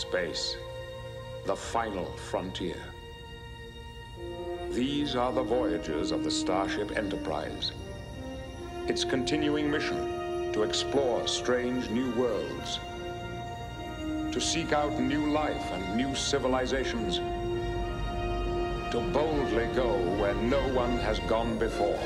Space, the final frontier. These are the voyages of the Starship Enterprise. Its continuing mission to explore strange new worlds, to seek out new life and new civilizations, to boldly go where no one has gone before.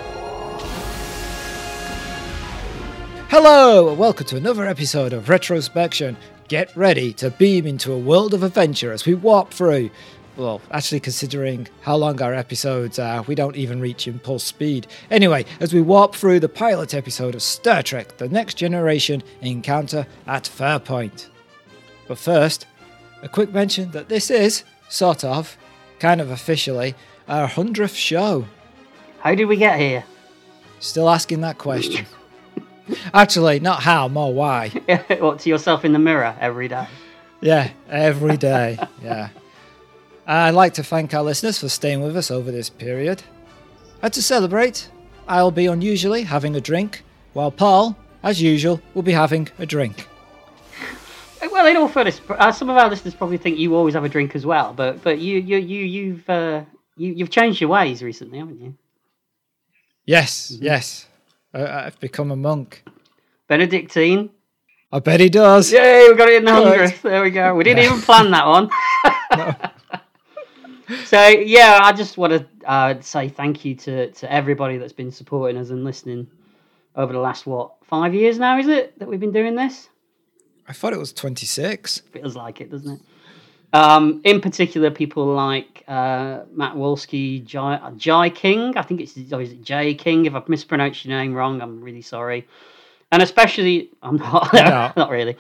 Hello, and welcome to another episode of Retrospection. Get ready to beam into a world of adventure as we warp through. Well, actually, considering how long our episodes are, we don't even reach impulse speed. Anyway, as we warp through the pilot episode of Star Trek The Next Generation Encounter at Farpoint. But first, a quick mention that this is, sort of, kind of officially, our 100th show. How did we get here? Still asking that question. Actually, not how, more why. what to yourself in the mirror every day? Yeah, every day. Yeah. I'd like to thank our listeners for staying with us over this period. And to celebrate, I'll be unusually having a drink, while Paul, as usual, will be having a drink. Well, in all fairness, uh, some of our listeners probably think you always have a drink as well, but but you you you you've uh, you you've changed your ways recently, haven't you? Yes, yes. I've become a monk. Benedictine. I bet he does. Yay, we got it in the hundredth. There we go. We didn't even plan that one. so yeah, I just want to uh, say thank you to to everybody that's been supporting us and listening over the last what five years now is it that we've been doing this? I thought it was 26. Feels like it, doesn't it? Um, in particular, people like uh, Matt Wolski, Jai, Jai King. I think it's or is it Jay King. If I've mispronounced your name wrong, I'm really sorry. And especially, I'm not, No. not really.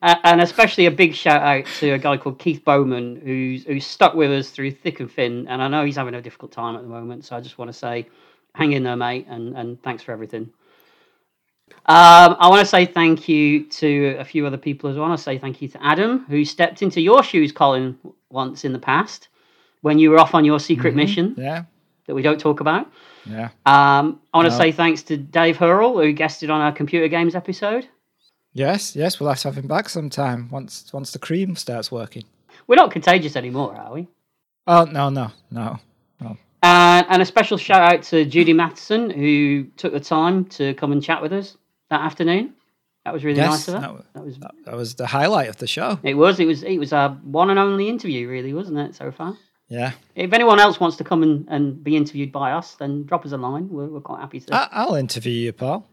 Uh, and especially a big shout out to a guy called Keith Bowman, who's who's stuck with us through thick and thin. And I know he's having a difficult time at the moment, so I just want to say, hang in there, mate, and and thanks for everything. Um, I want to say thank you to a few other people as well. I want to say thank you to Adam, who stepped into your shoes, Colin, once in the past when you were off on your secret mission Yeah, that we don't talk about. yeah. Um, I want to No. say thanks to Dave Hurrell, who guested on our computer games episode. Yes, yes, we'll have to have him back sometime once once the cream starts working. We're not contagious anymore, are we? Oh, no, no, no. And, and a special shout out to Judy Matheson, who took the time to come and chat with us that afternoon. That was really Yes, nice of her. that that was That was the highlight of the show. It was. It was. It was our one and only interview, really, wasn't it? So far. Yeah. If anyone else wants to come and, and be interviewed by us, then drop us a line. We're, we're quite happy to. I- I'll interview you, Paul.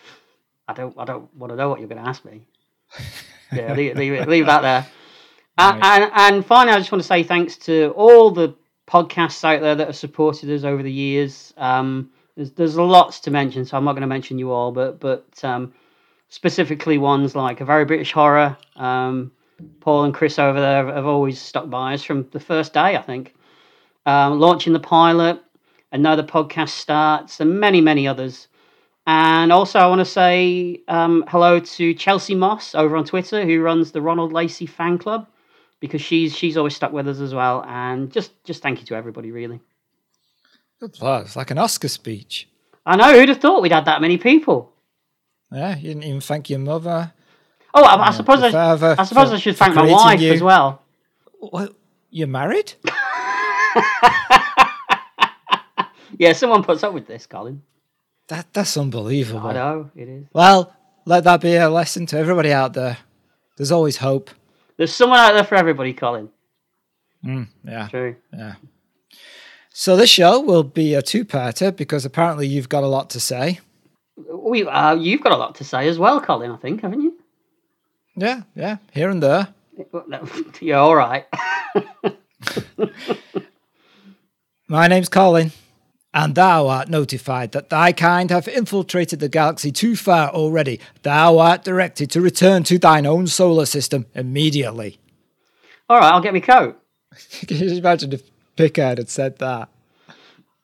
I don't. I don't want to know what you're going to ask me. Yeah, leave, leave, it, leave that there. Uh, and and finally, I just want to say thanks to all the podcasts out there that have supported us over the years. Um, there's there's lots to mention, so I'm not going to mention you all, but but um, specifically ones like a very British horror. Um, Paul and Chris over there have always stuck by us from the first day, I think. Um, launching the pilot, the podcast starts, and many many others. And also, I want to say um, hello to Chelsea Moss over on Twitter, who runs the Ronald Lacey fan club, because she's she's always stuck with us as well. And just just thank you to everybody, really. Good lord, it's like an Oscar speech. I know who'd have thought we'd had that many people. Yeah, you didn't even thank your mother. Oh, I, I suppose I, father I suppose for- I should thank my wife you. as well. What? You're married? Yeah, someone puts up with this, Colin. That that's unbelievable. I know it is. Well, let that be a lesson to everybody out there. There's always hope. There's someone out there for everybody, Colin. Mm, yeah, True. yeah. So this show will be a two-parter because apparently you've got a lot to say. We, uh, you've got a lot to say as well, Colin. I think, haven't you? Yeah, yeah, here and there. yeah, all right. My name's Colin, and thou art notified that thy kind have infiltrated the galaxy too far already. Thou art directed to return to thine own solar system immediately. all right, I'll get me coat. Can you just imagine if Picard had said that?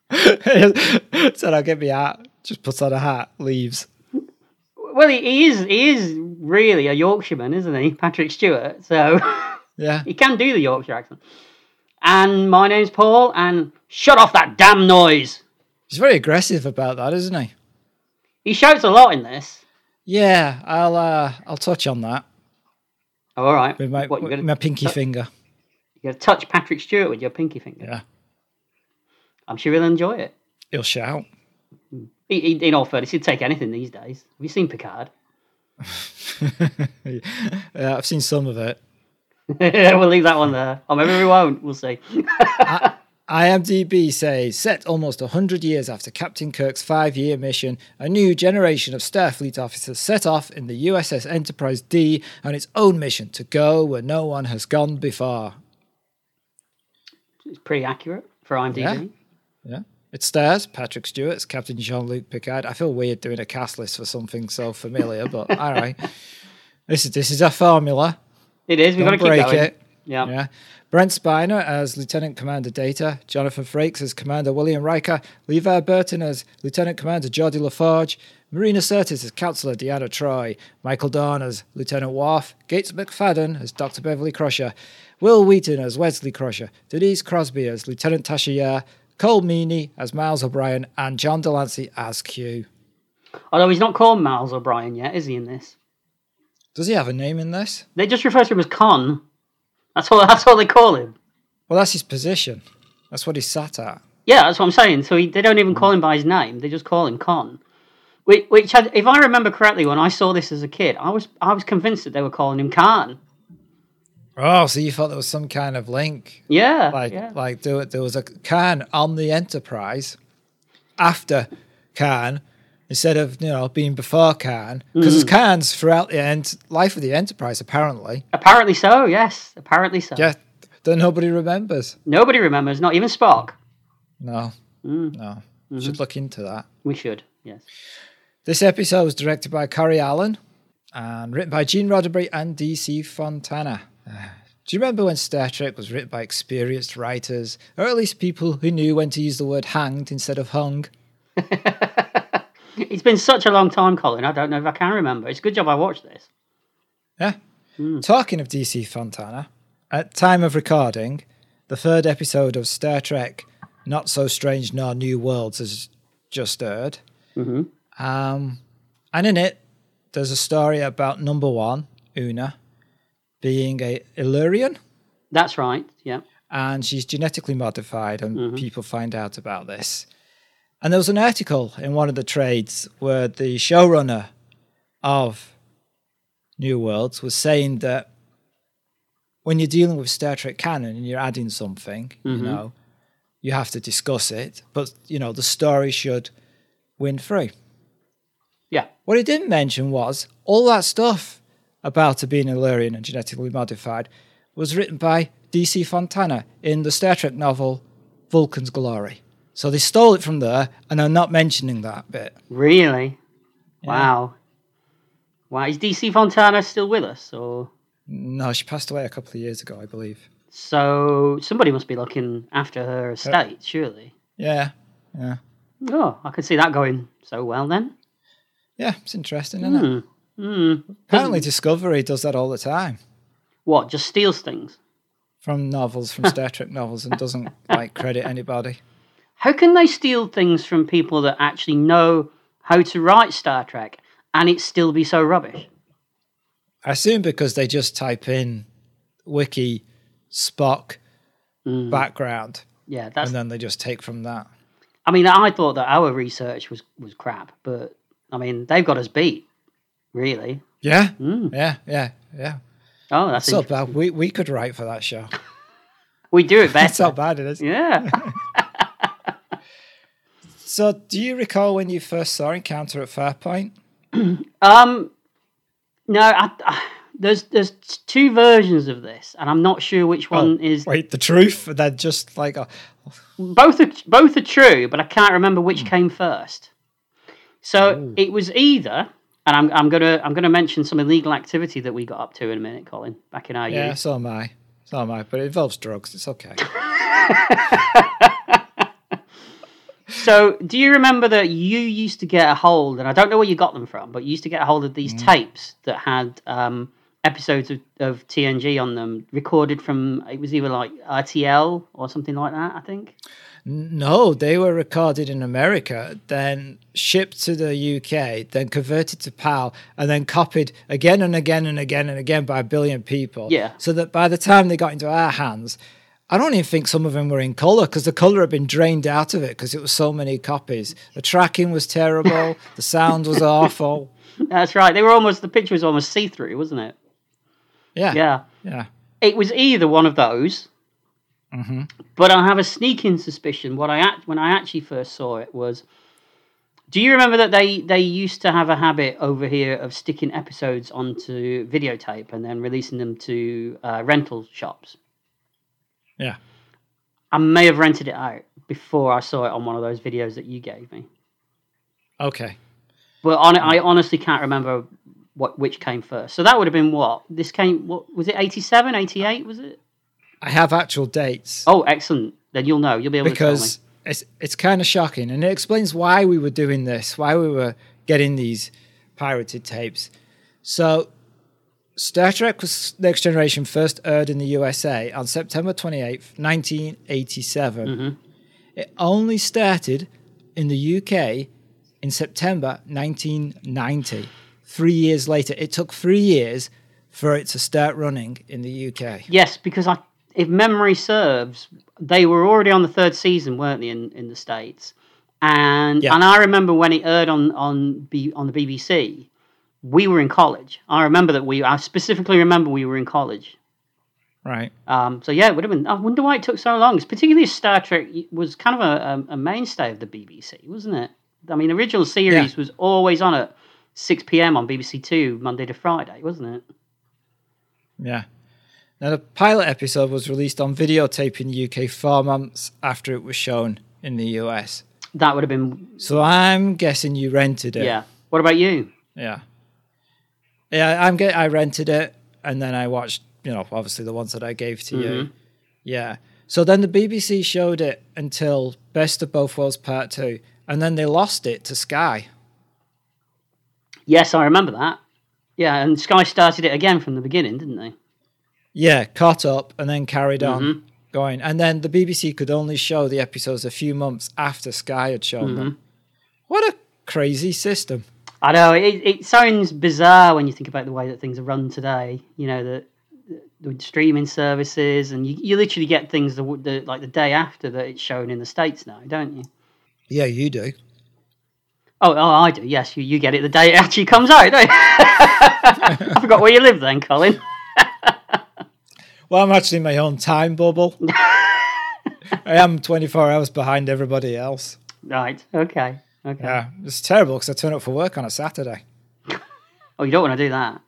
said, I'll get me hat, just puts on a hat, leaves. Well, he, he is he is really a Yorkshireman, isn't he, Patrick Stewart? So Yeah. he can do the Yorkshire accent. And my name's Paul, and shut off that damn noise. He's very aggressive about that, isn't he? He shouts a lot in this. Yeah, I'll uh, I'll touch on that. Oh, all right. with my, what with my pinky finger. You're gonna touch Patrick Stewart with your pinky finger? Yeah, I'm sure he'll enjoy it. he'll shout. He, he, in all fairness, he'd take anything these days. Have you seen Picard? yeah, I've seen some of it. we'll leave that one there. Or maybe we won't. We'll see. IMDb says, set almost 100 years after Captain Kirk's five year mission, a new generation of Starfleet officers set off in the USS Enterprise D on its own mission to go where no one has gone before. It's pretty accurate for IMDb. Yeah. Yeah. It stars Patrick Stewart as Captain Jean Luc Picard. I feel weird doing a cast list for something so familiar, but all right. This is, this is a formula. It is. We've got to Don't keep break going. it. Yeah. Yeah. Brent Spiner as Lieutenant Commander Data, Jonathan Frakes as Commander William Riker, LeVar Burton as Lieutenant Commander Geordi LaForge, Marina Sirtis as Counselor Deanna Troi, Michael Dorn as Lieutenant Worf, Gates McFadden as Dr. Beverly Crusher, Wil Wheaton as Wesley Crusher, Denise Crosby as Lieutenant Tasha Yar, Colm Meaney as Miles O'Brien, and John de Lancie as Q. Although he's not called Miles O'Brien yet, is he? In this, Does he have a name in this? they just refer to him as Conn. That's all. That's all they call him. Well, that's his position. That's what he's sat at. Yeah, that's what I'm saying. So he, they don't even call him by his name; they just call him Conn. Which, which had, if I remember correctly, when I saw this as a kid, I was I was convinced that they were calling him Khan. Oh, so you thought there was some kind of link? Yeah, like yeah. like there, there was a Khan on the Enterprise after Khan instead of you know being before Khan because Mm. there's Khans throughout the end life of the Enterprise apparently Apparently so. Yes, apparently so. yeah that nobody remembers Nobody remembers, not even Spock. no Mm. no Mm-hmm. should look into that We should. Yes. this episode was directed by Corey Allen and written by Gene Roddenberry and DC Fontana do you remember when Star Trek was written by experienced writers, or at least people who knew when to use the word hanged instead of hung? It's been such a long time, Colin. I don't know if I can remember. It's a good job I watched this. Yeah. Talking of DC Fontana, at time of recording, the third episode of Star Trek Not So Strange Nor New Worlds has just aired. Mm-hmm. Um, and in it, there's a story about number one, Una, being a Illyrian, That's right. Yeah. and she's genetically modified, and people find out about this. And there was an article in one of the trades where the showrunner of New Worlds was saying that when you're dealing with Star Trek canon and you're adding something, you mm-hmm. know, you have to discuss it, but you know, the story should win through. Yeah. What he didn't mention was all that stuff about her being Illyrian and genetically modified was written by DC Fontana in the Star Trek novel Vulcan's Glory. So they stole it from there and are not mentioning that bit. Really? Wow. Wow. Is DC Fontana still with us? Or No, she passed away a couple of years ago, I believe. so somebody must be looking after her estate, surely. Yeah, yeah, Oh, I can see that going so well then. yeah. It's interesting, isn't it? Hmm. Apparently, Discovery does that all the time What? Just steals things? from novels, from Star Trek novels, and doesn't like credit anybody. How can they steal things from people that actually know how to write Star Trek and it still be so rubbish? I assume because they just type in wiki Spock mm. background Yeah, that's. and then they just take from that. I mean, I thought that our research was was crap, but I mean, they've got us beat. Really? Yeah, mm. yeah, yeah, yeah. Oh, that's interesting. bad. We we could write for that show. We do it That's better. how bad it is. yeah. So, do you recall when you first saw Encounter at Farpoint? Um, no, I, I, there's there's two versions of this, and I'm not sure which one is. Oh, Wait, the truth? Then just like, a, Both are both are true, but I can't remember which Hmm. came first. So it was either, and I'm I'm gonna I'm gonna mention some illegal activity that we got up to in a minute, Colin, back in our yeah, youth. so am I. So am I. But it involves drugs. It's okay. So, do you remember that you used to get a hold, and I don't know where you got them from, but you used to get a hold of these Hmm. tapes that had um, episodes of, of TNG on them, recorded from it was either like RTL or something like that. I think. No, they were recorded in America, then shipped to the UK, then converted to PAL, and then copied again and again and again and again by a billion people. Yeah. So that by the time they got into our hands, I don't even think some of them were in color because the color had been drained out of it because it was so many copies. The tracking was terrible, the sound was awful. That's right. They were almost the picture was almost see through, wasn't it? Yeah. Yeah. Yeah. It was either one of those, Mm-hmm. but I have a sneaking suspicion. What I act when I actually first saw it was. Do you remember that they they used to have a habit over here of sticking episodes onto videotape and then releasing them to uh, rental shops? Yeah. I may have rented it out before I saw it on one of those videos that you gave me. Okay. But on, I honestly can't remember what which came first. So that would have been what? This came what was it 87, 88 was it? I have actual dates. Oh, excellent. Then you'll know. You'll be able to because to it's it's kind of shocking, and it explains why we were doing this, why we were getting these pirated tapes. So, Star Trek was Next Generation first aired in the USA on September twenty eighth, nineteen eighty seven. Mm-hmm. It only started in the UK in September nineteen ninety. Three years later, it took three years for it to start running in the UK. Yes, because I, if memory serves, they were already on the third season, weren't they, in, in the states? And Yeah. and I remember when it aired on on B, on the BBC, we were in college. I remember that we. I specifically remember we were in college. Right. Um, so yeah, it would have been. I wonder why it took so long. It's particularly Star Trek was kind of a, a, a mainstay of the BBC, wasn't it? I mean, the original series Yeah. was always on at six p.m. on BBC Two, Monday to Friday, wasn't it? Yeah. Now, the pilot episode was released on videotape in the UK four months after it was shown in the US. That would have been. So I'm guessing you rented it. Yeah. What about you? Yeah. Yeah, I'm get. I rented it, and then I watched. You know, obviously the ones that I gave to you. Yeah. So then the BBC showed it until Best of Both Worlds Part Two, and then they lost it to Sky. Yes, I remember that. Yeah, and Sky started it again from the beginning, didn't they? Yeah, caught up and then carried on Mhm. going. And then the BBC could only show the episodes a few months after Sky had shown Mm-hmm. them. What a crazy system. I know it, it sounds bizarre when you think about the way that things are run today. You know the, the, streaming services, and you, you literally get things the, the like the day after that it's shown in the states now, don't you? Yeah, you do. Oh, oh, I do. Yes, you, you get it the day it actually comes out, don't you? I forgot where you live then, Colin. Well, I'm actually in my own time bubble. I am 24 hours behind everybody else. Right. Okay. Okay. Yeah, it's terrible because I turn up for work on a Saturday. Oh, you don't want to do that.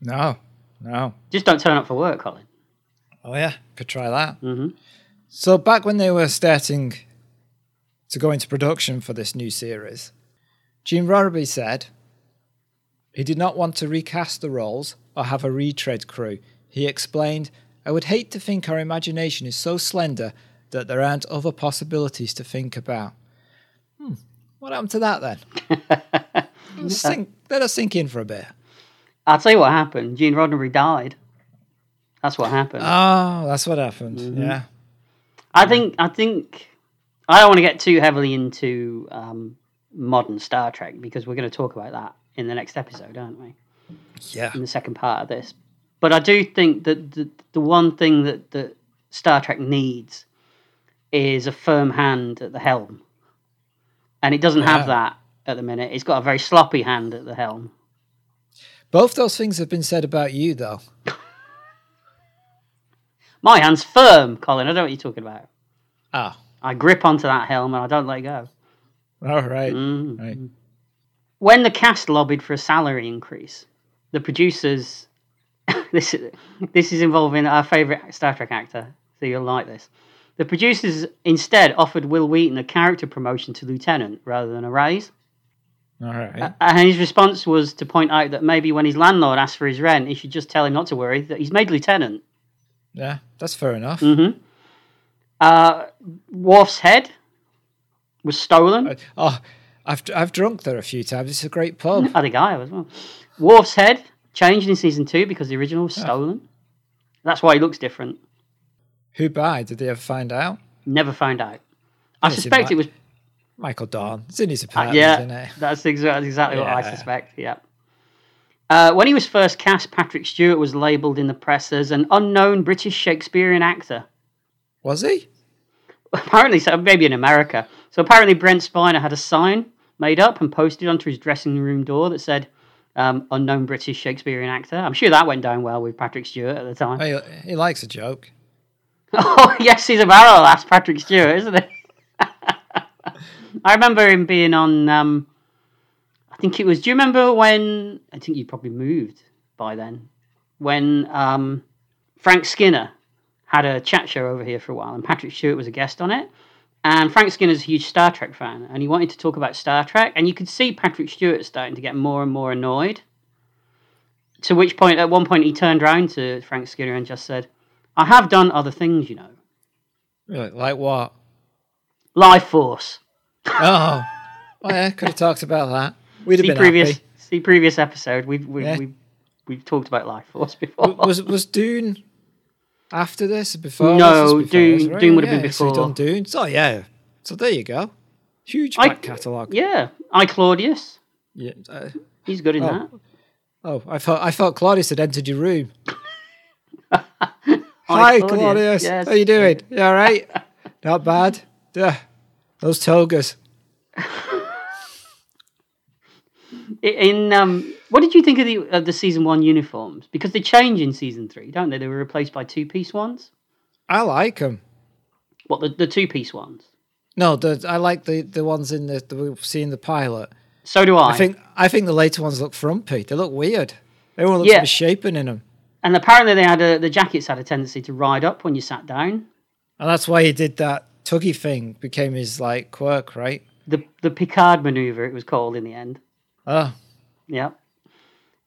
No, no. Just don't turn up for work, Colin. Oh, yeah, could try that. Mhm. So, back when they were starting to go into production for this new series, Gene Roddenberry said he did not want to recast the roles or have a retread crew. He explained, I would hate to think our imagination is so slender that there aren't other possibilities to think about. What happened to that then? Let's sink, let us sink in for a bit. I'll tell you what happened. Gene Roddenberry died. That's what happened. Oh, that's what happened. Yeah. I think I think I don't want to get too heavily into um, modern Star Trek because we're going to talk about that in the next episode, aren't we? Yeah. In the second part of this. But I do think that the, the one thing that, that Star Trek needs is a firm hand at the helm. And it doesn't Yeah. have that at the minute. It's got a very sloppy hand at the helm. Both those things have been said about you, though. My hand's firm, Colin. I don't know what you're talking about. Oh, I grip onto that helm and I don't let go. all right. Mm. right. when the cast lobbied for a salary increase, the producers this this is involving our favourite Star Trek actor, so you'll like this. The producers instead offered Wil Wheaton a character promotion to lieutenant rather than a raise. All right. And his response was to point out that maybe when his landlord asks for his rent, he should just tell him not to worry, that he's made lieutenant. yeah, that's fair enough. hmm Uh, Worf's head was stolen. Oh, I've I've drunk there a few times. It's a great pub. I think I have as well. Worf's head changed in season two because the original was stolen. That's why he looks different. Who by? Did they ever find out? Never found out. I Yes, suspect might- it was. Michael Dorn. It's in his uh, apartment, yeah, isn't it? that's exactly, exactly what I suspect. Yeah. Uh, when he was first cast, Patrick Stewart was labelled in the press as an unknown British Shakespearean actor. Was he? apparently, so maybe in America. So apparently, Brent Spiner had a sign made up and posted onto his dressing room door that said um, "unknown British Shakespearean actor." I'm sure that went down well with Patrick Stewart at the time. He, he likes a joke. oh yes, he's a barrel ass Patrick Stewart, isn't he? I remember him being on. Um, I think it was. Do you remember when? I think you probably moved by then. When um, Frank Skinner had a chat show over here for a while, and Patrick Stewart was a guest on it. And Frank Skinner's a huge Star Trek fan, and he wanted to talk about Star Trek, and you could see Patrick Stewart starting to get more and more annoyed. To which point, at one point, he turned around to Frank Skinner and just said, "I have done other things, you know, Really? Like what? Life Force." Oh, oh yeah, could have talked about that. We'd have see been previous happy. see previous episode. We've we've, Yeah. we've we've talked about Life Force before. Was was Dune after this? Before? No, this before Dune- this, right? Dune would have been Yeah, so done Dune. So yeah. So there you go. Huge I- back catalogue. yeah, I Claudius. Yeah. uh, He's good in Oh. that. oh, I thought I thought Claudius had entered your room. Hi, Hi, Claudius. Claudius. Yes. How you doing? You all right? Not bad. Duh. Those togas. In um, what did you think of the of the season one uniforms? Because they change in season three, don't they? They were replaced by two piece ones. I like them. What the the two piece ones? No, the, I like the, the ones in the, the we've seen the pilot. So do I. I think I think the later ones look frumpy. They look weird. Everyone looks Yeah. misshapen in them, and apparently they had a, the jackets had a tendency to ride up when you sat down. and that's why he did that tuggy thing. Became his like quirk, right? The the Picard maneuver it was called in the end. Oh, Yeah.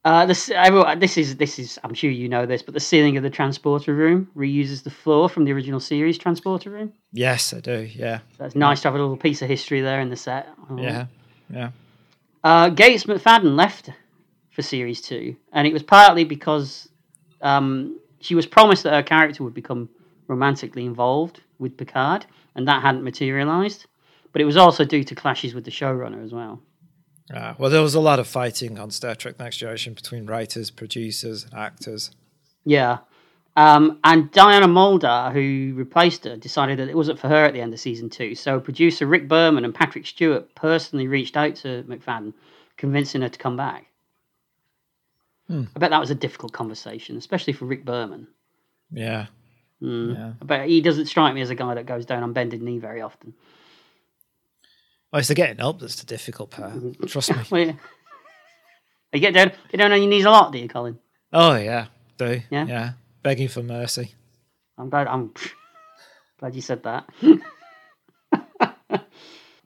Uh, this, everyone, this is this is. I'm sure you know this, but the ceiling of the transporter room reuses the floor from the original series transporter room. yes, I do. Yeah, So it's nice to have a little piece of history there in the set. Oh. yeah, yeah. Uh, Gates McFadden left for series two, and it was partly because um, she was promised that her character would become romantically involved with Picard, and that hadn't materialized. But it was also due to clashes with the showrunner as well. Ah, well, there was a lot of fighting on Star Trek: Next Generation between writers, producers, and actors. Yeah. Um, and Diana Muldaur, who replaced her, decided that it wasn't for her at the end of season two. So producer Rick Berman and Patrick Stewart personally reached out to McFadden, convincing her to come back. Hmm. I bet that was a difficult conversation, especially for Rick Berman. Yeah, Mm. yeah. I bet he doesn't strike me as a guy that goes down on bended knee very often. Well, it's the getting up that's the difficult part. Trust me. Well, yeah. You get down, get down on your knees a lot, do you, Colin? Oh yeah, do Yeah? yeah. Begging for mercy. I'm glad. I'm glad you said that.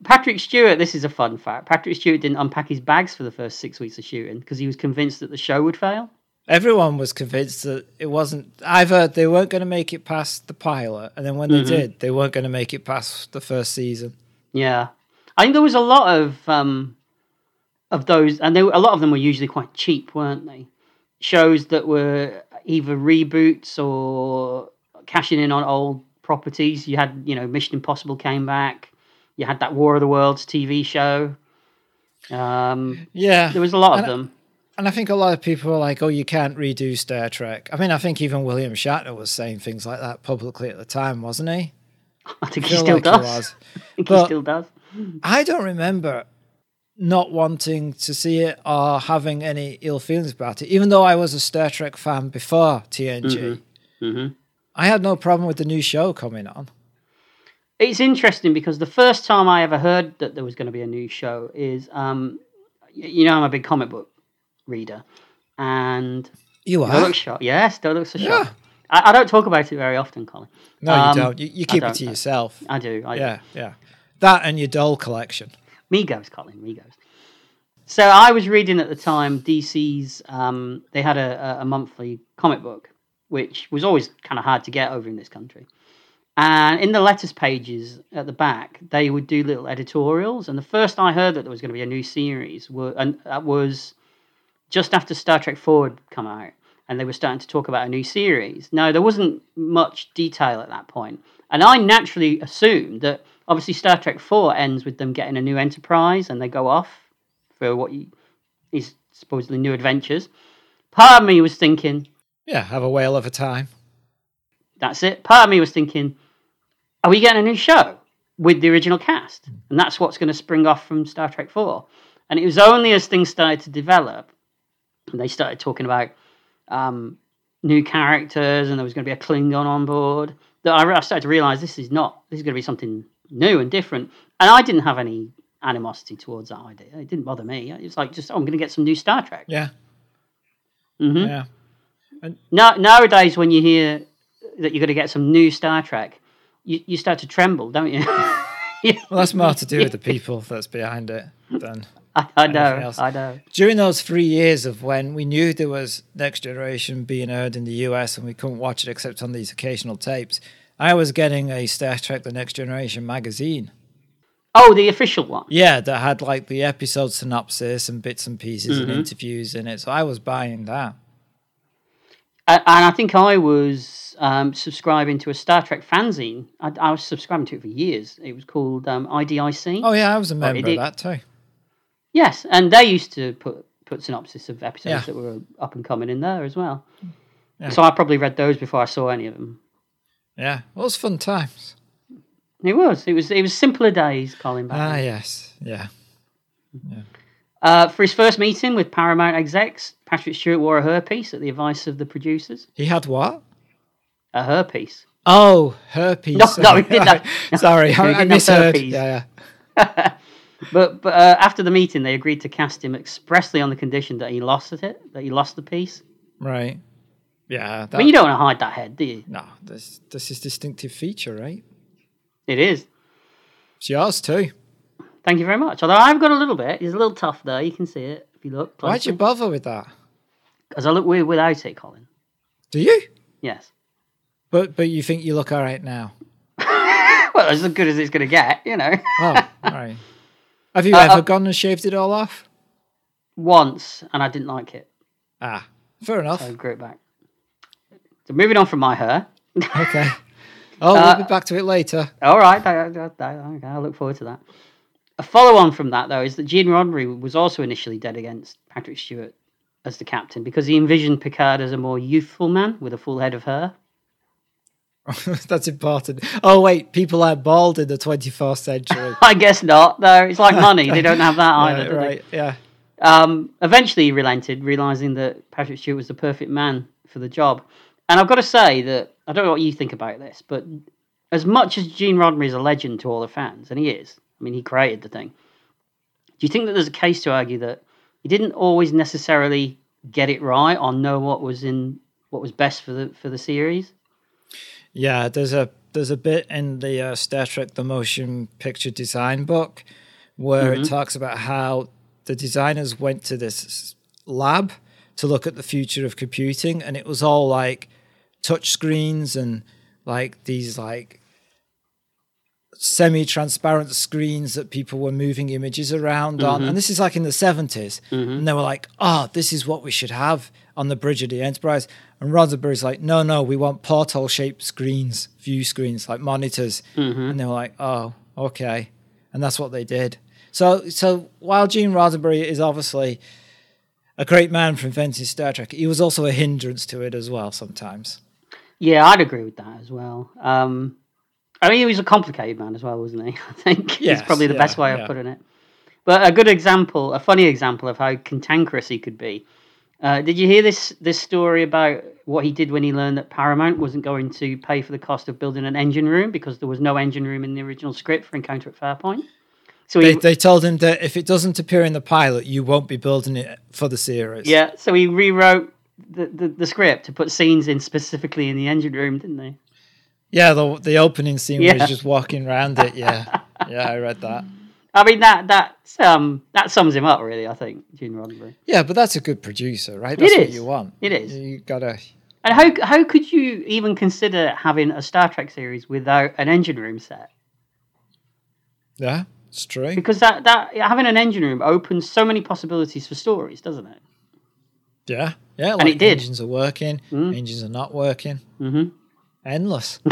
Patrick Stewart. This is a fun fact. Patrick Stewart didn't unpack his bags for the first six weeks of shooting because he was convinced that the show would fail. Everyone was convinced that it wasn't either they weren't going to make it past the pilot, and then when they Mhm. did, they weren't going to make it past the first season. Yeah, I think there was a lot of um, of those, and they, a lot of them were usually quite cheap, weren't they? Shows that were either reboots or cashing in on old properties. You had, you know, Mission Impossible came back. You had that War of the Worlds TV show. Um, Yeah, there was a lot of And- them. and I think a lot of people were like, "Oh, you can't redo Star Trek." I mean, I think even William Shatner was saying things like that publicly at the time, wasn't he? I think I he still like he does. was. I think But- he still does. I don't remember not wanting to see it or having any ill feelings about it, even though I was a Star Trek fan before TNG. hmm I had no problem with the new show coming on. It's interesting because the first time I ever heard that there was going to be a new show is, um, you know, I'm a big comic book reader, and You are. Don't look shocked. Yes, don't look so Yeah. shocked. I, I don't talk about it very often, Colin. No, Um, you don't. You, you keep it don't, to no. yourself. I do. I Yeah, yeah. That and your doll collection. Megos, Colin, Megos. So I was reading at the time DC's. Um, they had a, a monthly comic book, which was always kind of hard to get over in this country. And in the letters pages at the back, they would do little editorials. And the first I heard that there was going to be a new series were, and that was just after Star Trek Forward come out, and they were starting to talk about a new series. No, there wasn't much detail at that point, and I naturally assumed that obviously Star Trek Four ends with them getting a new Enterprise, and they go off for what is supposedly new adventures. Part of me was thinking, Yeah, have a whale of a time. that's it. Part of me was thinking, are we getting a new show with the original cast? And that's what's going to spring off from Star Trek 4. And it was only as things started to develop, and they started talking about um, new characters, and there was going to be a Klingon on board, that I, I started to realize this is not, this is going to be something new and different. And I didn't have any animosity towards that idea. It didn't bother me. It was like, just, oh, I'm going to get some new Star Trek. Yeah, hmm yeah. Now, nowadays, when you hear that you're going to get some new Star Trek, you, you start to tremble, don't you? Well, that's more to do with the people that's behind it than I, I know, else. I know. during those three years of when we knew there was Next Generation being aired in the US and we couldn't watch it except on these occasional tapes, I was getting a Star Trek The Next Generation magazine. Oh, the official one. Yeah, that had like the episode synopsis and bits and pieces Mm-hmm. and interviews in it. So I was buying that. And, I think I was um, subscribing to a Star Trek fanzine. I, I was subscribing to it for years. It was called um, IDIC. Oh yeah, I was a member of that too. Yes, and they used to put put synopsis of episodes Yeah. that were up and coming in there as well. Yeah. So I probably read those before I saw any of them. Yeah, well, it was fun times. It was. It was. It was simpler days, Colin. back Ah then. yes, yeah. yeah. Uh, for his first meeting with Paramount execs, Patrick Stewart wore a hairpiece at the advice of the producers. He had what? A hairpiece. Oh, herpes. No, no, he didn't no, Sorry, I, I misheard. Yeah, yeah. But but uh, after the meeting, they agreed to cast him expressly on the condition that he lost it, that he lost the piece. Right. Yeah. That, mean, you don't want to hide that head, do you? no, this this is distinctive feature, right? It is. It's yours too. Thank you very much. Although I've got a little bit. It's a little tough there. You can see it if you look. Why'd you bother with that? Because I look weird without it, Colin. Do you? Yes. But but you think you look all right now? Well, as good as it's going to get, you know. Oh, all right. Have you Uh, ever uh, gone and shaved it all off? Once, and I didn't like it. Ah, fair enough. So I grew it back. So moving on from my hair. Okay. Oh, Uh, we'll be back to it later. All right, I, I, I, I look forward to that. A follow on from that, though, is that Gene Roddenberry was also initially dead against Patrick Stewart as the captain because he envisioned Picard as a more youthful man with a full head of hair. That's important. Oh wait, people are bald in the 21st century. I guess not, though. It's like money; they don't have that either. right, right. Yeah. Um, eventually, he relented, realizing that Patrick Stewart was the perfect man for the job. And I've got to say that I don't know what you think about this, but as much as Gene Roddenberry is a legend to all the fans, and he is, I mean, he created the thing. Do you think that there's a case to argue that he didn't always necessarily get it right or know what was in what was best for the for the series? Yeah, there's a there's a bit in the uh, Star Trek: The Motion Picture Design book where it talks about how the designers went to this lab to look at the future of computing, and it was all like touch screens and like these like semi-transparent screens that people were moving images around on. Mm-hmm. And this is like in the 70s mm-hmm. and they were like oh this is what we should have on the bridge of the enterprise. And roddenberry's like no no we want portal shaped screens view screens like monitors. Mm-hmm. And they were like oh okay. And that's what they did. So so while gene roddenberry is obviously a great man for inventing star trek he was also a hindrance to it as well sometimes. Yeah, I'd agree with that as well. Um, I mean, he was a complicated man as well, wasn't he? I think Yes, is probably the yeah, best way yeah. of putting it. But a good example, a funny example of how cantankerous he could be. Uh, did you hear this this story about what he did when he learned that Paramount wasn't going to pay for the cost of building an engine room because there was no engine room in the original script for Encounter at Farpoint? So he, they, they told him that if it doesn't appear in the pilot you won't be building it for the series yeah, so he rewrote the, the, the script to put scenes in specifically in the engine room, didn't they? Yeah, the the opening scene Yeah. was just walking around it. Yeah, yeah, I read that. I mean that that um that sums him up really. I think Gene Roddenberry. Yeah, but that's a good producer, right? That's what is. you want. It is. You gotta. And how how could you even consider having a Star Trek series without an engine room set? Yeah, it's true. Because that that having an engine room opens so many possibilities for stories, doesn't it? Yeah, yeah. Like it did. Engines are working. Engines are not working. Mm-hmm. Endless.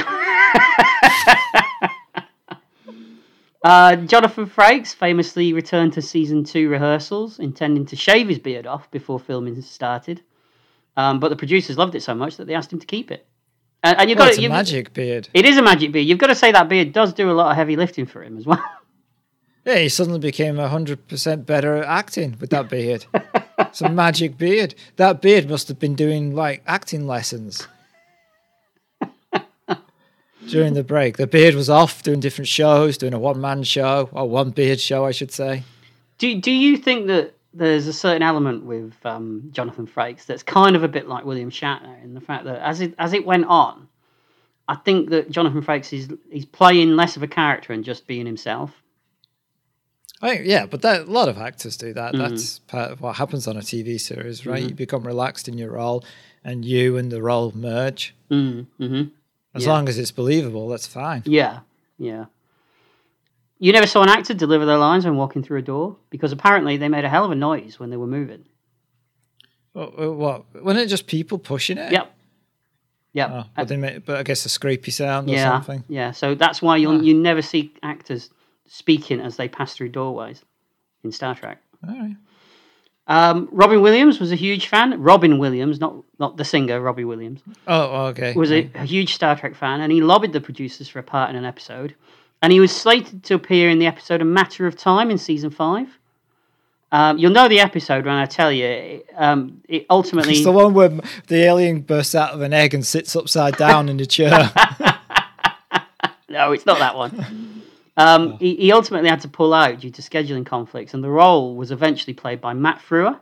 Uh, Jonathan Frakes famously returned to season two rehearsals, intending to shave his beard off before filming started. Um, but the producers loved it so much that they asked him to keep it. And, and you've Well, got it's a magic beard. It is a magic beard. You've got to say that beard does do a lot of heavy lifting for him as well. Yeah, he suddenly became hundred percent better at acting with that beard. it's a magic beard. That beard must have been doing like acting lessons during the break. The beard was off doing different shows, doing a one man show or one beard show, I should say. Do Do you think that there's a certain element with um, Jonathan Frakes that's kind of a bit like William Shatner in the fact that as it as it went on, I think that Jonathan Frakes is he's playing less of a character and just being himself. I think, yeah, but that, a lot of actors do that. That's part of what happens on a TV series, right? You become relaxed in your role, and you and the role merge. Mm-hmm. As Yeah. long as it's believable, that's fine. Yeah, yeah. You never saw an actor deliver their lines when walking through a door because apparently they made a hell of a noise when they were moving. What? what wasn't it just people pushing it? Yep. Yep. Oh, but, they made, but I guess a scrapey sound or yeah. something. Yeah. So that's why you Ah. you never see actors speaking as they pass through doorways in Star Trek. All right. Um, Robin Williams was a huge fan. Robin Williams, not not the singer, Robbie Williams, Oh, okay. was a, a huge Star Trek fan, and he lobbied the producers for a part in an episode. And he was slated to appear in the episode A Matter of Time in season five. Um, you'll know the episode when I tell you. It, um, it ultimately. It's the one where the alien bursts out of an egg and sits upside down in a chair. No, it's not that one. Um, he, he ultimately had to pull out due to scheduling conflicts, and the role was eventually played by Matt Frewer.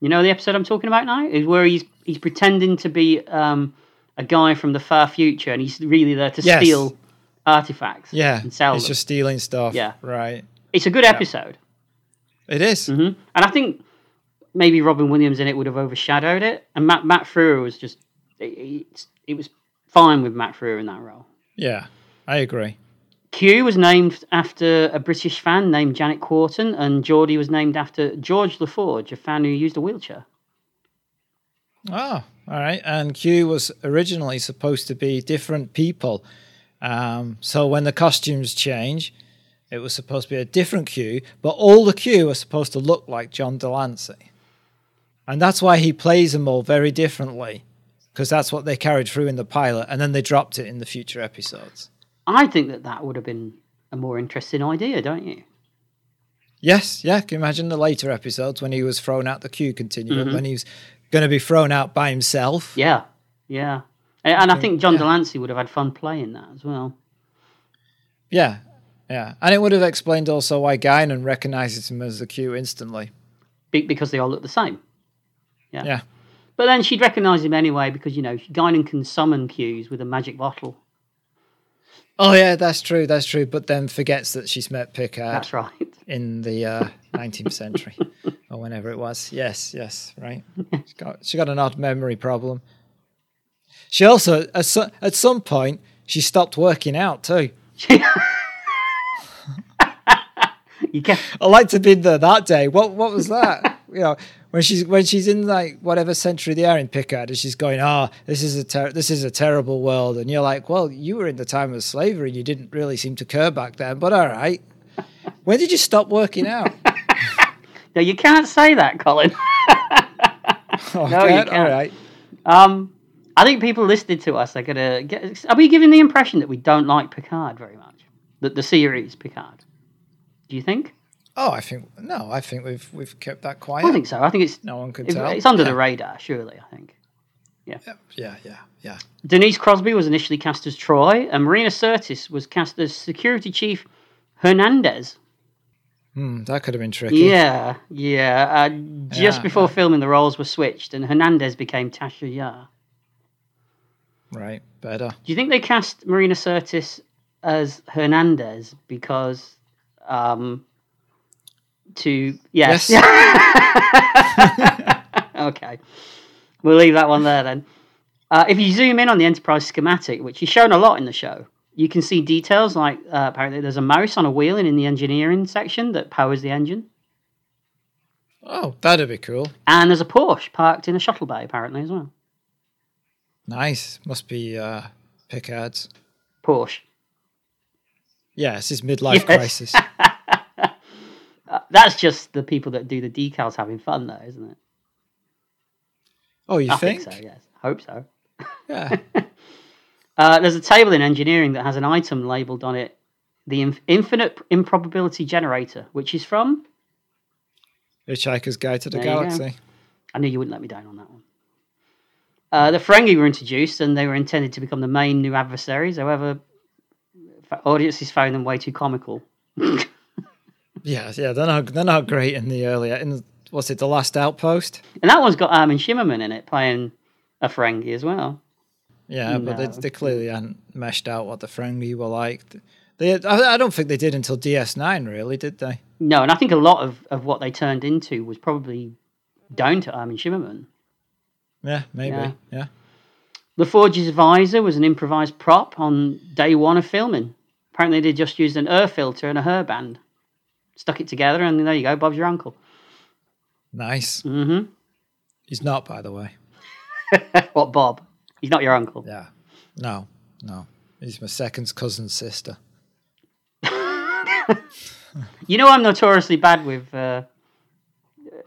You know the episode I'm talking about now? Is where he's he's pretending to be um, a guy from the far future, and he's really there to Yes. steal artifacts. yeah, and sell it's them. just stealing stuff. Yeah. right. It's a good episode, It is. hmm and I think maybe Robin Williams in it would have overshadowed it, and Matt Matt Frewer was just it, it, it was fine with Matt Frewer in that role. Yeah, I agree. Q was named after a British fan named Janet Quarton, and Geordi was named after George LaForge, a fan who used a wheelchair. Oh, all right. And Q was originally supposed to be different people. Um, so when the costumes change, it was supposed to be a different Q, but all the Q are supposed to look like John de Lancie. And that's why he plays them all very differently, because that's what they carried through in the pilot, and then they dropped it in the future episodes. I think that that would have been a more interesting idea, don't you? Yes, yeah. Can you imagine the later episodes when he was thrown out the Q continuum, mm-hmm. when he was going to be thrown out by himself? Yeah, yeah. And, I think John de Lancie would have had fun playing that as well. Yeah, yeah. And it would have explained also why Guinan recognizes him as the Q instantly. Be- because they all look the same. Yeah. Yeah. But then she'd recognise him anyway because, you know, Guinan can summon Qs with a magic bottle. Oh, yeah, that's true, that's true. But then forgets that she's met Picard That's right. in the uh, 19th century or whenever it was. Yes, yes, right. She got, she got an odd memory problem. She also, at, so, at some point, she stopped working out too. you can I like to be there that day. What what was that? You know, when she's when she's in like whatever century they are in Picard, and she's going, "Oh, this is a ter- this is a terrible world," and you're like, "Well, you were in the time of slavery, and you didn't really seem to care back then." But all right, when did you stop working out? No, you can't say that, Colin. Oh, No, you can't. All right. Um, I think people listening to us are gonna get. Are we giving the impression that we don't like Picard very much? That the series Picard. Do you think? Oh, I think no. I think we've we've kept that quiet. don't think so. I think it's no one can it's, tell. it's under yeah. the radar. Surely, I think. Yeah, yeah, yeah, yeah. Denise Crosby was initially cast as Troi, and Marina Sirtis was cast as Security Chief Hernandez. Hmm, that could have been tricky. Yeah, yeah. Uh, just Yeah, before yeah. filming, the roles were switched, and Hernandez became Tasha Yar. Right. Better. Do you think they cast Marina Sirtis as Hernandez because um to yes. okay. We'll leave that one there then. Uh, if you zoom in on the Enterprise schematic, which is shown a lot in the show, you can see details like uh, apparently there's a mouse on a wheel in, in the engineering section that powers the engine. Oh, that'd be cool. And there's a Porsche parked in a shuttle bay apparently as well. Nice. Must be uh, Picard's. Porsche. Yeah, it's his midlife Yes. crisis. Uh, that's just the people that do the decals having fun, though, isn't it? Oh, you I think? think so. Yes, hope so. Yeah. Uh, there's a table in engineering that has an item labelled on it, the inf- infinite improbability generator, which is from. Hitchhiker's Guide to the There. Galaxy. I knew you wouldn't let me down on that one. Uh, the Ferengi were introduced, and they were intended to become the main new adversaries. However, audiences found them way too comical. Yeah, yeah, they're not they're not great in the earlier in what's it, the last outpost? And that one's got Armin Shimerman in it playing a Ferengi as well. Yeah, but they, they clearly hadn't meshed out what the Ferengi were like. They, I, I don't think they did until DS9, really, did they? No, and I think a lot of, of what they turned into was probably down to Armin Shimerman. Yeah, maybe. Yeah. Yeah. La Forge's visor was an improvised prop on day one of filming. Apparently, they just used an air filter and a hairband, stuck it together, and there you go, Bob's your uncle. Nice. Mm-hmm. He's not, by the way. what, Bob? He's not your uncle. Yeah. No, no. He's my second cousin's sister. You know, I'm notoriously bad with, uh,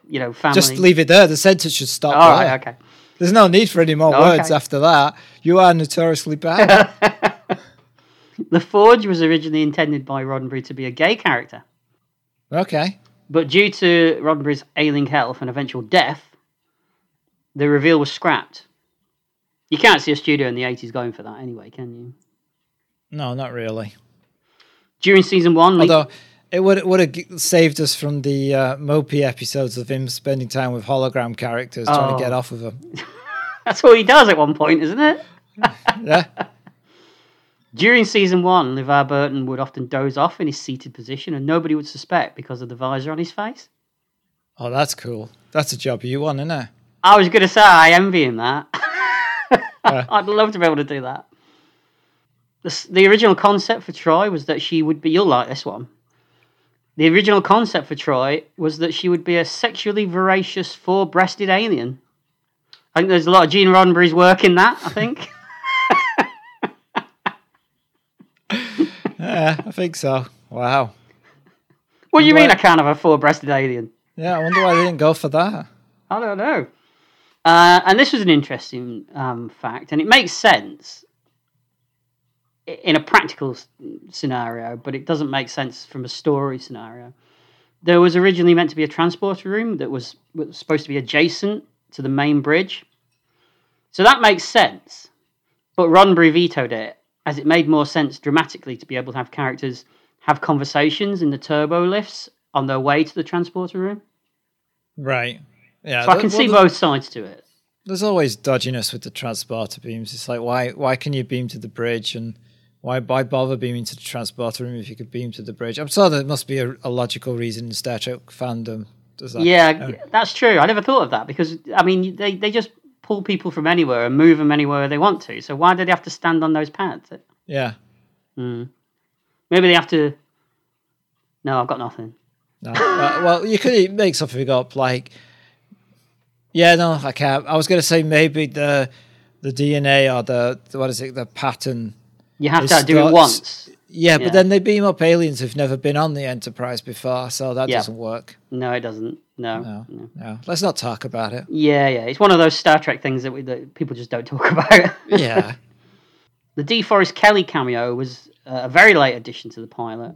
you know, family. Just leave it there. The sentence should stop All right, okay. There's no need for any more Okay. words after that. You are notoriously bad. La Forge was originally intended by Roddenberry to be a gay character, okay. but due to Roddenberry's ailing health and eventual death, the reveal was scrapped. You can't see a studio in the 80s going for that anyway, can you? No, not really. During season one, Although it would it would have saved us from the uh, mopey episodes of him spending time with hologram characters trying Oh. to get off of them. that's all he does at one point, isn't it? Yeah. During season one, LeVar Burton would often doze off in his seated position and nobody would suspect because of the visor on his face. Oh, that's cool. That's a job you want, isn't it? I was going to say, I envy him that. Yeah. I'd love to be able to do that. The, the original concept for Troi was that she would be, you'll like this one. The original concept for Troi was that she would be a sexually voracious four breasted alien. I think there's a lot of Gene Roddenberry's work in that, I think. Yeah, I think so. Wow. what do you mean What? I can't have a four breasted alien? Yeah, I wonder why they didn't go for that. I don't know. Uh, and this was an interesting um, fact, and it makes sense in a practical scenario, but it doesn't make sense from a story scenario. There was originally meant to be a transporter room that was, was supposed to be adjacent to the main bridge. So that makes sense. But Roddenberry vetoed it, as it made more sense dramatically to be able to have characters have conversations in the turbo lifts on their way to the transporter room. Right. Yeah. So I can see well, both sides to it. There's always dodginess with the transporter beams. It's like why why can you beam to the bridge and why why bother beaming to the transporter room if you could beam to the bridge? I'm sure there must be a, a logical reason in Star Trek fandom. Does that? Yeah, that's true. I never thought of that because I mean they, they just pull people from anywhere and move them anywhere they want to. So why do they have to stand on those pads? Yeah. Mm. Maybe they have to. No, I've got nothing. No. well, well, you could make something up like. Yeah, no, I can't. I was going to say maybe the the DNA or the what is it the pattern. You have to do it once. Yeah, Yeah. but then they beam up aliens who've never been on the Enterprise before, so that Yeah. doesn't work. No, it doesn't. No. No, no. no. Let's not talk about it. Yeah, yeah. It's one of those Star Trek things that, we, that people just don't talk about. Yeah. The DeForest Kelley cameo was uh, a very late addition to the pilot.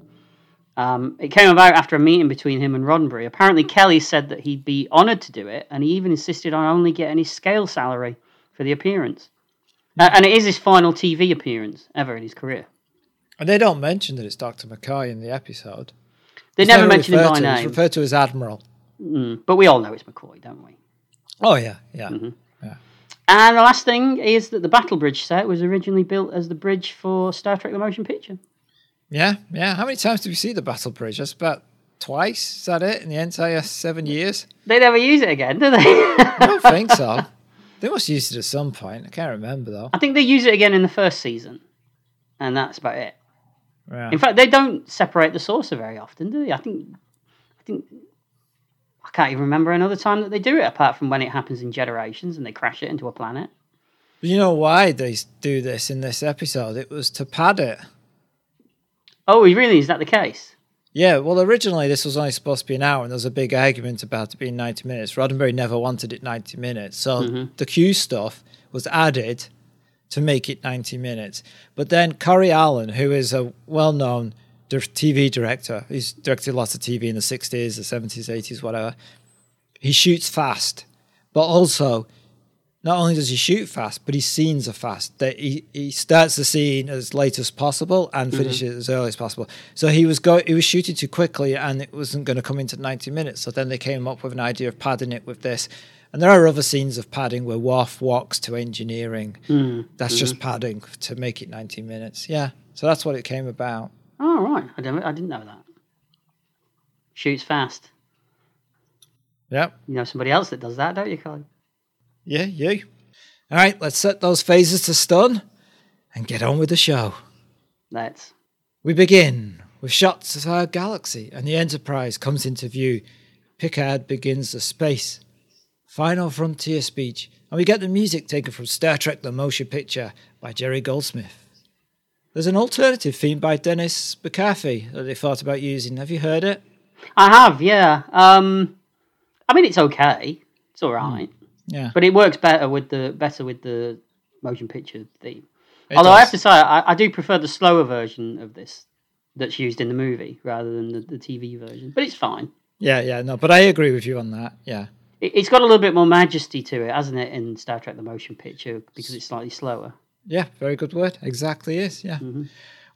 Um, it came about after a meeting between him and Roddenberry. Apparently, Kelly said that he'd be honoured to do it, and he even insisted on only getting his scale salary for the appearance. Uh, and it is his final TV appearance ever in his career. And they don't mention that it's Dr. McCoy in the episode. They It's never mention him by to. It's name, referred to as Admiral. Mm, but we all know it's McCoy, don't we? Oh, yeah, yeah. Mm-hmm. And the last thing is that the Battle Bridge set was originally built as the bridge for Star Trek: The Motion Picture. Yeah, yeah. How many times did we see the Battle Bridge? That's about twice. Is that it in the entire seven years? They never use it again, do they? I don't think so. They must use it at some point. I can't remember though. I think they use it again in the first season, and that's about it. Yeah. In fact, they don't separate the saucer very often, do they? I think, I think, can't even remember another time that they do it apart from when it happens in generations and they crash it into a planet. You know why they do this in this episode? It was to pad it. Oh, really? Is that the case? Yeah, well, originally this was only supposed to be an hour, and there was a big argument about it being 90 minutes. Roddenberry never wanted it 90 minutes. So Mm-hmm. the Q stuff was added to make it 90 minutes. But then Corey Allen, who is a well known TV director, he's directed lots of TV in the 60s, the 70s, 80s, whatever, he shoots fast. But also, not only does he shoot fast, but his scenes are fast. That he, he starts the scene as late as possible and mm-hmm. finishes it as early as possible. So he was go he was shooting too quickly and it wasn't going to come into ninety minutes. So then they came up with an idea of padding it with this. And there are other scenes of padding where Worf walks to engineering. Mm. That's just mm-hmm. padding to make it ninety minutes. Yeah. So that's what it came about. Oh, right. I didn't, I didn't know that. Shoots fast. Yep. You know somebody else that does that, don't you, Colin? Yeah, you. All right, let's set those phasers to stun and get on with the show. Let's. We begin with shots of our galaxy, and the Enterprise comes into view. Picard begins the space. Final frontier speech, and we get the music taken from Star Trek The Motion Picture by Jerry Goldsmith. There's an alternative theme by Dennis McCarthy that they thought about using. Have you heard it? I have, yeah. Um, I mean, it's okay. It's all right. Yeah. But it works better with the better with the motion picture theme. It Although I have to say, I, I do prefer the slower version of this that's used in the movie rather than the, the TV version. But it's fine. Yeah, yeah, no, but I agree with you on that. Yeah. It, it's got a little bit more majesty to it, hasn't it, in Star Trek: The Motion Picture because it's slightly slower. Yeah, very good word. Exactly is. Yeah. Mm-hmm.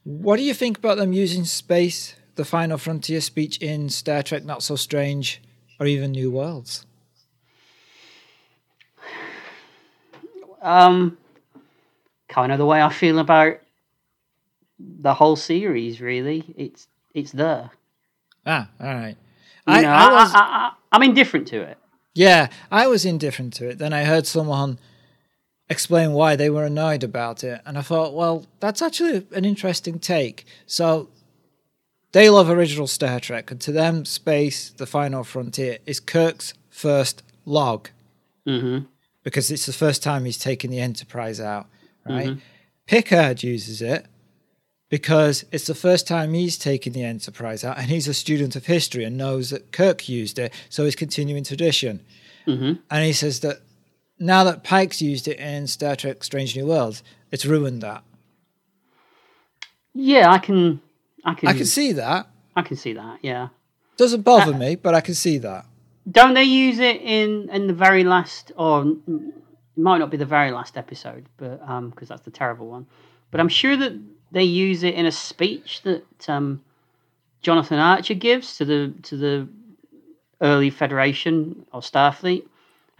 What do you think about them using space, the final frontier speech in Star Trek Not So Strange, or even New Worlds? Um, kind of the way I feel about the whole series. Really, it's it's there. Ah, all right. You I, know, I I, was, I, I, I'm indifferent to it. yeah, I was indifferent to it. Then I heard someone explain why they were annoyed about it, and I thought, well, that's actually an interesting take. So they love original Star Trek, and to them, space, the final frontier, is Kirk's first log. hmm because it's the first time he's taken the Enterprise out, right? Picard uses it because it's the first time he's taken the Enterprise out, and he's a student of history and knows that Kirk used it, so he's continuing tradition. hmm And he says that now that Pike's used it in Star Trek: Strange New Worlds, it's ruined that. Yeah, I can. I can. I can see that. I can see that. Yeah. Doesn't bother me, but I can see that. Don't they use it in in the very last, or it might not be the very last episode, but um, because that's the terrible one. But I'm sure that they use it in a speech that um, Jonathan Archer gives to the to the early Federation or Starfleet,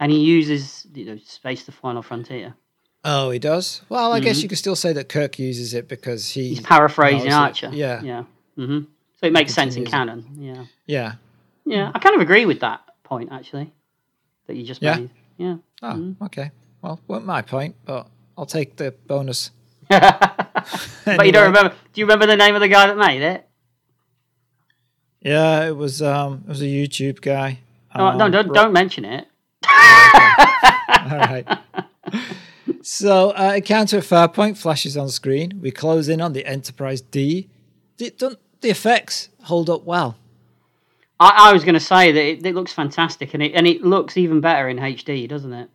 and he uses you know space the final frontier. Oh, he does. Well, I guess you could still say that Kirk uses it because he He's paraphrasing knows it. Archer. Yeah, yeah. hmm So it makes sense in canon. Yeah, yeah. yeah. I kind of agree with that point actually that you just Yeah? made. Yeah. Oh, okay. Well, weren't my point, but I'll take the bonus. But you don't remember? Do you remember the name of the guy that made it? Yeah, it was um, it was a YouTube guy. Oh, no, Um, don't don't mention it. All right. So, uh, encounter at Farpoint flashes on screen. We close in on the Enterprise D. The, don't, the effects hold up well. I, I was going to say that it, it looks fantastic, and it and it looks even better in HD, doesn't it?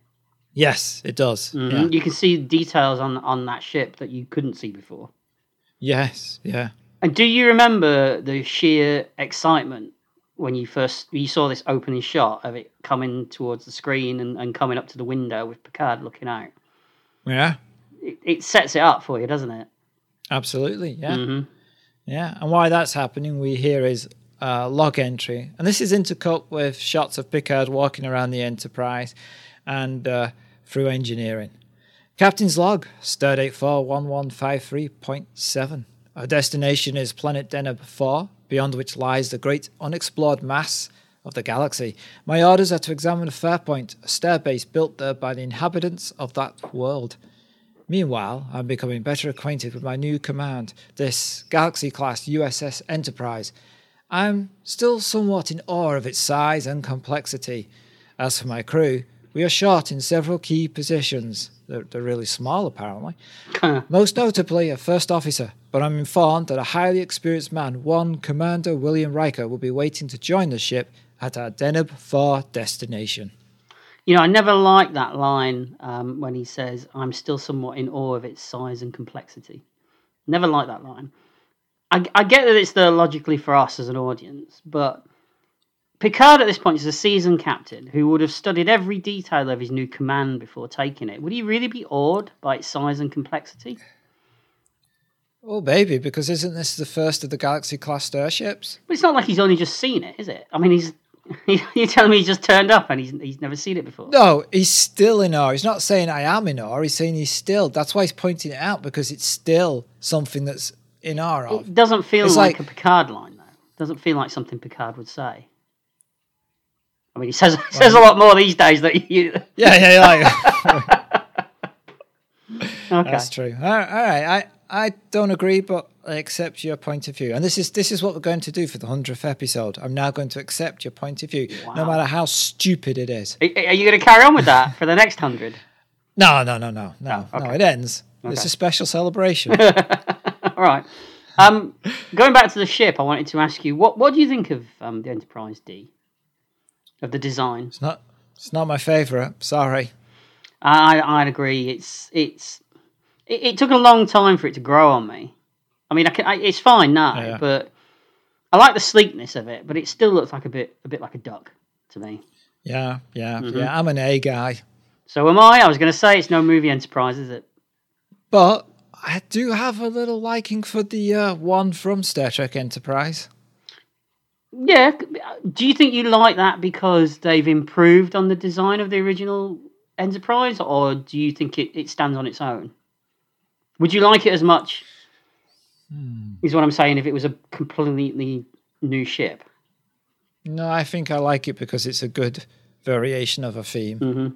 Yes, it does. Mhm. Yeah. You can see details on on that ship that you couldn't see before. Yes, yeah. And do you remember the sheer excitement when you first you saw this opening shot of it coming towards the screen and, and coming up to the window with Picard looking out? Yeah, It, it sets it up for you, doesn't it? absolutely. Yeah. hmm Yeah, and why that's happening, we hear is uh, log entry, and this is intercut with shots of Picard walking around the Enterprise and uh, through engineering. Captain's log, stardate 41153.7. Our destination is planet Deneb 4, beyond which lies the great unexplored mass of the galaxy. My orders are to examine Farpoint, a starbase built there by the inhabitants of that world. Meanwhile, I'm becoming better acquainted with my new command, this Galaxy class USS Enterprise, I'm still somewhat in awe of its size and complexity. As for my crew, we are short in several key positions. They're, they're really small, apparently. Most notably, a first officer, but I'm informed that a highly experienced man, one Commander William Riker, will be waiting to join the ship at our Deneb 4 destination. You know, I never liked that line um, when he says, I'm still somewhat in awe of its size and complexity. Never liked that line. I, I get that it's there logically for us as an audience, but Picard at this point is a seasoned captain who would have studied every detail of his new command before taking it. Would he really be awed by its size and complexity? Oh, baby, because isn't this the first of the Galaxy class starships? But it's not like he's only just seen it, is it? I mean, he's you're telling me he just turned up and he's he's never seen it before. No, he's still in awe. He's not saying I am in awe. He's saying he's still. That's why he's pointing it out because it's still something that's in awe of. It doesn't feel It's like, like- a Picard line though. It doesn't feel like something Picard would say. I mean, he says he says a lot more these days that you. Yeah, yeah, like Okay. that's true. All right, all right. I I don't agree, but I accept your point of view. And this is this is what we're going to do for the hundredth episode. I'm now going to accept your point of view, no matter how stupid it is. Are are you going to carry on with that for the next hundred? No, no, no, no, no, Oh, okay. no. It ends. It's a special celebration. All right. Um, going back to the ship, I wanted to ask you what what do you think of um, the Enterprise D? Of the design, it's not. It's not my favorite. Sorry. I I'd agree. It's it's it, it took a long time for it to grow on me. I mean, I can, I, it's fine now, Yeah. but I like the sleekness of it. But it still looks like a bit a bit like a duck to me. Yeah, yeah, Mm-hmm. yeah. I'm an A guy, So am I. I was going to say it's no movie Enterprise, is it? but I do have a little liking for the uh, one from Star Trek Enterprise. Yeah. Do you think you like that because they've improved on the design of the original Enterprise, or do you think it, it stands on its own? Would you like it as much? Is what I'm saying. If it was a completely new ship. No, I think I like it because it's a good variation of a theme. hmm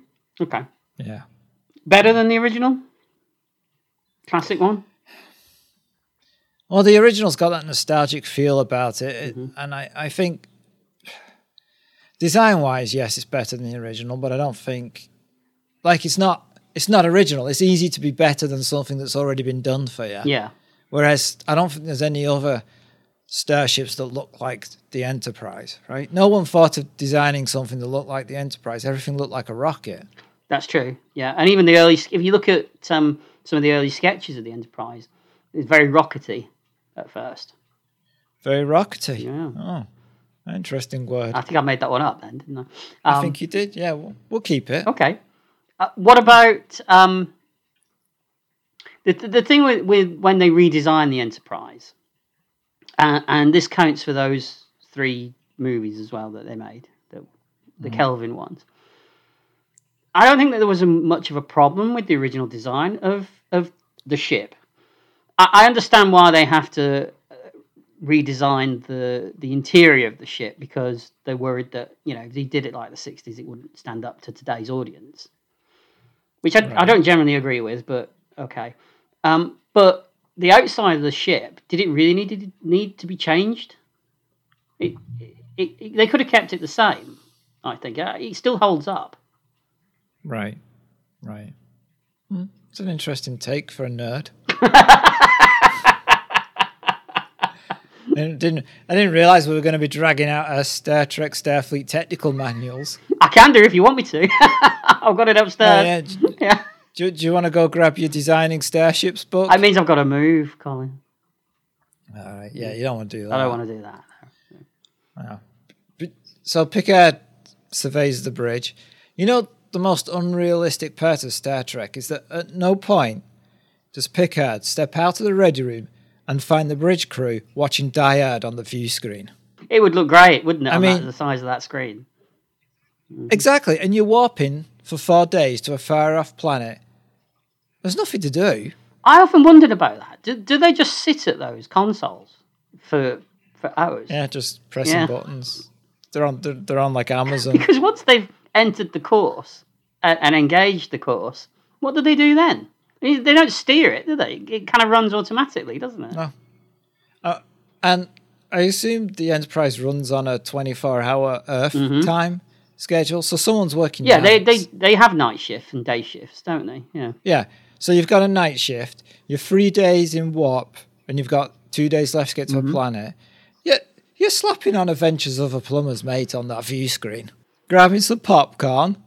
Okay. Yeah. Better than the original classic one. Well, the original's got that nostalgic feel about it, it- Mm-hmm. and I, I think design wise, yes, it's better than the original, but I don't think like it's not it's not original. It's easy to be better than something that's already been done for you. Yeah. Whereas I don't think there's any other starships that look like the Enterprise, right? No one thought of designing something that looked like the Enterprise. Everything looked like a rocket. That's true. Yeah, and even the early, if you look at um, some of the early sketches of the Enterprise, it's very rockety at first. Very rockety. Yeah. Oh, interesting word. I think I made that one up then, didn't I? I Um, think you did. Yeah, we'll, we'll keep it. Okay. Uh, what about um, the the the thing with, with when they redesigned the Enterprise, uh, and this counts for those three movies as well that they made, the the Kelvin ones. I don't think that there was a, much of a problem with the original design of of the ship. I, I understand why they have to uh, redesign the the interior of the ship because they're worried that you know if they did it like the 60s it wouldn't stand up to today's audience which I, I don't generally agree with but okay. Um, but the outside of the ship did it really need to need to be changed? It, it, it, they could have kept it the same I think. Uh, it still holds up. Right, right. Hmm, It's an interesting take for a nerd. I didn't I didn't realize we were going to be dragging out our Star Trek Starfleet technical manuals. I can do if you want me to I've got it Oh, upstairs yeah. Do, yeah. do, do you want to go grab your designing starships book? that means I've got to move Colin All right, yeah, you don't want to do that. I don't want to do that So Picard surveys the bridge. You know, the most unrealistic part of Star Trek is that at no point does Picard step out of the ready room and find the bridge crew watching Die Hard on the view screen. it would look great wouldn't it I on that- mean- the size of that screen mm-hmm. Exactly, and you're warping for four days to a far off planet. There's nothing to do. I often wondered about that. Do, do they just sit at those consoles for for hours? Yeah, just pressing Yeah. buttons. They're on. They're, they're on like Amazon. Because once they've entered the course and, and engaged the course, what do they do then? They don't steer it, do they? It kind of runs automatically, doesn't it? No. and I assume the Enterprise runs on a 24 hour Earth time schedule. So someone's working. Mm-hmm. Yeah, they, nights. they they have night shift and day shifts, don't they? Yeah. Yeah. So you've got a night shift. You're three days in warp, and you've got two days left to get to Mm-hmm. a planet. Yet you're slapping on Adventures of a Plumber's Mate on that view screen, grabbing some popcorn.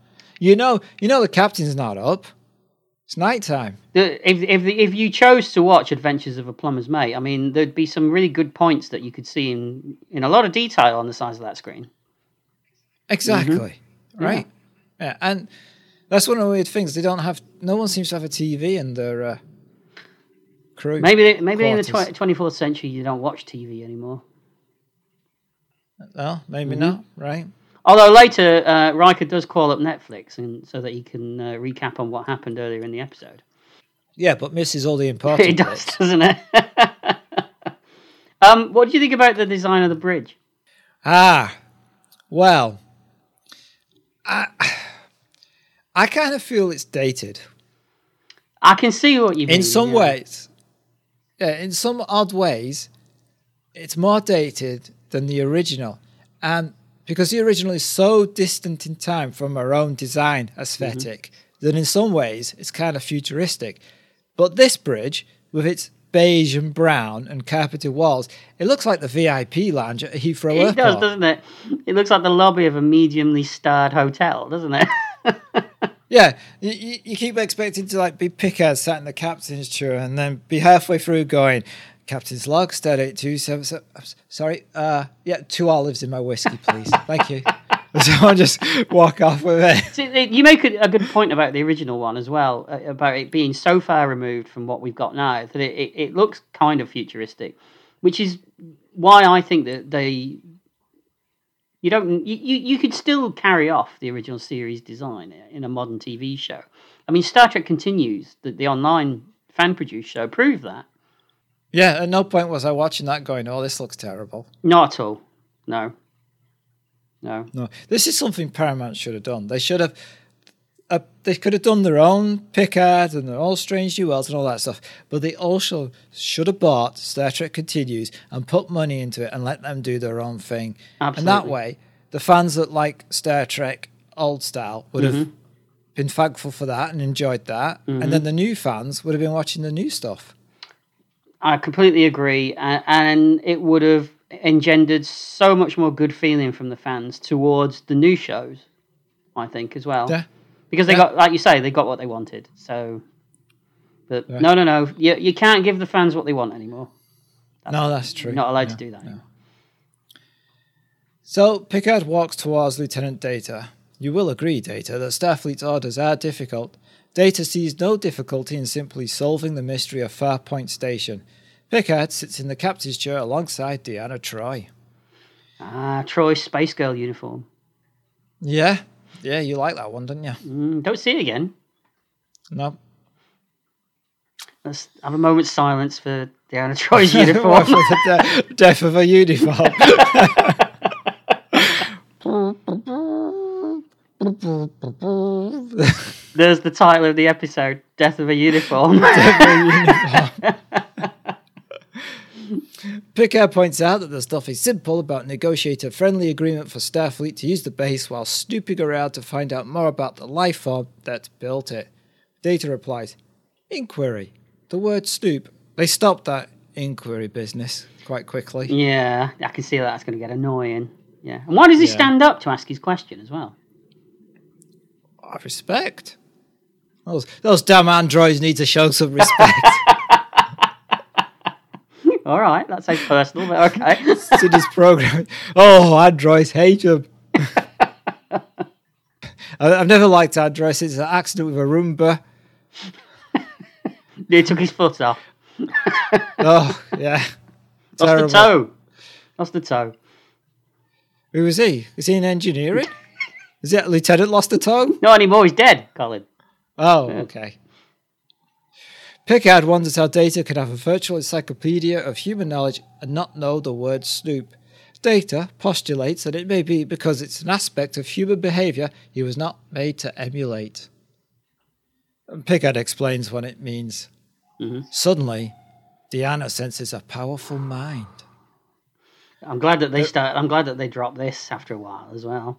You know, you know the captain's not up. It's night time. The, if if the, if you chose to watch Adventures of a Plumber's Mate, I mean, there'd be some really good points that you could see in in a lot of detail on the size of that screen. Exactly. Right. Yeah. And that's one of the weird things. They don't have. No one seems to have a TV in their uh, crew. Maybe they, maybe in the twenty fourth century you don't watch TV anymore. No, maybe Mm-hmm. not. Right. Although later uh, Riker does call up Netflix and so that he can uh, recap on what happened earlier in the episode. Yeah, but misses all the important it does, bits. doesn't it? um, what do you think about the design of the bridge? Ah, well, I I kind of feel it's dated I can see what you mean. in some yeah. ways. Yeah, in some odd ways, it's more dated than the original, and because the original is so distant in time from our own design aesthetic, mm-hmm. that in some ways it's kind of futuristic. But this bridge, with its beige and brown and carpeted walls, it looks like the VIP lounge at Heathrow It Airport. does, doesn't it? It looks like the lobby of a mediumly starred hotel, doesn't it? Yeah, you, you, keep expecting to like be Picard sat in the captain's chair and then be halfway through going, Captain's log, stat eight two seven seven. Sorry, uh, yeah, two olives in my whiskey, please. Thank you. So I'll just walk off with it. See, it- you make a, a good point about the original one as well, uh, about it being so far removed from what we've got now that it, it, it looks kind of futuristic, which is why I think that they. You don't. You, you, you could still carry off the original series design in a modern TV show. I mean, Star Trek Continues, the, the online fan produced show, proved that. Yeah, at no point was I watching that going, oh, this looks terrible. Not at all. No. No. No, this is something Paramount should have done. They should have. Uh, they could have done their own Picard and their own Strange New Worlds and all that stuff, but they also should have bought Star Trek Continues and put money into it and let them do their own thing. Absolutely. And that way, the fans that like Star Trek old style would have been thankful for that and enjoyed that, and then the new fans would have been watching the new stuff. I completely agree, and, and it would have engendered so much more good feeling from the fans towards the new shows. I think as well, Yeah. because they Yeah. got, like you say, they got what they wanted. So, but Yeah. no, no, no, you you can't give the fans what they want anymore. no, that's true. You're not allowed to do that. So Picard walks towards Lieutenant Data. You will agree, Data, that Starfleet's orders are difficult. Data sees no difficulty in simply solving the mystery of Farpoint Station. Picard sits in the captain's chair alongside Deanna Troi. Ah, Troi's space girl uniform. Yeah, yeah, you like that one, don't you? Mm, don't see it again. No. Let's have a moment's silence for Diana Troi's uniform. for the de- death of a uniform? There's the title of the episode: "Death of a Uniform." Picard points out that the stuff is simple about negotiate a friendly agreement for Starfleet to use the base while snooping around to find out more about the life form that built it. Data replies, Inquiry. The word snoop. They stopped that inquiry business quite quickly. Yeah, I can see that that's going to get annoying. Yeah, and why does he Yeah. stand up to ask his question as well? I respect. Those, those damn androids need to show some respect. All right, that sounds personal, but okay. it's in his program. Oh, androids hate them. I- I've never liked androids It's an accident with a Roomba. he took his foot off. Oh, yeah. Lost the toe. Lost the toe. Who was he? Is he in engineering? Is it Lieutenant lost the toe? Not anymore. He's dead, Colin. Oh, okay. Picard wonders how Data could have a virtual encyclopedia of human knowledge and not know the word snoop. Data postulates that it may be because it's an aspect of human behavior he was not made to emulate. And Picard explains what it means. Mm-hmm. Suddenly, Deanna senses a powerful mind. I'm glad that they uh, start. I'm glad that they dropped this after a while as well.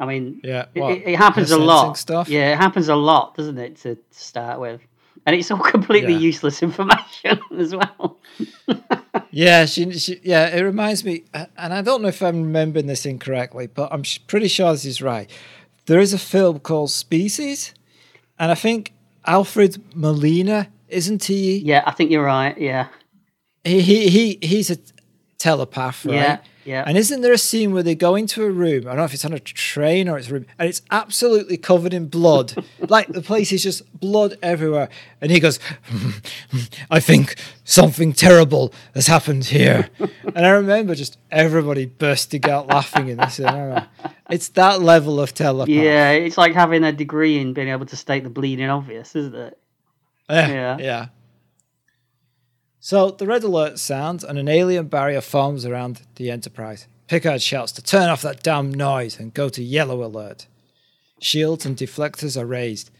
I mean, Yeah, it, what, it, it happens a lot. stuff? Yeah, it happens a lot, doesn't it? To, start with, and it's all completely Yeah. useless information as well. Yeah, she, she, yeah, it reminds me, uh, and I don't know if I'm remembering this incorrectly, but I'm sh- pretty sure this is right. There is a film called Species, and I think Alfred Molina, isn't he? Yeah, I think you're right. Yeah, He, he, he he's a telepath, right? Yeah, yeah. And isn't there a scene where they go into a room? I don't know if it's on a train or it's a room, and it's absolutely covered in blood. like the place is just blood everywhere. And he goes, hmm, hmm, hmm, I think something terrible has happened here. and I remember just everybody bursting out laughing in this. It's that level of telepath. yeah. It's like having a degree in being able to state the bleeding obvious, isn't it? Yeah. Yeah. Yeah. So the red alert sounds and an alien barrier forms around the Enterprise. Picard shouts to turn off that damn noise and go to yellow alert. Shields and deflectors are raised.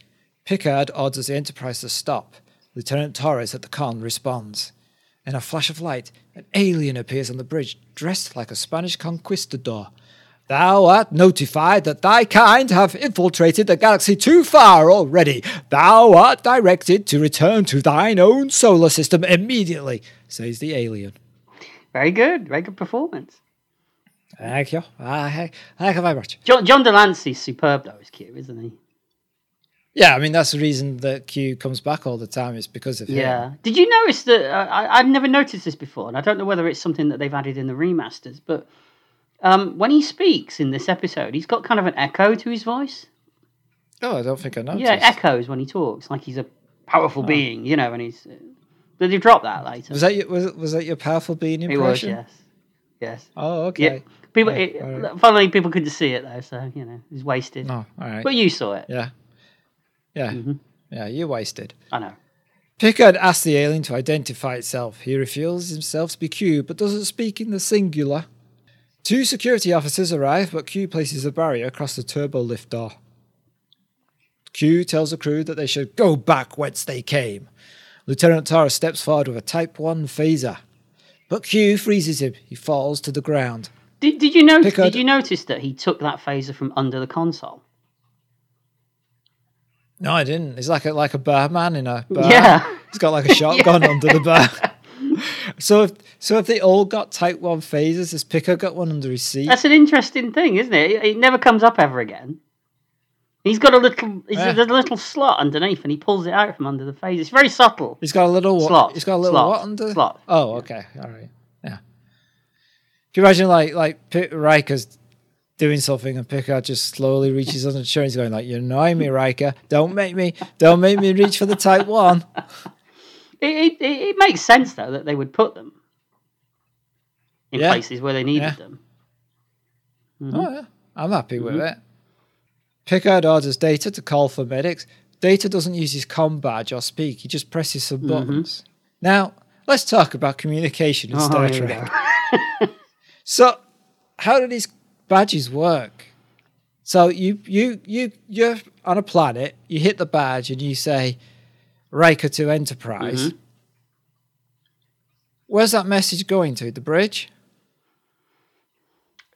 Picard orders the Enterprise to stop. Lieutenant Torres at the conn responds. In a flash of light, an alien appears on the bridge, dressed like a Spanish conquistador. Thou art notified that thy kind have infiltrated the galaxy too far already. Thou art directed to return to thine own solar system immediately, says the alien. Very good. Very good performance. Thank you. Thank thank you very much. John, John de Lancie's superb though, is Q, isn't he? Yeah, I mean, that's the reason that Q comes back all the time, is because of him. Yeah. Did you notice that? Uh, I, I'd never noticed this before, and I don't know whether it's something that they've added in the remasters, but um, when he speaks in this episode, he's got kind of an echo to his voice. Oh, I don't think I noticed. Yeah, it echoes when he talks, like he's a powerful being, you know, and he's. Uh, did they drop that later? Was that your, was, was that your powerful being it impression? was, yes. Yes. Oh, Yeah. okay. People, Yeah, it, alright. funnily, people couldn't see it though, so you know, it's wasted. Oh, all right. But you saw it. yeah. Yeah. Mhm. Yeah, you're wasted. I know. Picard asks the alien to identify itself. He reveals himself to be Q, but doesn't speak in the singular. Two security officers arrive, but Q places a barrier across the turbo lift door. Q tells the crew that they should go back whence they came. Lieutenant Torres steps forward with a Type 1 phaser. But Q freezes him. He falls to the ground. Did, did you notice? Did you notice that he took that phaser from under the console? No, I didn't. He's like a like a barman in a bar. Yeah. He's got like a shotgun under the bar. so if so if they all got Type 1 phasers, has Picard got one under his seat? That's an interesting thing, isn't it? It, never comes up ever again. He's got a little, he's Yeah. a little slot underneath, and he pulls it out from under the phase. It's very subtle. He's got a little what? Slot. He's got a little Slot. what under? Slot. Oh, okay. All right. Yeah. Can you imagine like like P- Riker's doing something and Picard just slowly reaches under the chair and he's going like, "You're annoying me, Riker. Don't make me. Don't make me reach for the Type One." It, it, it, makes sense though that they would put them in Yeah. places where they needed Yeah. them. Oh yeah, I'm happy with Mm-hmm. it. Picard orders Data to call for medics. Data doesn't use his com badge or speak. He just presses some Mm-hmm. buttons. Now let's talk about communication in Oh, Star Trek. So, how do these badges work? So you you you you're on a planet. You hit the badge and you say, "Riker to Enterprise." Mm-hmm. Where's that message going to? The bridge?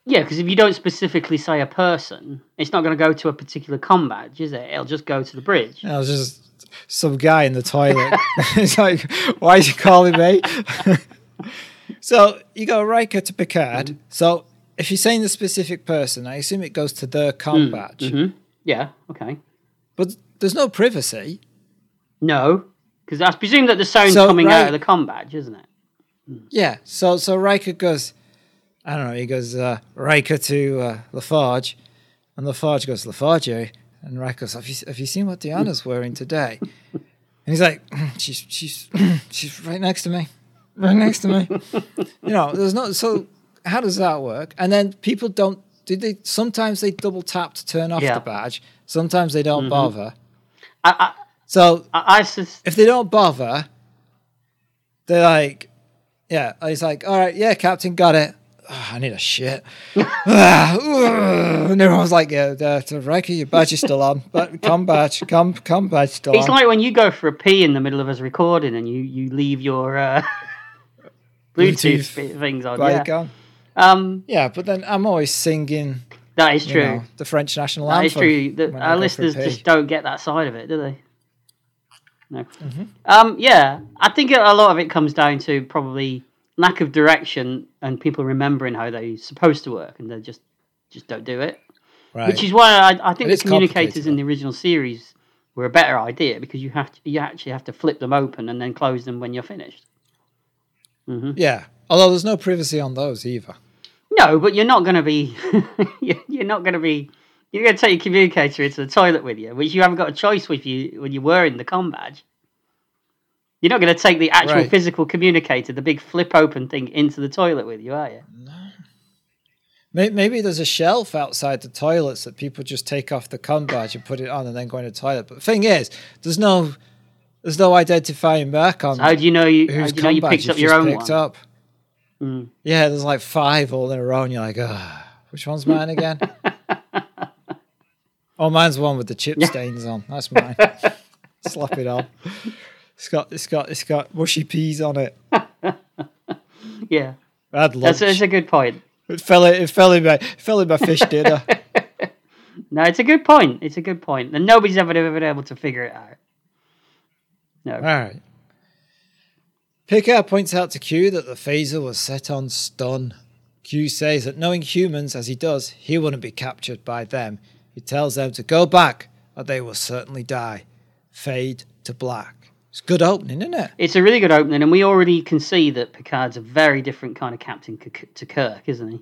Yeah, because if you don't specifically say a person, it's not going to go to a particular com badge, is it? It'll just go to the bridge. I was just some guy in the toilet. it's like, why is you calling me? so you go Riker to Picard. Mm-hmm. So if you're saying the specific person, I assume it goes to their com badge. hmm Yeah. Okay. But there's no privacy. No, because I presume that the sound's So, coming out of the com badge, isn't it? Yeah. So so Riker goes, I don't know. He goes uh, Riker to uh, La Forge, and La Forge goes La Forge, eh?" and Riker goes, have you have you seen what Diana's wearing today? And he's like, "Mm, she's she's she's right next to me, right next to me. you know, there's no. So how does that work? And then people don't. Did they? Sometimes they double tap to turn off Yeah. the badge. Sometimes they don't bother. I, So I, I, sus- if they don't bother, they're like, yeah, he's like, all right, yeah, Captain, got it. "Oh, I need a shit. Ah, ugh." and everyone's like, yeah, uh, to Riker, your badge is still on, but come badge, come, come badge still It's on. like when you go for a pee in the middle of us recording and you, you leave your uh, Bluetooth, Bluetooth things on. Right, Yeah. Um, Yeah, but then I'm always singing that is you true. know, the French national That is anthem. true. The, our go for a listeners just don't get that side of it, do they? No. Mm-hmm. Um, yeah, I think a lot of it comes down to probably lack of direction and people remembering how they're supposed to work, and they just just don't do it. Right. Which is why I, I think the communicators in the original series were a better idea because you have to, you actually have to flip them open and then close them when you're finished. yeah. Although there's no privacy on those either. No, but you're not going to be. you're not going to be. You're going to take your communicator into the toilet with you, which you haven't got a choice with you when you were in the com badge. You're not going to take the actual Right. physical communicator, the big flip open thing, into the toilet with you, are you? May- Maybe there's a shelf outside the toilets that people just take off the com badge and put it on and then go in the toilet. But the thing is, there's no there's no identifying mark on How do you know you? How whose do you know you picked up your own picked one? up. Mm. Yeah, there's like five all in a row, and you're like, ah, which one's mine again? oh, mine's the one with the chip stains on. That's mine. Slap it on. It's got it's got it's got mushy peas on it. Yeah, I had lunch. that's, that's a good point. It fell in, it fell in my it fell in my fish dinner. No, it's a good point. It's a good point, and nobody's ever ever been able to figure it out. No. All right. Picard points out to Q that the phaser was set on stun. Q says that knowing humans as he does, he wouldn't be captured by them. He tells them to go back, or they will certainly die. Fade to black. It's a good opening, isn't it? It's a really good opening, and we already can see that Picard's a very different kind of captain to Kirk, isn't he?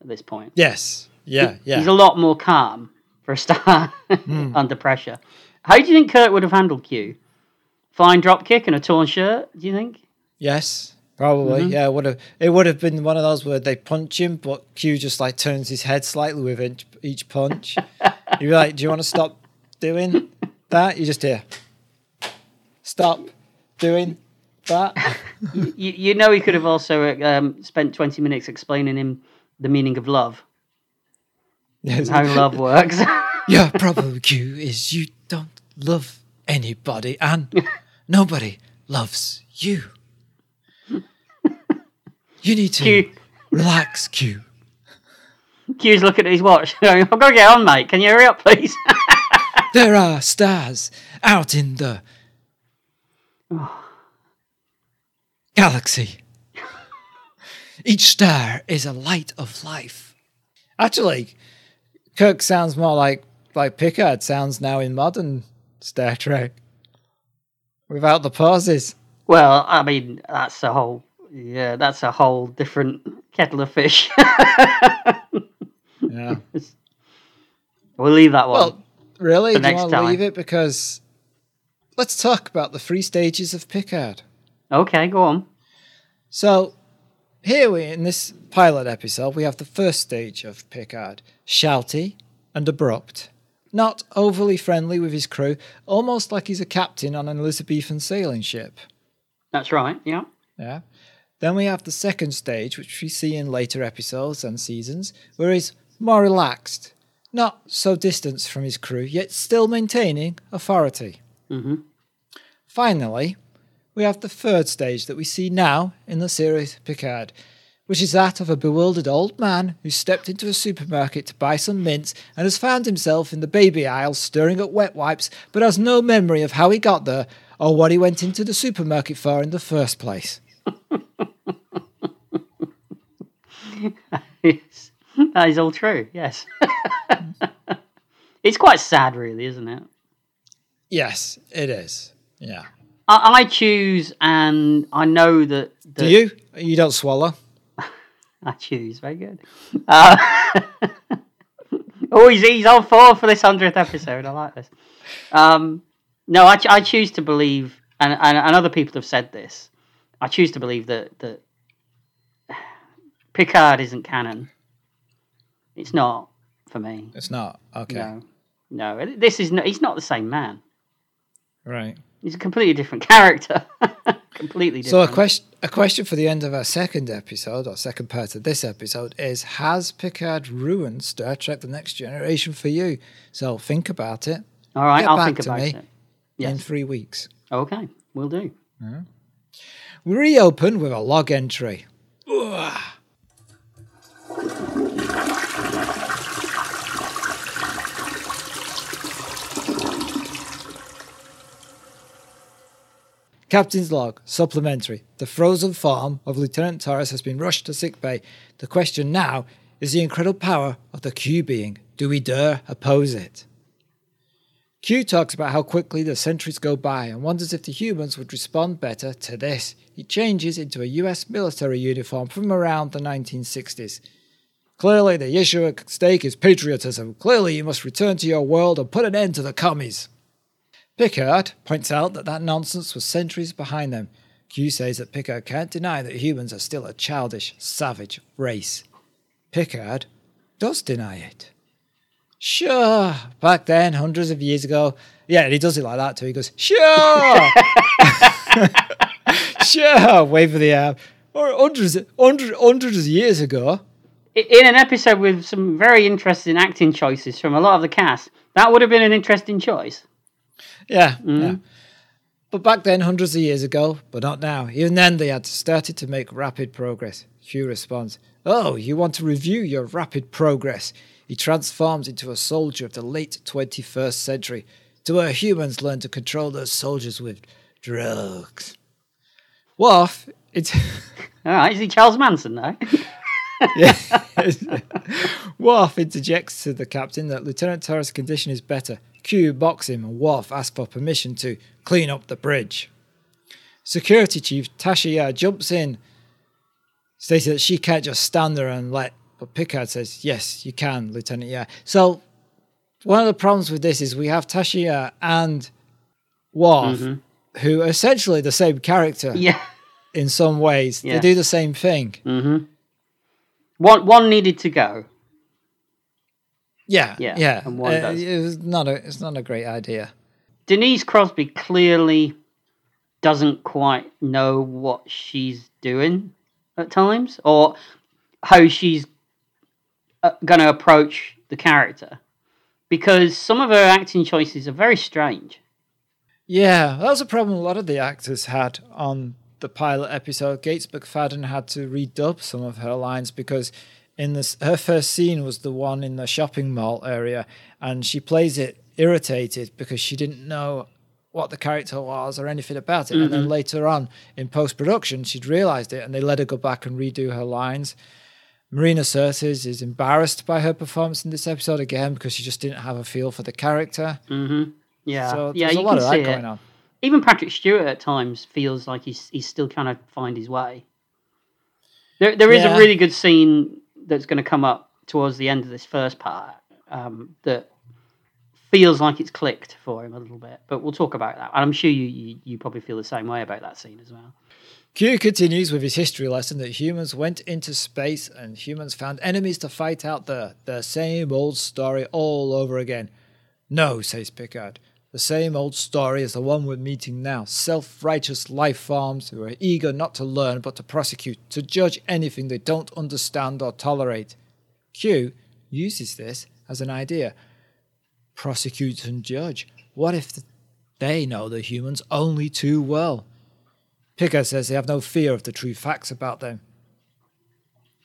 At this point, Yes. Yeah, yeah. he's a lot more calm for a start hmm. under pressure. How do you think Kirk would have handled Q? Fine drop kick and a torn shirt? Do you think? Yes, probably. Mm-hmm. Yeah, it would have. It would have been one of those where they punch him, but Q just like turns his head slightly with each, each punch. You'd be like, "Do you want to stop doing that?" You just hear, "Stop doing that." you, you know, he could have also um, spent twenty minutes explaining him the meaning of love, Yes. how love works. Your problem, Q, is you don't love anybody, and nobody loves you. You need to Q, relax, Q. Q's looking at his watch. I've got to get on, mate. Can you hurry up, please? There are stars out in the galaxy. Each star is a light of life. Actually, Kirk sounds more like like Picard sounds now in modern Star Trek. Without the pauses. well, I mean, that's the whole. Yeah, that's a whole different kettle of fish. Yeah. we'll leave that one. Well, really? Do you want to time. leave it? Because let's talk about the three stages of Picard. okay, go on. So, here we in this pilot episode, we have the first stage of Picard shouty and abrupt, not overly friendly with his crew, almost like he's a captain on an Elizabethan sailing ship. That's right. Yeah. Yeah. Then we have the second stage, which we see in later episodes and seasons, where he's more relaxed, not so distanced from his crew, yet still maintaining authority. hmm Finally, we have the third stage that we see now in the series Picard, which is that of a bewildered old man who stepped into a supermarket to buy some mints and has found himself in the baby aisle stirring up wet wipes, but has no memory of how he got there or what he went into the supermarket for in the first place. Yes. that is all true. Yes. it's quite sad, really, isn't it? Yes, it is. Yeah. I, I choose, and I know that. that Do you? You don't swallow? I choose. Very good. Uh, oh, he's, he's on four for this hundredth episode. I like this. Um, no, I, I choose to believe, and, and and other people have said this. I choose to believe that that Picard isn't canon. It's not for me. It's not. Okay. No, no. This is no, he's not the same man. Right. He's a completely different character. completely different. So a question, a question for the end of our second episode or second part of this episode is: Has Picard ruined Star Trek: The Next Generation for you? So think about it All right, get I'll think about it. in three weeks. Okay, we'll do. We reopen with a log entry. Ugh. Captain's log, supplementary. The frozen form of Lieutenant Torres has been rushed to sickbay. The question now is the incredible power of the Q being. Do we dare oppose it? Q talks about how quickly the centuries go by and wonders if the humans would respond better to this. He changes into a US military uniform from around the 1960s. Clearly, the issue at stake is patriotism. Clearly, you must return to your world and put an end to the commies. Picard points out that that nonsense was centuries behind them. Q says that Picard can't deny that humans are still a childish, savage race. Picard does deny it. Sure, back then, hundreds of years ago. Yeah, and he does it like that too. He goes, sure, sure, wave of the arm. Or hundreds, hundreds, hundreds of years ago. In an episode with some very interesting acting choices from a lot of the cast, that would have been an interesting choice. Yeah, mm. yeah. But back then, hundreds of years ago, but not now. Even then, they had started to make rapid progress. Q responds, Oh, you want to review your rapid progress? He transforms into a soldier of the late 21st century, to where humans learn to control those soldiers with drugs. Worf, it's. All right, is he Charles Manson now? yeah. Worf interjects to the captain that Lieutenant Torres' condition is better. Q box him and Worf asks for permission to clean up the bridge. Security Chief Tasha Yar jumps in, stating that she can't just stand there and let. But Picard says, "Yes, you can, Lieutenant Yeah. So one of the problems with this is we have Tasha Yar and Worf, who are essentially the same character yeah. in some ways. Yeah. They do the same thing. Mm-hmm. One one needed to go. Yeah, Yeah, yeah. and one Uh, does. it not a. It's not a great idea. Denise Crosby clearly doesn't quite know what she's doing at times, or how she's Uh, going to approach the character, because some of her acting choices are very strange. Yeah, that was a problem a lot of the actors had on the pilot episode. Gates McFadden had to redub some of her lines because in this her first scene was the one in the shopping mall area, and she plays it irritated because she didn't know what the character was or anything about it. And then mm-hmm. later on in post production, she'd realized it, and they let her go back and redo her lines. Marina Sirtis is embarrassed by her performance in this episode again because she just didn't have a feel for the character. Mm-hmm. Yeah, so yeah, there's a you lot can of see that it. going on. Even Patrick Stewart at times feels like he's he's still trying to find his way. There, there is Yeah. a really good scene that's going to come up towards the end of this first part um, that feels like it's clicked for him a little bit. But we'll talk about that. And I'm sure you, you you probably feel the same way about that scene as well. Q continues with his history lesson that humans went into space and humans found enemies to fight out there. The same old story all over again. No, says Picard. The same old story as the one we're meeting now. Self righteous life forms who are eager not to learn but to prosecute, to judge anything they don't understand or tolerate. Q uses this as an idea. Prosecute and judge. What if they know the humans only too well? Picard says they have no fear of the true facts about them.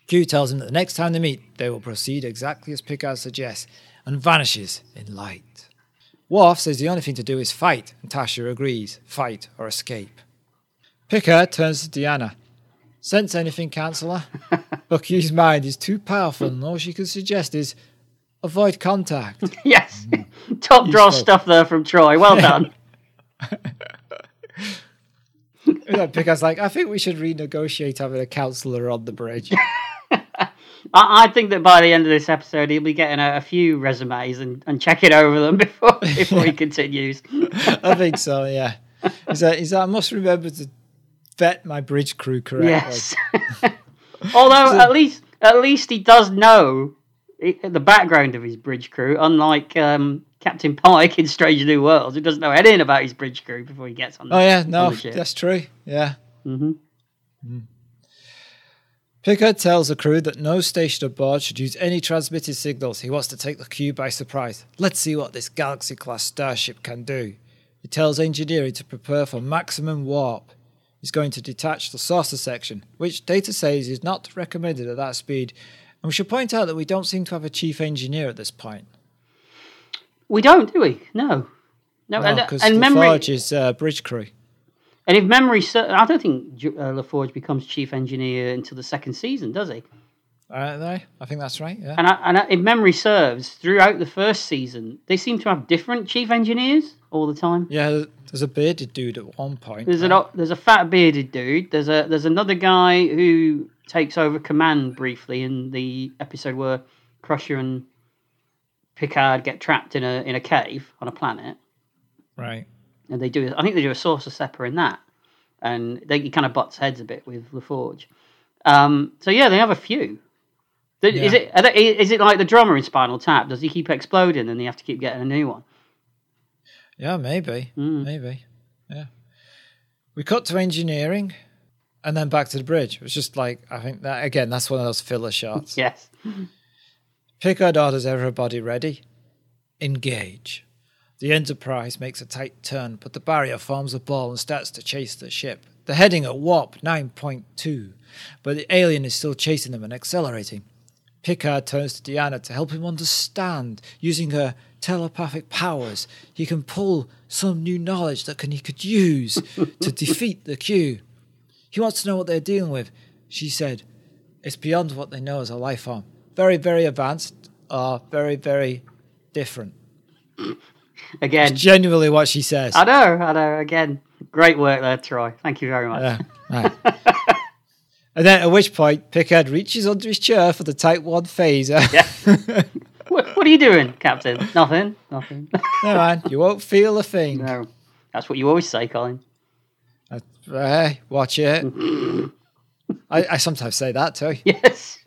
Q tells him that the next time they meet, they will proceed exactly as Picard suggests and vanishes in light. Worf says the only thing to do is fight, and Tasha agrees fight or escape. Picard turns to Deanna. Sense anything, Counselor? but Q's mind is too powerful, and all she can suggest is avoid contact. Yes, mm-hmm. top draw stuff there from Troi. Well done. Picard's like, I think we should renegotiate having a counselor on the bridge. I, I think that by the end of this episode, he'll be getting a, a few resumes and, and checking over them before before he continues. I think so, yeah. He said, he said, I must remember to vet my bridge crew correctly. Yes. Although at least at least he does know the background of his bridge crew, unlike um, Captain Pike in Strange New Worlds, who doesn't know anything about his bridge crew before he gets on. The, Oh, yeah, no, that's true. Yeah. Mm-hmm. Picard tells the crew that no station aboard should use any transmitted signals. He wants to take the crew by surprise. Let's see what this Galaxy class starship can do. He tells engineering to prepare for maximum warp. He's going to detach the saucer section, which Data says is not recommended at that speed. And we should point out that we don't seem to have a chief engineer at this point. We don't, do we? No. No, and, because and memory. La Forge is uh, bridge crew. And if memory, I don't think uh, La Forge becomes chief engineer until the second season, does he? Are they? I think that's right. Yeah. And, I, and I, if memory serves, throughout the first season, they seem to have different chief engineers all the time. Yeah, there's a bearded dude at one point. There's right? an there's a fat bearded dude. There's a there's another guy who takes over command briefly in the episode where Crusher and Picard get trapped in a in a cave on a planet, Right. and they do I think they do a saucer sepper in that, and they he kind of butts heads a bit with La Forge. Um, so yeah, they have a few. Th- Is Yeah. it they, is it like the drummer in Spinal Tap? Does he keep exploding and they have to keep getting a new one? Yeah, maybe. Mm. Maybe. Yeah. We cut to engineering and then back to the bridge. It was just like, I think that, again, that's one of those filler shots. Yes. Picard orders everybody ready. Engage. The Enterprise makes a tight turn, but the barrier forms a ball and starts to chase the ship. They're heading at warp 9.2, but the alien is still chasing them and accelerating. Picard turns to Deanna to help him understand. Using her telepathic powers, he can pull some new knowledge that can, he could use to defeat the Q. He wants to know what they're dealing with. She said, It's beyond what they know as a life form. Very, very advanced, or very, very different. Again, Genuinely what she says. I know, I know. Again, great work there, Troi. Thank you very much. Yeah, right. and then at which point, Picard reaches under his chair for the Type 1 phaser. Yeah. what, what are you doing, Captain? Nothing. Nothing. no, man, you won't feel a thing. no, that's what you always say, Colin. Hey, watch it. I, I sometimes say that too. Yes.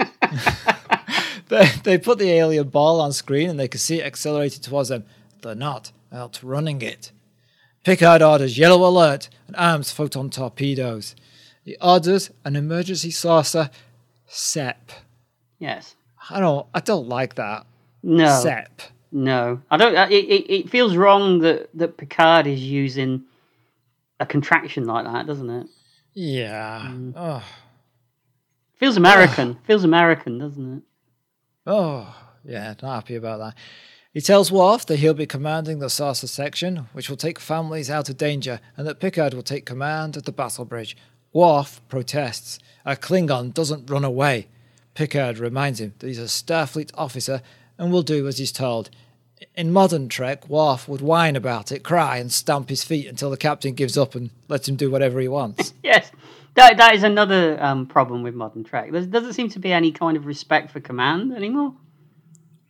They, they put the alien ball on screen and they can see it accelerated towards them. They're not outrunning it. Picard orders yellow alert and arms photon torpedoes. He orders an emergency saucer SEP. yes. I don't I don't like that. No. SEP. No. I don't. It, it, it feels wrong that that Picard is using a contraction like that, doesn't it? Yeah. Oh. Feels American. feels American, doesn't it? Oh, yeah, not happy about that. He tells Worf that he'll be commanding the saucer section, which will take families out of danger, and that Picard will take command of the battle bridge. Worf protests. A Klingon doesn't run away. Picard reminds him that he's a Starfleet officer and will do as he's told. In modern Trek, Worf would whine about it, cry, and stamp his feet until the captain gives up and lets him do whatever he wants. Yes. That that is another um, problem with modern Trek. There doesn't seem to be any kind of respect for command anymore.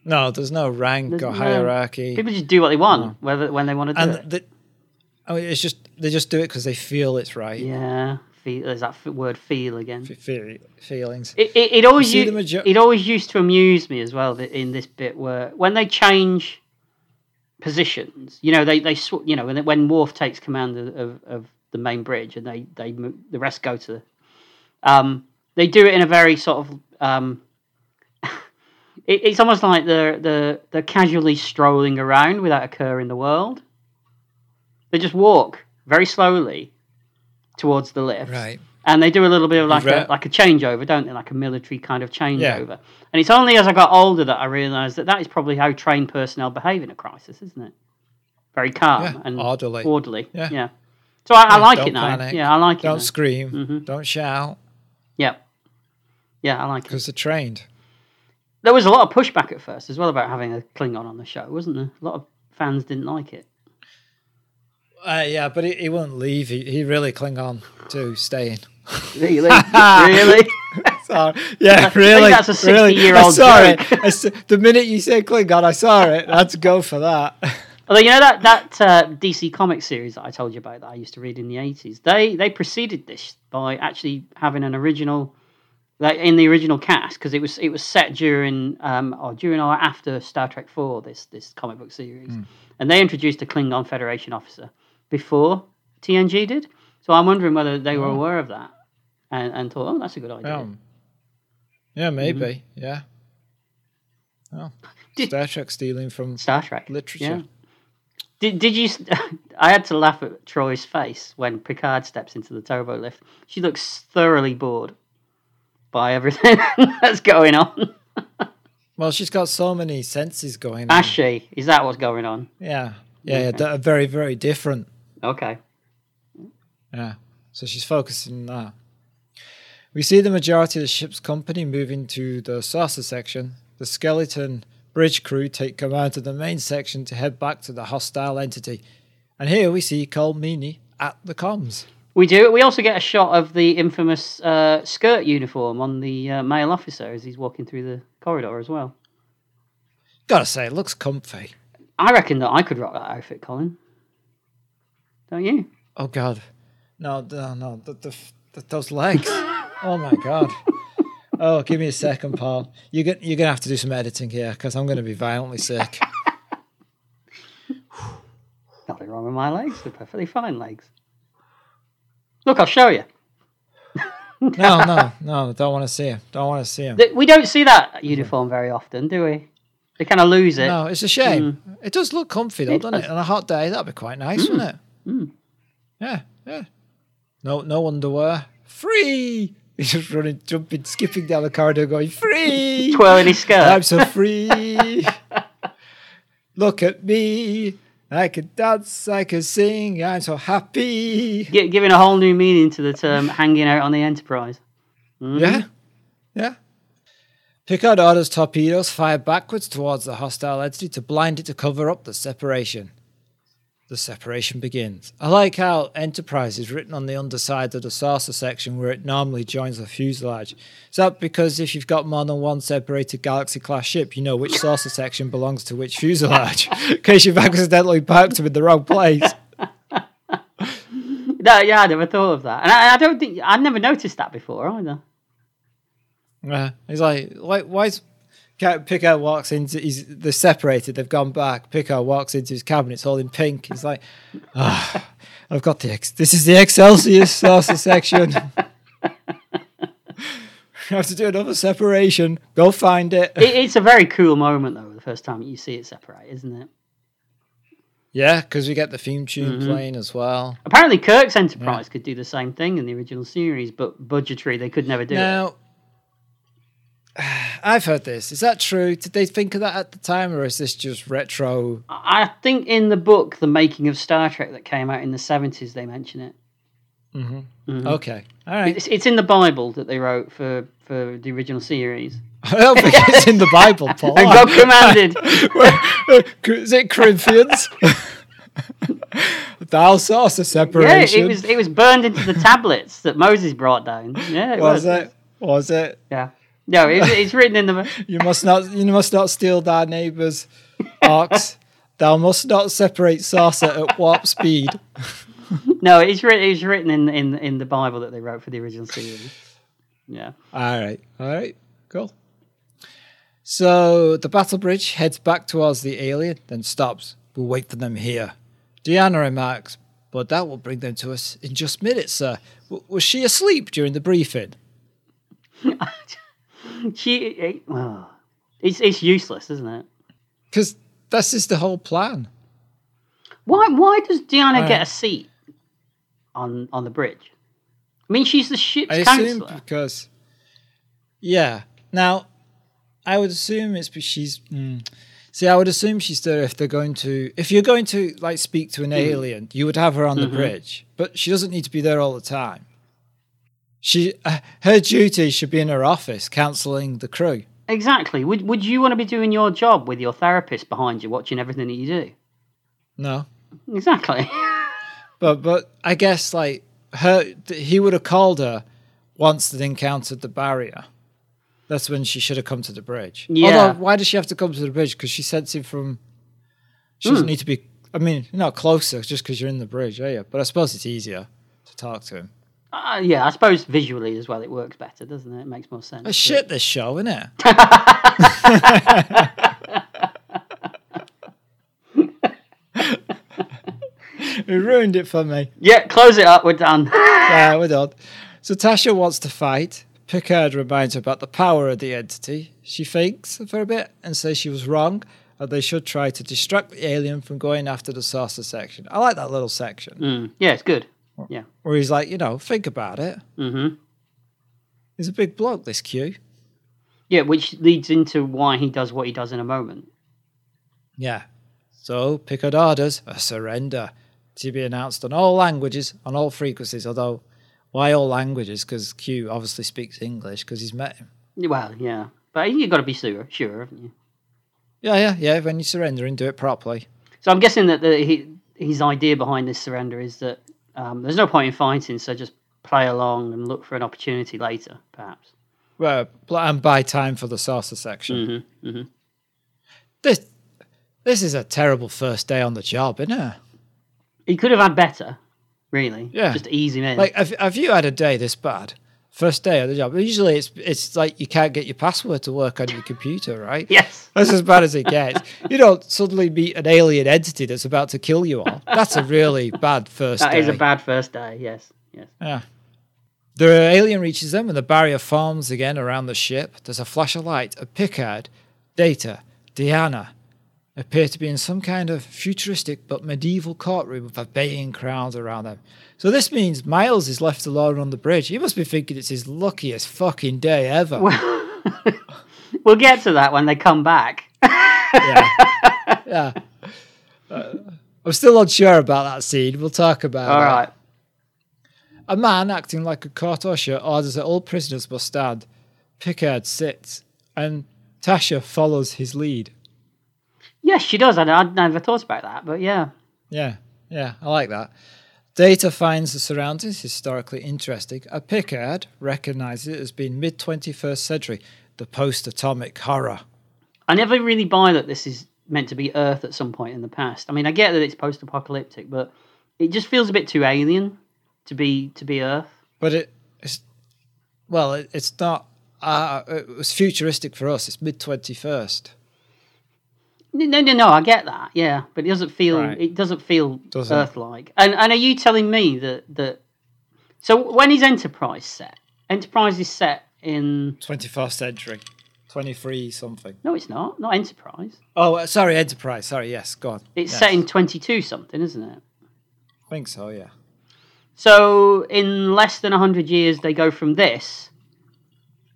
no, there's no rank There's or no- hierarchy. People just do what they want, whether when they want to do and it. the, I mean, it's just they just do it because they feel it's right. Yeah. Feel, there's that f- word "feel" again. F- fe- feelings. It, it, it always You u- the majo- it always used to amuse me as well that in this bit where when they change positions, you know, they they sw- you know when when Worf takes command of, of, of the main bridge and they they the rest go to, um, they do it in a very sort of um, it, it's almost like they're they're they're casually strolling around without a care in the world. They just walk very slowly towards the lift, Right. and they do a little bit of like read- a like a changeover, don't they? Like a military kind of changeover. And it's only as I got older that I realised that that is probably how trained personnel behave in a crisis, isn't it? Very calm Yeah, and orderly. Orderly. Yeah. Yeah. So I, I like don't it now. panic. Yeah, I like it. Don't scream. Mhm. Don't shout Yeah. Yeah, I like it. because they're trained. There was a lot of pushback at first as well about having a Klingon on the show, wasn't there? A lot of fans didn't like it. Uh, yeah, but he, he wouldn't leave. He, he really cling on to staying. Really? really? sorry. yeah, really. that's a really. 60-year-old I saw joke. it. I s- the minute you said Klingon, I saw it. I had to go for that. Although you know that that uh, DC comic series that I told you about that I used to read in the eighties, they they preceded this by actually having an original, like in the original cast, because it was it was set during um or during or after Star Trek Four, this this comic book series, and they introduced a Klingon Federation officer before TNG did. So I'm wondering whether they were Oh. aware of that and, and thought, oh, that's a good idea. Um, yeah, maybe. Yeah. Oh, Star Trek stealing from Star Trek literature. Yeah. Did, did you? I had to laugh at Troi's face when Picard steps into the turbo lift. She looks thoroughly bored by everything that's going on. Well, she's got so many senses going on. Has she? Is that what's going on? Yeah, yeah, yeah. that are very, very different. Okay. Yeah. So she's focusing on that. We see the majority of the ship's company moving to the saucer section. The skeleton bridge crew take command of the main section to head back to the hostile entity. And here we see Colm Meaney at the comms. We do. We also get a shot of the infamous uh, skirt uniform on the uh, male officer as he's walking through the corridor as well. Gotta say, it looks comfy. I reckon that I could rock that outfit, Colin. Don't you? Oh God, no, no, no, the, the, the, those legs. oh my God. Oh, give me a second, Paul. You're gonna you're gonna have to do some editing here because I'm gonna be violently sick. Nothing wrong with my legs. They're perfectly fine legs. Look, I'll show you. No, no, no, don't want to see him. Don't want to see him. We don't see that uniform very often, do we? They kind of lose it. No, it's a shame. Hmm. It does look comfy though, It doesn't it? On a hot day, that'd be quite nice, hmm. wouldn't it? Hmm. Yeah, yeah. No, no underwear. Free. He's just running, jumping, skipping down the corridor, going free. Twirling his skirt. I'm so free. Look at me. I can dance, I can sing, I'm so happy. Gi- giving a whole new meaning to the term hanging out on the Enterprise. Mm-hmm. Yeah, yeah. Picard orders torpedoes fired backwards towards the hostile entity to blind it to cover up the separation. The separation begins. I like how Enterprise is written on the underside of the saucer section where it normally joins the fuselage. Is that because if you've got more than one separated Galaxy class ship, you know which saucer section belongs to which fuselage? In case you've accidentally parked them in the wrong place. No, yeah, I never thought of that, and I, I don't think I never noticed that before either. Yeah, he's like, why? Why is Picard walks into? He's they're separated. They've gone back. Picard walks into his cabin. It's all in pink. He's like, ah, I've got the ex- this is the Excelsior saucer section. I have to do another separation. Go find it. it. It's a very cool moment though, the first time you see it separate, isn't it? Yeah, because we get the theme tune playing as well. Apparently, Kirk's Enterprise could do the same thing in the original series, but budgetary they could never do it. I've heard this. Is that true? Did they think of that at the time, or is this just retro? I think in the book, The Making of Star Trek, that came out in the 70s, they mention it. Mm-hmm. Mm-hmm. Okay, all right. It's, it's in the Bible that they wrote for, for the original series. I don't think it's in the Bible, Paul. And God commanded. Is it Corinthians? Thou sawest a yeah, separation. it was it was burned into the tablets that Moses brought down. Yeah, it Was was. it? Was it? Yeah. No, it, it's written in the. You must not. You must not steal thy neighbour's ox. Thou must not separate saucer at warp speed. No, it's written. It's written in in in the Bible that they wrote for the original series. Yeah. All right. All right. Cool. So the battle bridge heads back towards the alien, then stops. We'll wait for them here. Deanna remarks, but that will bring them to us in just minutes, sir. W- was she asleep during the briefing? She. It, oh, it's it's useless, isn't it? Because this is the whole plan. Why why does Deanna Right. get a seat on on the bridge? I mean, she's the ship's I assume because, yeah. Now, I would assume it's because she's. mm, see, I would assume she's there if they're going to. If you're going to like speak to an Mm-hmm. alien, you would have her on the bridge, but she doesn't need to be there all the time. She, uh, her duty should be in her office, counselling the crew. Exactly. Would would you want to be doing your job with your therapist behind you, watching everything that you do? No, Exactly. but but I guess like her, he would have called her once they'd encountered the barrier. That's when she should have come to the bridge. Yeah. Although, why does she have to come to the bridge? Because she sends him from. She doesn't need to be. I mean, you're not closer just because you're in the bridge, are you? But I suppose it's easier to talk to him. Uh, yeah, I suppose visually as well, it works better, doesn't it? It makes more sense. Oh, shit, this show, isn't it? it ruined it for me. Yeah, close it up. We're done. Yeah, we're done. So Tasha wants to fight. Picard reminds her about the power of the entity. She thinks for a bit and says she was wrong. that they should try to distract the alien from going after the saucer section. I like that little section Mm. Yeah, it's good. Yeah. where he's like, you know, think about it. Mm-hmm. He's a big bloke, this Q. Yeah, which leads into why he does what he does in a moment. Yeah. So Picard orders a surrender to be announced on all languages, on all frequencies. Although, why all languages? Because Q obviously speaks English because he's met him. Well, yeah, but you've got to be sure, sure, haven't you? Yeah, yeah, yeah. When you surrender and do it properly. So I'm guessing that the, he, his idea behind this surrender is that um, there's no point in fighting, so just play along and look for an opportunity later, perhaps. Well, and buy time for the saucer section. hmm hmm This, this is a terrible first day on the job, isn't it? He could have had better, really. Yeah. Just ease him in. Like, have, have you had a day this bad? First day of the job. Usually, it's it's like you can't get your password to work on your computer, right? yes. That's as bad as it gets. You don't suddenly meet an alien entity that's about to kill you all. That's a really bad first that day. is a bad first day. Yes. Yes. Yeah. The alien reaches them and the barrier forms again around the ship. There's a flash of light. A Picard, Data, Deanna appear to be in some kind of futuristic but medieval courtroom with a baying crowd around them. So this means Miles is left alone on the bridge. He must be thinking it's his luckiest fucking day ever. We'll get to that when they come back. yeah. yeah. Uh, I'm still unsure about that scene. We'll talk about All it. right. A man acting like a court usher orders that all prisoners must stand. Picard sits, and Tasha follows his lead. Yes, she does. I, I'd never thought about that, but yeah. Yeah, yeah, I like that. Data finds the surroundings historically interesting. A Picard recognizes it as being mid 21st century, the post atomic horror. I never really buy that this is meant to be Earth at some point in the past. I mean, I get that it's post-apocalyptic, but it just feels a bit too alien to be to be Earth. But it, it's, well, it, it's not, uh, it was futuristic for us. It's mid 21st. No, no, no. I get that. Yeah, but it doesn't feel Right. it doesn't feel Doesn't. Earth-like. And and are you telling me that that? So when is Enterprise set? Enterprise is set in. 21st century. 23 something. No, it's not. Not Enterprise. Oh, uh, sorry, Enterprise. Sorry, yes, go on. It's Yes. set in twenty-two something, isn't it? I think so, yeah. So in less than hundred years, they go from this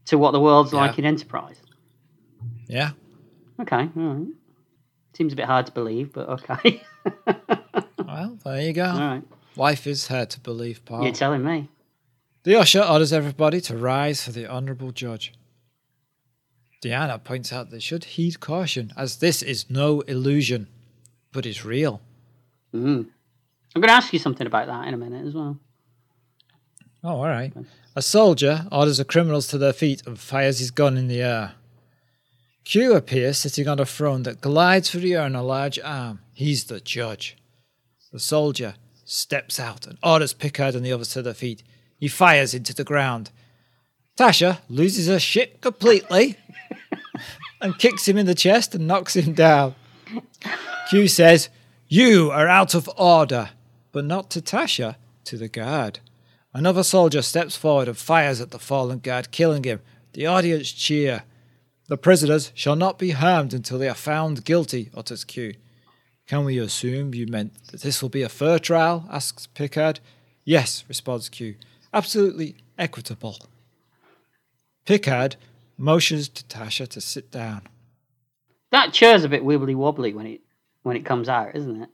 to what the world's Yeah. like in Enterprise. Yeah. Okay, all right. Seems a bit hard to believe, but okay. Well, there you go. all right, Life is hard to believe, Paul. you're telling me. The usher orders everybody to rise for the honourable judge. Deanna points out they should heed caution, as this is no illusion, but is real. Mm. I'm going to ask you something about that in a minute as well. Oh, all right. A soldier orders the criminals to their feet and fires his gun in the air. Q appears sitting on a throne that glides through the air on a large arm. He's the judge. The soldier steps out and orders Picard and the others to their feet. He fires into the ground. Tasha loses her shit completely and kicks him in the chest and knocks him down. Q says, You are out of order, but not to Tasha, to the guard. Another soldier steps forward and fires at the fallen guard, killing him. The audience cheer. The prisoners shall not be harmed until they are found guilty, utters Q. Can we assume you meant that this will be a fair trial? asks Picard. Yes, responds Q. Absolutely equitable. Picard motions to Tasha to sit down. That chair's a bit wibbly wobbly when it when it comes out, isn't it?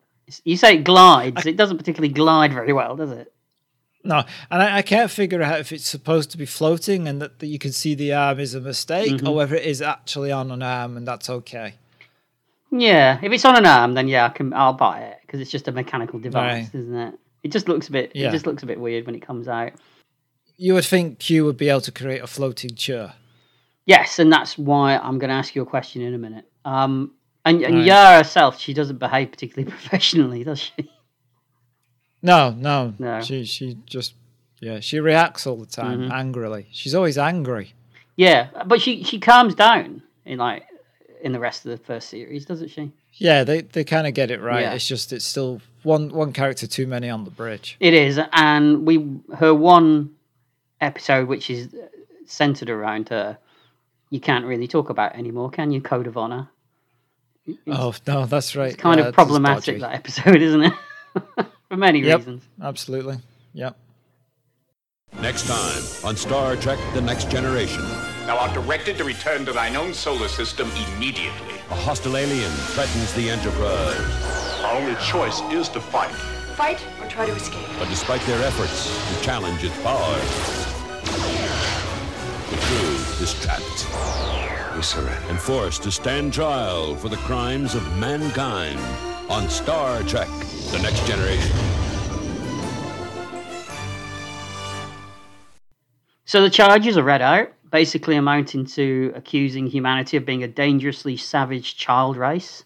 You say it glides. It doesn't particularly glide very well, does it? No, and I, I can't figure out if it's supposed to be floating and that, that you can see the arm is a mistake, or whether it is actually on an arm and that's okay. Yeah, if it's on an arm, then yeah, I can. I'll buy it because it's just a mechanical device, Right. isn't it? It just looks a bit. Yeah. It just looks a bit weird when it comes out. You would think Q would be able to create a floating chair. Yes, and that's why I'm going to ask you a question in a minute. Um, and, and Right. Yara herself, she doesn't behave particularly professionally, does she? No, no, No. She she just yeah she reacts all the time Mm-hmm. angrily. She's always angry. Yeah, but she she calms down in like in the rest of the first series, doesn't she? Yeah, they they kind of get it right. Yeah. It's just it's still one one character too many on the bridge. It is, and we her one episode, which is centered around her, you can't really talk about anymore, can you? Code of honor. Oh no, that's right. It's kind Yeah, of problematic that episode, isn't it? For many Yep. reasons. Absolutely. Yep. Next time on Star Trek The Next Generation. Thou art directed to return to thine own solar system immediately. A hostile alien threatens the Enterprise. Our only choice is to fight. Fight or try to escape. But despite their efforts to challenge its power, the crew is trapped We surrender. and forced to stand trial for the crimes of mankind on Star Trek The Next Generation. So the charges are read out, basically amounting to accusing humanity of being a dangerously savage child race.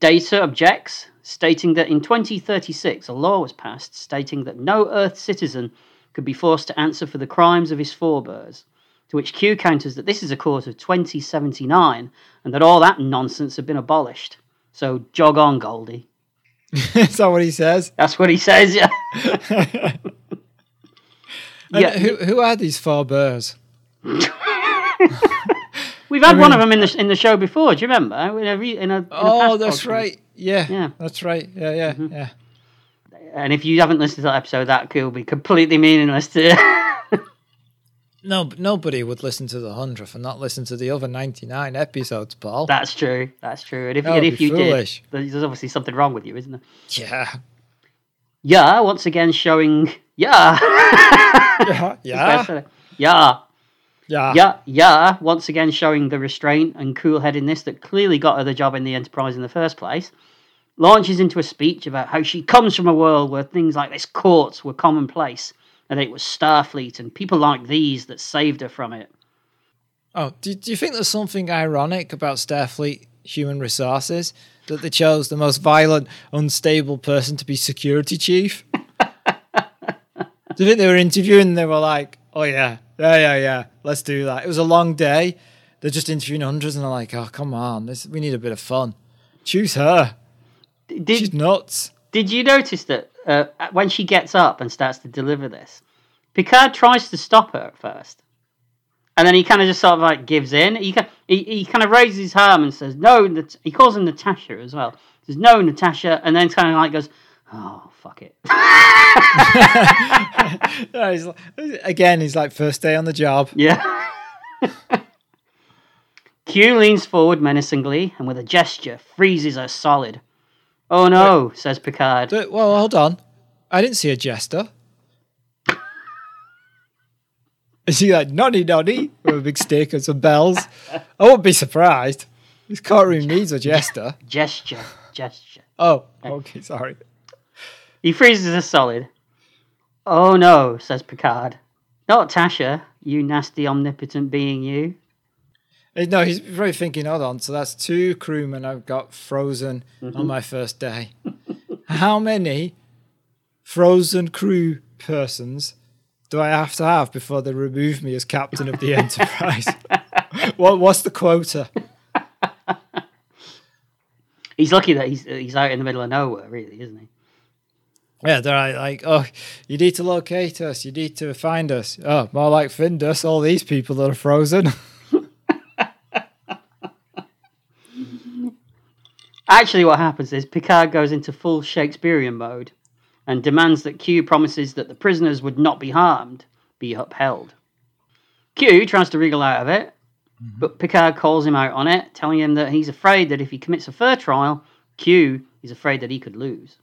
Data objects, stating that in 2036 a law was passed stating that no Earth citizen could be forced to answer for the crimes of his forebears. To which Q counters that this is a court of 2079 and that all that nonsense had been abolished. So jog on, Goldie. Is that what he says? That's what he says, yeah. Yeah, who who are these four bears? We've had one of them in the in the show before. Do you remember? In a, re- in a, in a Oh, that's podcast. right. Yeah, Yeah. that's right. Yeah, yeah, Mm-hmm. yeah. And if you haven't listened to that episode, that could be completely meaningless to. No, but nobody would listen to the hundredth and not listen to the other ninety-nine episodes, Paul. That's true. That's true. And if, and if you foolish. did, there's obviously something wrong with you, isn't there? yeah, Yeah, once again showing. Yeah. yeah, yeah, yeah. yeah. Yeah. Yeah. Once again showing the restraint and cool headedness that clearly got her the job in the Enterprise in the first place. Launches into a speech about how she comes from a world where things like this courts were commonplace and it was Starfleet and people like these that saved her from it. Oh, do, do you think there's something ironic about Starfleet human resources that they chose the most violent, unstable person to be security chief? do you think they were interviewing and they were like, oh, yeah, yeah, yeah, yeah, let's do that? It was a long day. They're just interviewing hundreds and they're like, oh, come on, this, we need a bit of fun. Choose her. Did, She's nuts. Did you notice that uh, when she gets up and starts to deliver this, Picard tries to stop her at first, and then he kind of just sort of like gives in. He he, he kind of raises his arm and says, "No." Nat-" He calls her Natasha as well. He says, "No, Natasha," and then kind of like goes, "Oh, fuck it." Yeah, he's like- again, he's like, first day on the job. yeah. Q leans forward menacingly and with a gesture freezes her solid. Oh no, says Picard. Well, hold on. I didn't see a jester. Is he like noddy noddy with a big stick and some bells? I wouldn't be surprised. This courtroom needs a jester. Gesture, gesture. Oh, okay, sorry. He freezes her solid. Oh no, says Picard. Not Tasha, you nasty omnipotent being, you. Eh, No, he's probably thinking, hold on, so that's two crewmen I've got frozen on my first day. How many frozen crew persons do I have to have before they remove me as captain of the Enterprise? what, what's the quota? He's lucky that he's he's out in the middle of nowhere, really, isn't he? Yeah, they're like, oh, you need to locate us. You need to find us. Oh, more like find us. All these people that are frozen. Actually, what happens is Picard goes into full Shakespearean mode and demands that Q promises that the prisoners would not be harmed be upheld. Q tries to wriggle out of it, mm-hmm. but Picard calls him out on it, telling him that he's afraid that if he commits a fair trial, Q is afraid that he could lose.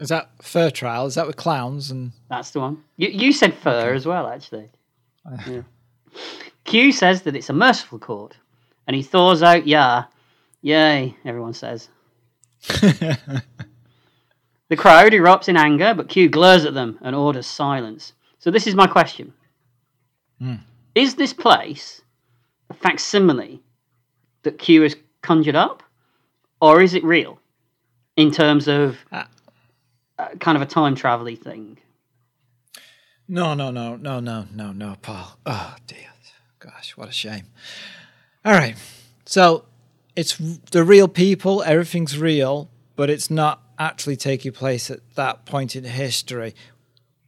Is that fair trial? Is that with clowns? And That's the one. You, you said fur as well, actually. Yeah. Q says that it's a merciful court, and he thaws out, yeah. Yay, everyone says. the crowd erupts in anger, but Q glares at them and orders silence. So, this is my question Is this place a facsimile that Q has conjured up, or is it real in terms of Ah. uh, kind of a time travel thing? no, no, no, no, no, no, no, Paul. Oh dear, gosh, what a shame. All right, so it's the real people. Everything's real, but it's not actually taking place at that point in history.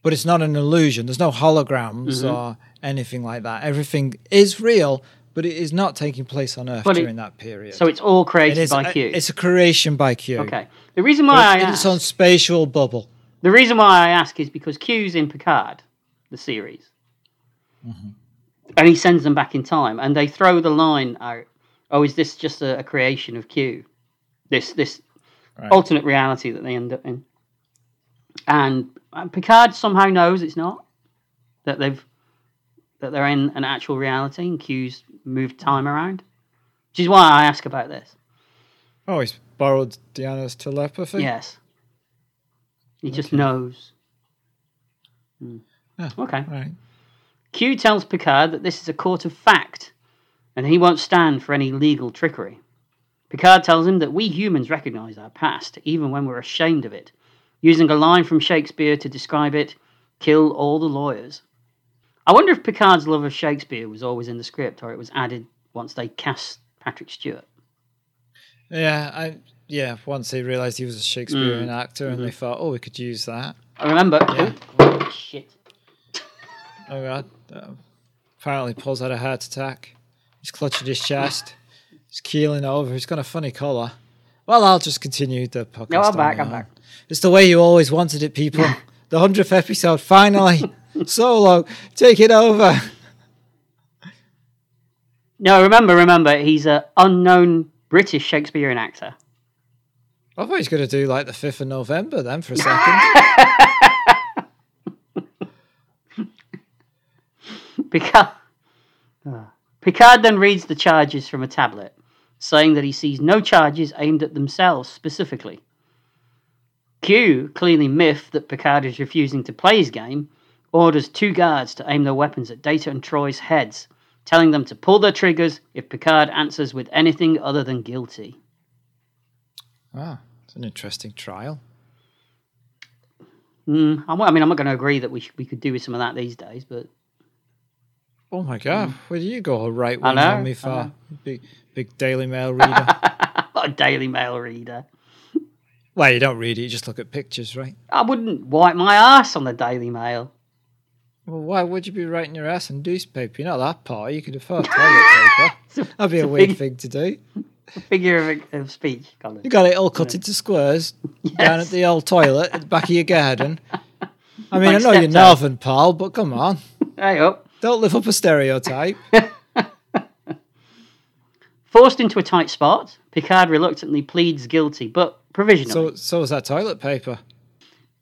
But it's not an illusion. There's no holograms or anything like that. Everything is real, but it is not taking place on Earth But it- during that period. So it's all it created is, by Q. It's a creation by Q. okay. The reason why I But it's ask, on spatial bubble. the reason why I ask is because Q's in Picard, the series, Mm-hmm. and he sends them back in time, and they throw the line out. Oh, is this just a, a creation of Q? This this Right. alternate reality that they end up in, and uh, Picard somehow knows it's not that they've that they're in an actual reality, and Q's moved time around, which is why I ask about this. Oh, he's borrowed Deanna's telepathy. Yes. He just knows. Hmm. Ah, Okay. Right. Q tells Picard that this is a court of fact and he won't stand for any legal trickery. Picard tells him that we humans recognize our past, even when we're ashamed of it, using a line from Shakespeare to describe it kill all the lawyers. I wonder if Picard's love of Shakespeare was always in the script or it was added once they cast Patrick Stewart. Yeah, I yeah. Once they realised he was a Shakespearean Mm. actor, and they thought, oh, we could use that. I remember. Yeah. Oh, shit. Oh god. Uh, apparently, Paul's had a heart attack. He's clutching his chest. He's keeling over. He's got a funny colour. Well, I'll just continue the podcast. No, I'm on back, I'm back. It's the way you always wanted it, people. the hundredth episode, finally. Solo, take it over. No, remember, remember, he's an unknown British Shakespearean actor. I thought he was going to do like the fifth of November then for a second. because. Ah. Picard then reads the charges from a tablet, saying that he sees no charges aimed at themselves specifically. Q, clearly miffed that Picard is refusing to play his game, orders two guards to aim their weapons at Data and Troi's heads, telling them to pull their triggers if Picard answers with anything other than guilty. Ah, it's an interesting trial. Mm, I'm- mean, I'm not going to agree that we, sh- we could do with some of that these days, but Oh my god, where do you go? Right Mm. Wing on me for big big Daily Mail reader. A Daily Mail reader. well, you don't read it, you just look at pictures, right? I wouldn't wipe my ass on the Daily Mail. Well, why would you be writing your ass in newspaper? You're not that poor. You could afford toilet paper. That'd be a weird thing to do. Figure of, of speech, Colin. You got it all cut into squares down at the old toilet at the back of your garden. I mean, Like I know you're northern, pal, but come on. Hey up. Don't live up a stereotype. Forced into a tight spot, Picard reluctantly pleads guilty, but provisionally. so, so is that toilet paper.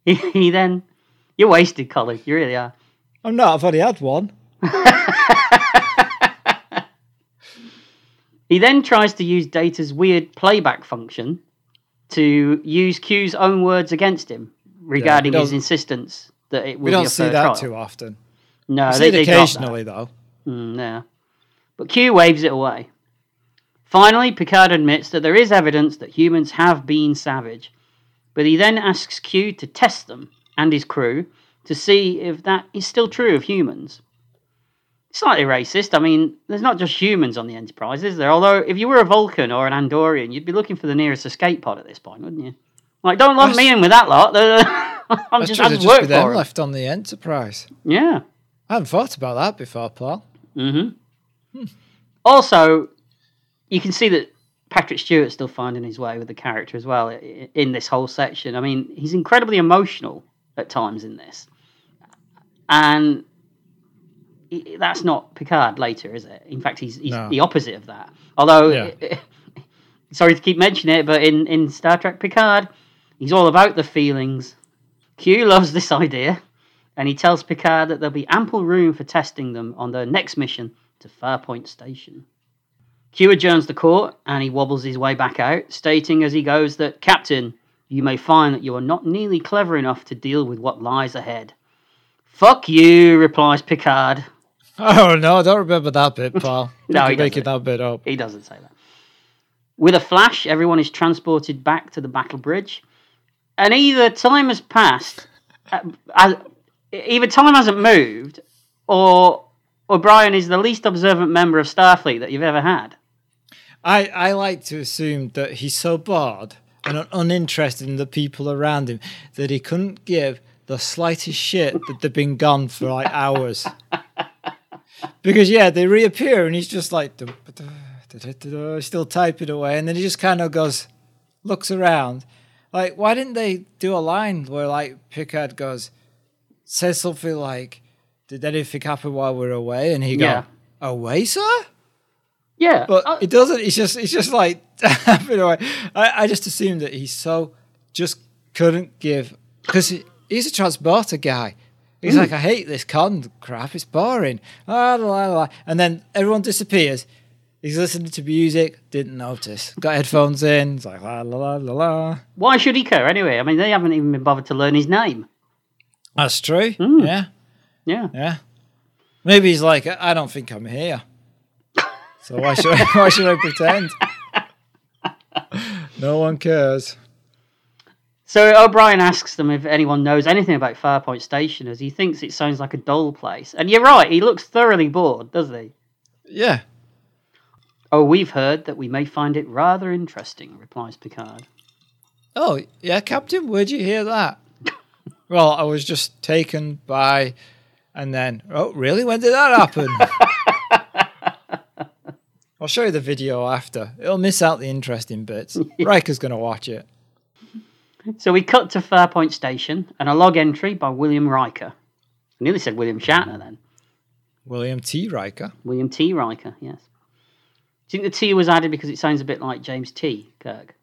he, he then. You're wasted, Colin. You really are. Oh, I'm not. I've already had one. He then tries to use Data's weird playback function to use Q's own words against him regarding his insistence that it will We don't see that trial. too often. No, We they, they occasionally, though. Mm, yeah. But Q waves it away. Finally, Picard admits that there is evidence that humans have been savage, but he then asks Q to test them and his crew to see if that is still true of humans. Slightly racist. I mean, there's not just humans on the Enterprise, is there? Although, if you were a Vulcan or an Andorian, you'd be looking for the nearest escape pod at this point, wouldn't you? Like, don't lump me in with that lot. I'm just, I just work for them 'em. left on the Enterprise. Yeah. I haven't thought about that before, Paul. Mm-hmm. Also, you can see that Patrick Stewart's still finding his way with the character as well in this whole section. I mean, he's incredibly emotional at times in this, and that's not Picard later, is it? In fact, he's, he's No. the opposite of that. Although, Yeah. sorry to keep mentioning it, but in, in Star Trek Picard, he's all about the feelings. Q loves this idea, and he tells Picard that there'll be ample room for testing them on their next mission to Farpoint Station. Q adjourns the court, and he wobbles his way back out, stating as he goes that, Captain, you may find that you are not nearly clever enough to deal with what lies ahead. Fuck you, replies Picard. Oh no, I don't remember that bit, Paul. No, he making that bit up. He doesn't say that. With a flash, everyone is transported back to the battle bridge, and either time has passed, uh, either time hasn't moved, or O'Brien is the least observant member of Starfleet that you've ever had. I, I like to assume that he's so bored and uninterested in the people around him that he couldn't give the slightest shit that they've been gone for like hours. because yeah, they reappear and he's just like still typing away, and then he just kind of goes, looks around, like why didn't they do a line where like Picard goes, says something like, "Did anything happen while we are away?" and he go, Yeah. "Away, sir." Yeah, But uh, it doesn't. It's just it's just like away. I, I just assumed that he's so just couldn't give because he, he's a transporter guy. He's Hmm. like, I hate this conn crap. It's boring. Ah, la, la, la. And then everyone disappears. He's listening to music. Didn't notice. Got headphones in. He's like la la la la la. why should he care anyway? I mean, they haven't even been bothered to learn his name. That's true. Hmm. Yeah, Yeah. yeah. Maybe he's like, I don't think I'm here. So why should I, why should I pretend? no one cares. So O'Brien asks them if anyone knows anything about Farpoint Station, as he thinks it sounds like a dull place. And you're right, he looks thoroughly bored, doesn't he? Yeah. Oh, we've heard that we may find it rather interesting, replies Picard. Oh, yeah, Captain, where'd you hear that? Well, I was just taken by, and then, oh, really? When did that happen? I'll show you the video after. It'll miss out the interesting bits. Riker's going to watch it. So we cut to Farpoint Station and a log entry by William Riker. I nearly said William Shatner then. William T. Riker. William T. Riker, yes. Do you think the T was added because it sounds a bit like James T. Kirk?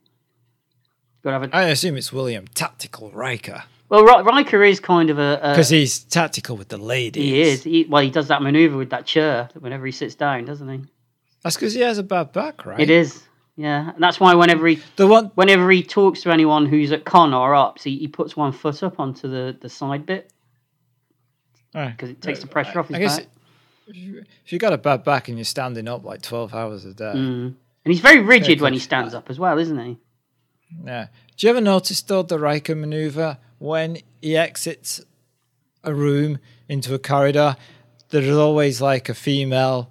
Got to have a... I assume it's William Tactical Riker Well, Ri- Riker is kind of a. because he's tactical with the ladies. he is. He, well, he does that maneuver with that chair whenever he sits down, doesn't he? That's because he has a bad back, right? It is. Yeah, and that's why whenever he The one. whenever he talks to anyone who's at conn or ups, he, he puts one foot up onto the, the side bit Right. because it takes the pressure off his I guess back. if you got a bad back and you're standing up like 12 hours a day. Mm. And he's very rigid when he stands up as well, isn't he? Yeah. Do you ever notice though the Riker maneuver when he exits a room into a corridor? There's always like a female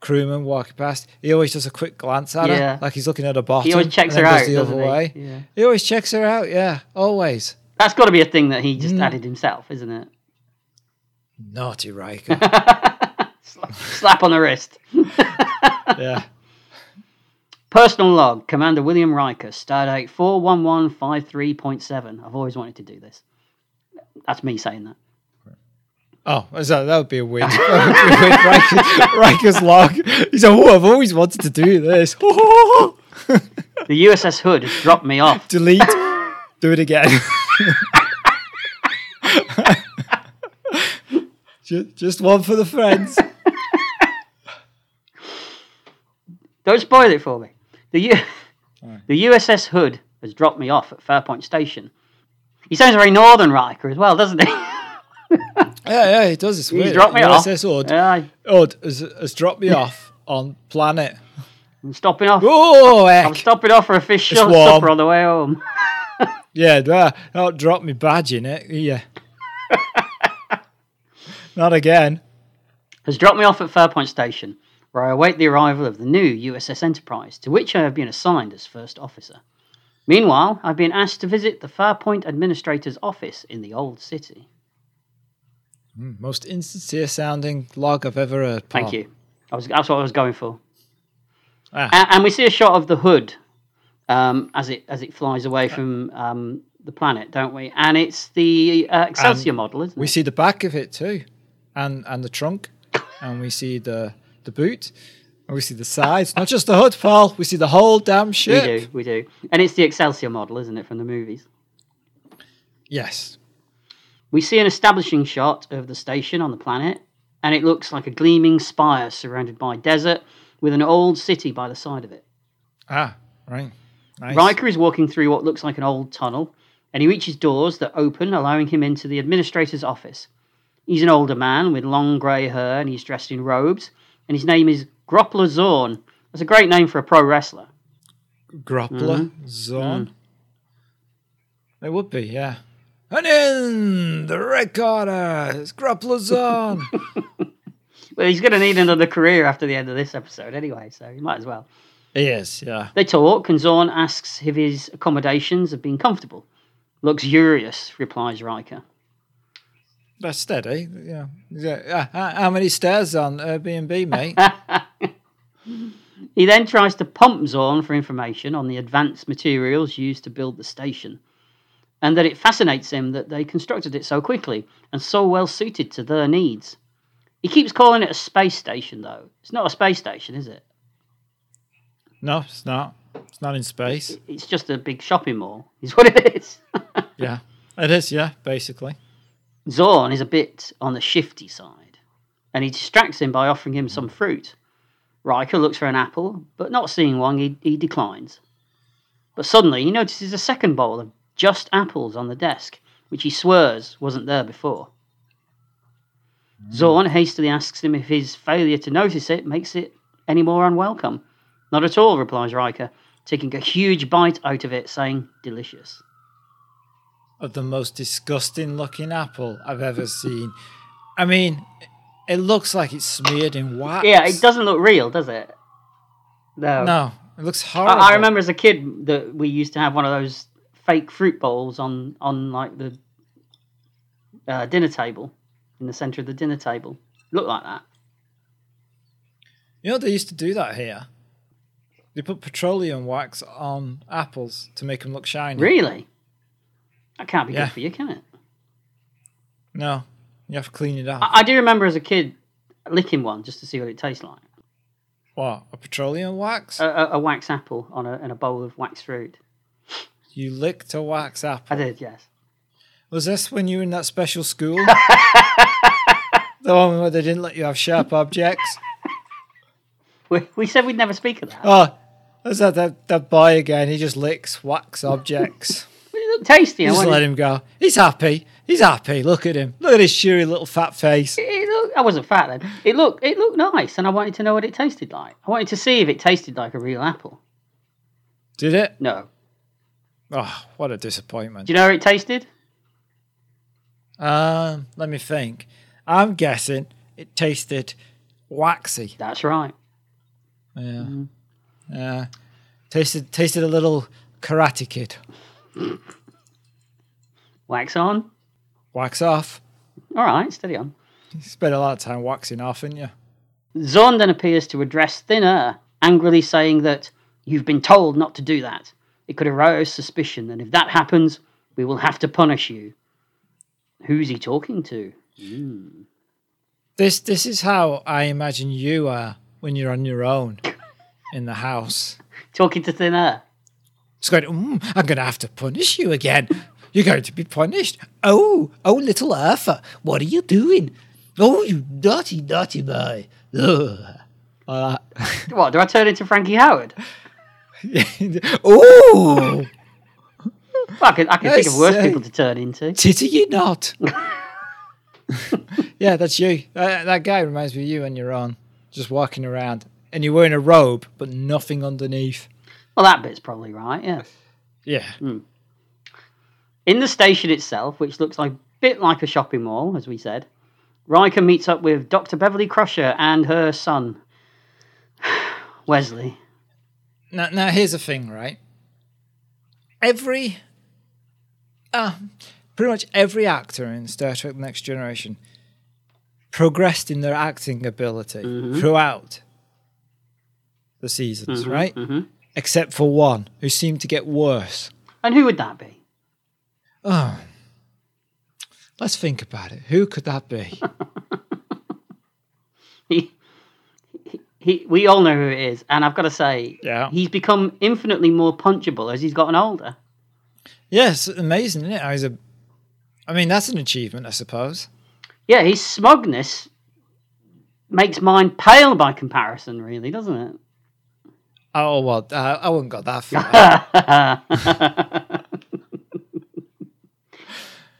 crewman walking past. He always does a quick glance at Yeah. her, like he's looking at a bottom. He always checks her out, the other he? way. Yeah. He always checks her out. Yeah, always. That's got to be a thing that he just Mm. added himself, isn't it? Naughty Riker. Slap on the wrist. yeah. Personal log, Commander William Riker, stardate 41153.7. I've always wanted to do this. That's me saying that. Oh, is that, would be a weird, that would be a weird Riker, Riker's log. He's like, oh, I've always wanted to do this. The USS Hood has dropped me off. Delete. Do it again. just, just one for the friends. Don't spoil it for me. The, U- the USS Hood has dropped me off at Farpoint Station. He sounds very northern Riker as well, doesn't he? Yeah, yeah, he does. It's He's weird. dropped me off. USS Odd, Yeah, Odd has, has dropped me off on planet. I'm stopping off. Oh, I'm stopping off for a fish It's shop warm. supper on the way home. Yeah, don't drop me badge in it. Yeah. Not again. has dropped me off at Farpoint Station, where I await the arrival of the new USS Enterprise, to which I have been assigned as first officer. Meanwhile, I've been asked to visit the Farpoint Administrator's office in the Old City. Most insincere sounding log I've ever heard. Paul. Thank you. I was, that's what I was going for. Ah. A- And, we see a shot of the hood um, as it as it flies away from um, the planet, don't we? And it's the uh, Excelsior model, isn't We it? We see the back of it too, and and the trunk, and we see the the boot, and we see the sides. Not just the hood, Paul. We see the whole damn ship. We do, we do. And it's the Excelsior model, isn't it, from the movies? Yes. We see an establishing shot of the station on the planet, and it looks like a gleaming spire surrounded by desert with an old city by the side of it. Ah, right. Nice. Riker is walking through what looks like an old tunnel, and he reaches doors that open, allowing him into the administrator's office. He's an older man with long grey hair, and he's dressed in robes, and his name is Groppler Zorn. That's a great name for a pro wrestler. Groppler Mm-hmm. zone. Mm. It would be, yeah. And in the recorder, it's Groppler Zorn. Well, he's going to need another career after the end of this episode anyway, so he might as well. he is, yeah. They talk, and Zorn asks if his accommodations have been comfortable. Luxurious, replies Riker. That's steady. Yeah. yeah. Uh, How many stairs on Airbnb, mate? He then tries to pump Zorn for information on the advanced materials used to build the station, and that it fascinates him that they constructed it so quickly and so well suited to their needs. He keeps calling it a space station, though. It's not a space station, is it? no, it's not. It's not in space. It's just a big shopping mall, is what it is. Yeah. It is, yeah, basically. Zorn is a bit on the shifty side, and he distracts him by offering him some fruit. Riker looks for an apple, but not seeing one, he, he declines. But suddenly he notices a second bowl of just apples on the desk, which he swears wasn't there before. Zorn hastily asks him if his failure to notice it makes it any more unwelcome. Not at all, replies Riker, taking a huge bite out of it, saying, delicious. Of the most disgusting looking apple I've ever seen. I mean, it looks like it's smeared in wax. Yeah, it doesn't look real, does it? No. No, it looks I, horrible. I remember as a kid that we used to have one of those fake fruit bowls on on like the uh, dinner table in the center of the dinner table. Looked like that. You know, they used to do that here. They put petroleum wax on apples to make them look shiny. Really? That can't be Yeah. good for you, can it? No, you have to clean it off. I, I do remember as a kid licking one just to see what it tastes like. what? A petroleum wax? A, a, a wax apple on a in a bowl of wax fruit. you licked a wax apple. I did, yes. Was this when you were in that special school? the one where they didn't let you have sharp objects? We, we said we'd never speak of that. Oh, there's that, that, that boy again. He just licks wax objects. Tasty. I just let him go. He's happy. He's happy. Look at him. Look at his cheery little fat face. It looked, I wasn't fat then. It looked it looked nice, and I wanted to know what it tasted like. I wanted to see if it tasted like a real apple. Did it? No. Oh, what a disappointment. Do you know how it tasted? Um, let me think. I'm guessing it tasted waxy. That's right. Yeah. Yeah. Tasted tasted a little karate kid. Wax on. Wax off. All right, steady on. You spent a lot of time waxing off, didn't you? Zorn then appears to address Thin Air, angrily saying that you've been told not to do that. It could arouse suspicion, and if that happens, we will have to punish you. Who's he talking to? This this is how I imagine you are when you're on your own in the house. Talking to Thin Air. It's going, mm, I'm going to have to punish you again. You're going to be punished. Oh, oh, little Arthur, what are you doing? Oh, you naughty, naughty boy. Ugh. Like What, do I turn into Frankie Howerd? oh, I can, I can think of worse say. people to turn into. titty you not. yeah, that's you. Uh, that guy reminds me of you when you're on, just walking around. And you're wearing a robe, but nothing underneath. Well, that bit's probably right, yeah. Yeah. In the station itself, which looks like a bit like a shopping mall, as we said, Riker meets up with Dr. Beverly Crusher and her son, Wesley. Now, now here's the thing, right? Every, uh, pretty much every actor in Star Trek: The Next Generation progressed in their acting ability mm-hmm. throughout the seasons, mm-hmm, right? Mm-hmm. Except for one, who seemed to get worse. And who would that be? Oh, let's think about it. Who could that be? He, he, we all know who it is, and I've got to say, Yeah. he's become infinitely more punchable as he's gotten older. yes, amazing, isn't it? He's a, I mean, that's an achievement, I suppose. Yeah, his smugness makes mine pale by comparison, really, doesn't it? Oh well, uh, I wouldn't got that far.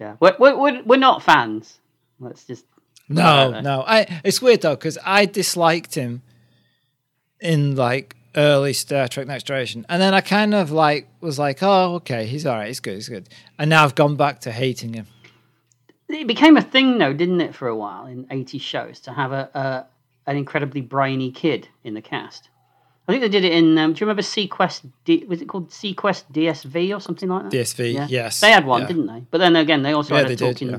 yeah, we're, we're, we're, we're not fans. Let's just. No, no. I it's weird though because I disliked him in like early Star Trek Next Generation, and then I kind of like was like, oh, okay, he's all right, he's good, he's good, and now I've gone back to hating him. It became a thing, though, didn't it, for a while in 80s shows to have a, a an incredibly brainy kid in the cast? I think they did it in. Um, do you remember seaQuest? D, was it called seaQuest DSV or something like that? DSV, Yeah. yes, They had one, yeah. didn't they? But then again, they also Yeah, had a did, talking yeah.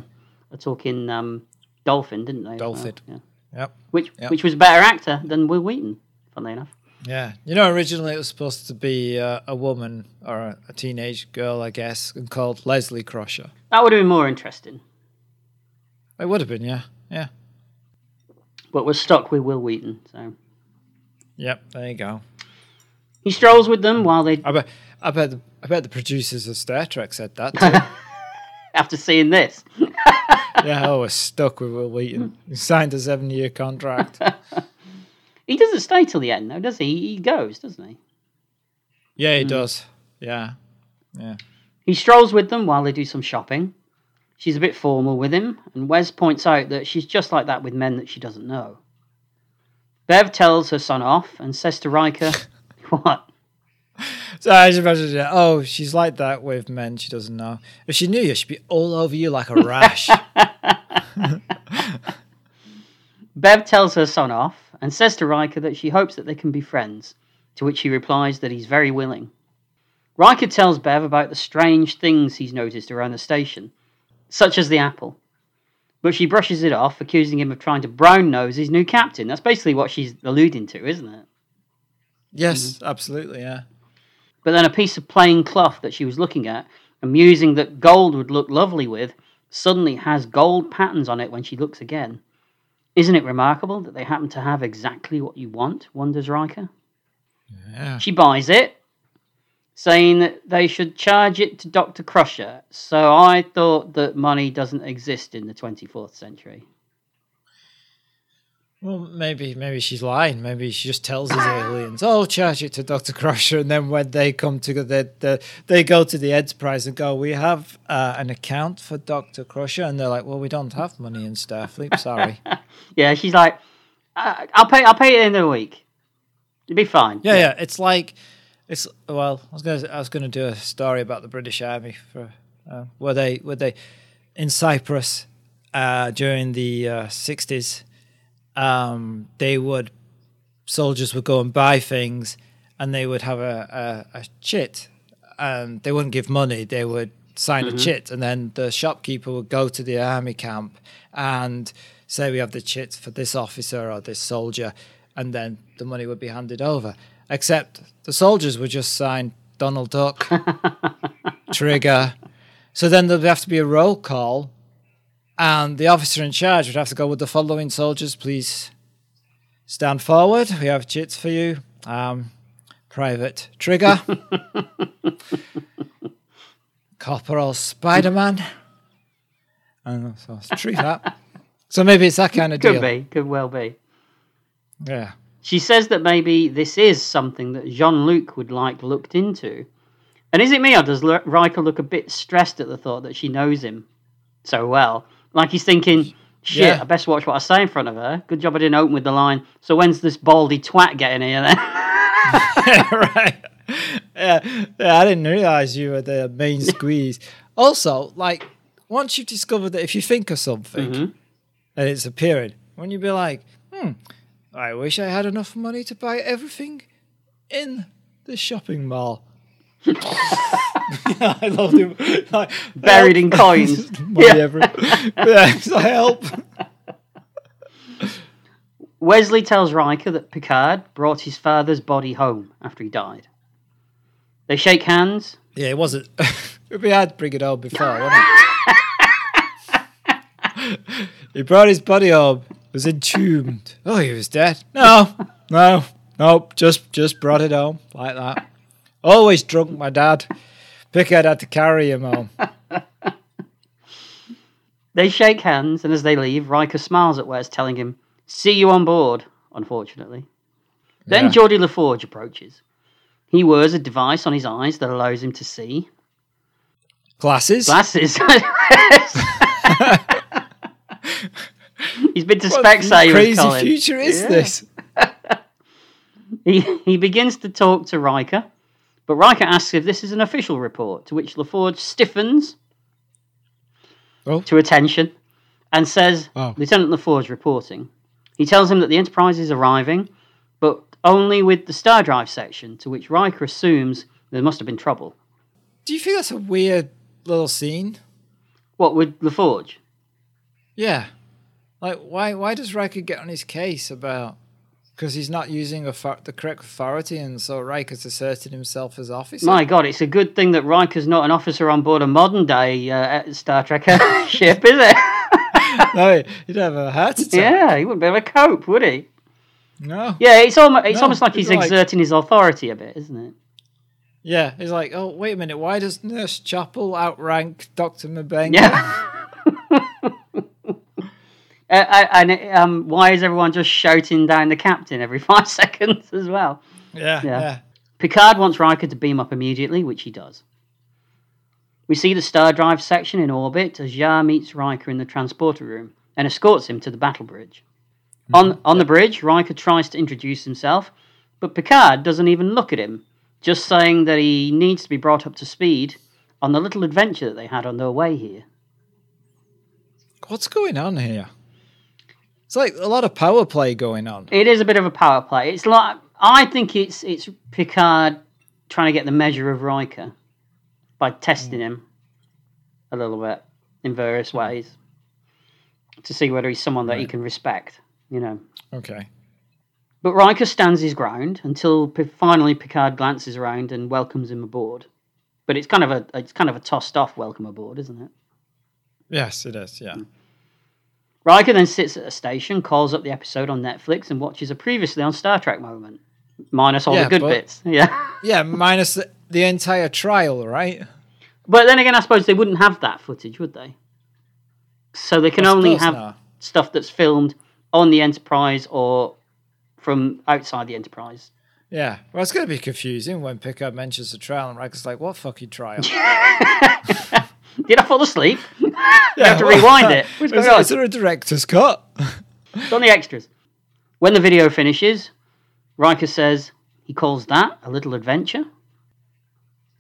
a talking um, dolphin, didn't they? well? Dolphin. yeah. Yep. Which Yep. which was a better actor than Wil Wheaton, funnily enough. Yeah. You know, originally it was supposed to be uh, a woman or a, a teenage girl, I guess, and called Leslie Crusher. That would have been more interesting. It would have been, yeah. Yeah. But we're stuck with Wil Wheaton, so Yep. There you go. he strolls with them while they I bet. I bet. The, I bet the producers of Star Trek said that too. after seeing this. yeah. Oh, we're stuck with Wil Wheaton. He signed a seven-year contract. He doesn't stay till the end, though, does he? He goes, doesn't he? Yeah, he mm. does. Yeah. Yeah. He strolls with them while they do some shopping. She's a bit formal with him, and Wes points out that she's just like that with men that she doesn't know. Bev tells her son off and says to Riker, What? So I just imagine, yeah, oh, she's like that with men she doesn't know. If she knew you, she'd be all over you like a rash. Bev tells her son off and says to Riker that she hopes that they can be friends, to which he replies that he's very willing. Riker tells Bev about the strange things he's noticed around the station, such as the apple. But she brushes it off, accusing him of trying to brown nose his new captain. That's basically what she's alluding to, isn't it? yes, mm-hmm. absolutely, yeah. But then a piece of plain cloth that she was looking at, and musing that gold would look lovely with, suddenly has gold patterns on it when she looks again. Isn't it remarkable that they happen to have exactly what you want? wonders Riker. Yeah. She buys it, saying that they should charge it to Dr. Crusher. So I thought that money doesn't exist in the 24th century. Well, maybe maybe she's lying. Maybe she just tells these aliens, "Oh, charge it to Doctor Crusher," and then when they come to they they, they go to the Enterprise and go, "We have uh, an account for Doctor Crusher," and they're like, "Well, we don't have money in Starfleet. Sorry." Yeah, she's like, "I- I'll pay. I'll pay it in a week. It'll be fine. Yeah, yeah. It's like it's well. I was gonna I was gonna do a story about the British Army for uh, where they where they in Cyprus uh, during the sixties. um, they would soldiers would go and buy things, and they would have a, a, a chit, and they wouldn't give money. They would sign a chit, and then the shopkeeper would go to the army camp and say, "We have the chit for this officer or this soldier," and then the money would be handed over. Except the soldiers would just sign Donald Duck, Trigger. So then there'd have to be a roll call and the officer in charge would have to go with the following soldiers. Please stand forward. We have chits for you. Um, Private Trigger, Corporal Spider Man, and so it's true that. So maybe it's that kind of Could deal. Could be. Could well be. Yeah. She says that maybe this is something that Jean Luc would like looked into. And is it me or does L- Riker look a bit stressed at the thought that she knows him so well? Like he's thinking, shit, Yeah. I best watch what I say in front of her. Good job I didn't open with the line. So when's this baldy twat getting here then? right. Yeah, yeah, I didn't realize you were the main squeeze. Also, like once you've discovered that if you think of something Mm-hmm. and it's appearing, when you be like, hmm, I wish I had enough money to buy everything in the shopping mall. yeah, I love it. Like, Buried help. in coins. money Yeah. every- yeah, so help. Wesley tells Riker that Picard brought his father's body home after he died. They shake hands. Yeah, it wasn't. we had bring it home before, wasn't it? he brought his body home. Was entombed. Oh, he was dead. No, no, nope. Just, just brought it home like that. Always drunk, my dad. Picard had to carry him home. They shake hands, and as they leave, Riker smiles at Wes, telling him, See you on board, unfortunately. Then Yeah. Geordi La Forge approaches. He wears a device on his eyes that allows him to see. Glasses. Glasses. He's been to What Specsavers, crazy Colin. future is Yeah. this? He, he begins to talk to Riker, but Riker asks if this is an official report, to which La Forge stiffens Oh. to attention and says, Oh. Lieutenant La Forge reporting. He tells him that the Enterprise is arriving, but only with the Star Drive section, to which Riker assumes there must have been trouble. Do you think that's a weird little scene? What, with La Forge? Yeah. Like, why why does Riker get on his case about because he's not using the correct authority, and so Riker's asserted himself as officer? My God, it's a good thing that Riker's not an officer on board a modern day uh, Star Trek ship, is it? no, he'd have a heart attack. yeah, he wouldn't be able to cope, would he? No. Yeah, it's almost it's No, almost like he's like- exerting his authority a bit, isn't it? Yeah, he's like, oh, wait a minute, why does Nurse Chapel outrank Dr. M'Benga? Yeah. Uh, uh, and um, why is everyone just shouting down the captain every five seconds as well? Yeah, Yeah. yeah. Picard wants Riker to beam up immediately, which he does. We see the star drive section in orbit as Yar meets Riker in the transporter room and escorts him to the battle bridge. On, on the bridge, Riker tries to introduce himself, but Picard doesn't even look at him, just saying that he needs to be brought up to speed on the little adventure that they had on their way here. What's going on here? It's like a lot of power play going on. It is a bit of a power play. It's like I think it's it's Picard trying to get the measure of Riker by testing him a little bit in various hmm. ways to see whether he's someone that he can respect. You know. Okay. But Riker stands his ground until finally Picard glances around and welcomes him aboard. But it's kind of a it's kind of a tossed off welcome aboard, isn't it? Yes, it is. Yeah. Hmm. Riker then sits at a station, calls up the episode on Netflix, and watches a previously on Star Trek moment, minus all Yeah, the good but- bits. Yeah. Yeah, minus the, the entire trial, right? But then again, I suppose they wouldn't have that footage, would they? So they can I only have not. stuff that's filmed on the Enterprise or from outside the Enterprise. Yeah. Well, it's going to be confusing when Picard mentions the trial and Riker's like, what fucking trial? Did I fall asleep? you Yeah, have to well, rewind it. What's Is, going on? is there a director's cut? It's on the extras. When the video finishes, Riker says he calls that a little adventure.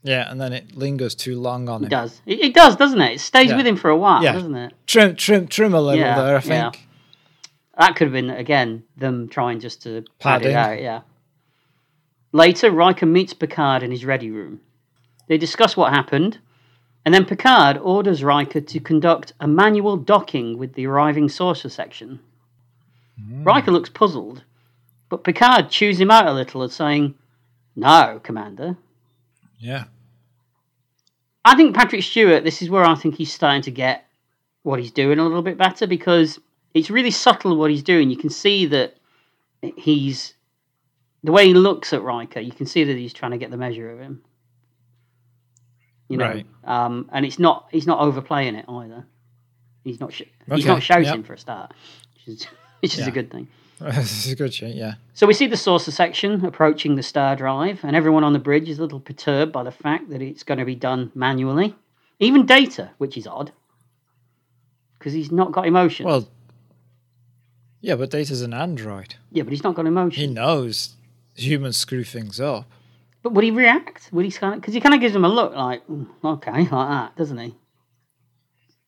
yeah, and then it lingers too long on It him. does. It, it does, doesn't it? It stays Yeah. with him for a while, Yeah. doesn't it? Trim, trim, trim a little Yeah, there, I yeah. think. That could have been again them trying just to pad it out. Yeah. Later, Riker meets Picard in his ready room. They discuss what happened, and then Picard orders Riker to conduct a manual docking with the arriving saucer section. Hmm. Riker looks puzzled, but Picard chews him out a little as saying, "No, Commander." Yeah. I think Patrick Stewart, this is where I think he's starting to get what he's doing a little bit better because it's really subtle what he's doing. You can see that he's the way he looks at Riker. You can see that he's trying to get the measure of him. You know, Right. um, and it's not he's not overplaying it either. He's not sh- he's not shouting yep. for a start, which is which is Yeah. a good thing. this is a good shit, yeah. So we see the saucer section approaching the star drive, and everyone on the bridge is a little perturbed by the fact that it's going to be done manually. Even Data, which is odd, because he's not got emotion. Well, yeah, but Data's an android. yeah, but he's not got emotion. He knows humans screw things up. But would he react? Would he kind of? Because he kind of gives him a look like, "Mm, okay, like that, doesn't he?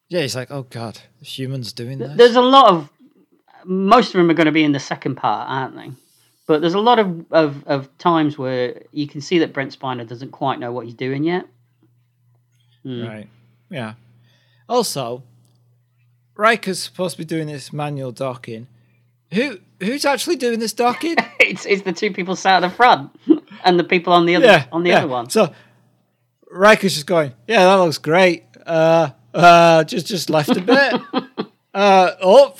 Yeah, he's like, oh god, humans doing this. There's a lot of. Most of them are going to be in the second part, aren't they? But there's a lot of, of, of times where you can see that Brent Spiner doesn't quite know what he's doing yet. Mm. Right. Yeah. Also, Riker's supposed to be doing this manual docking. Who who's actually doing this docking? It's it's the two people sat at the front and the people on the other yeah, on the yeah. other one. So Riker's just going, yeah, that looks great. Uh, uh, just just left a bit. uh, up.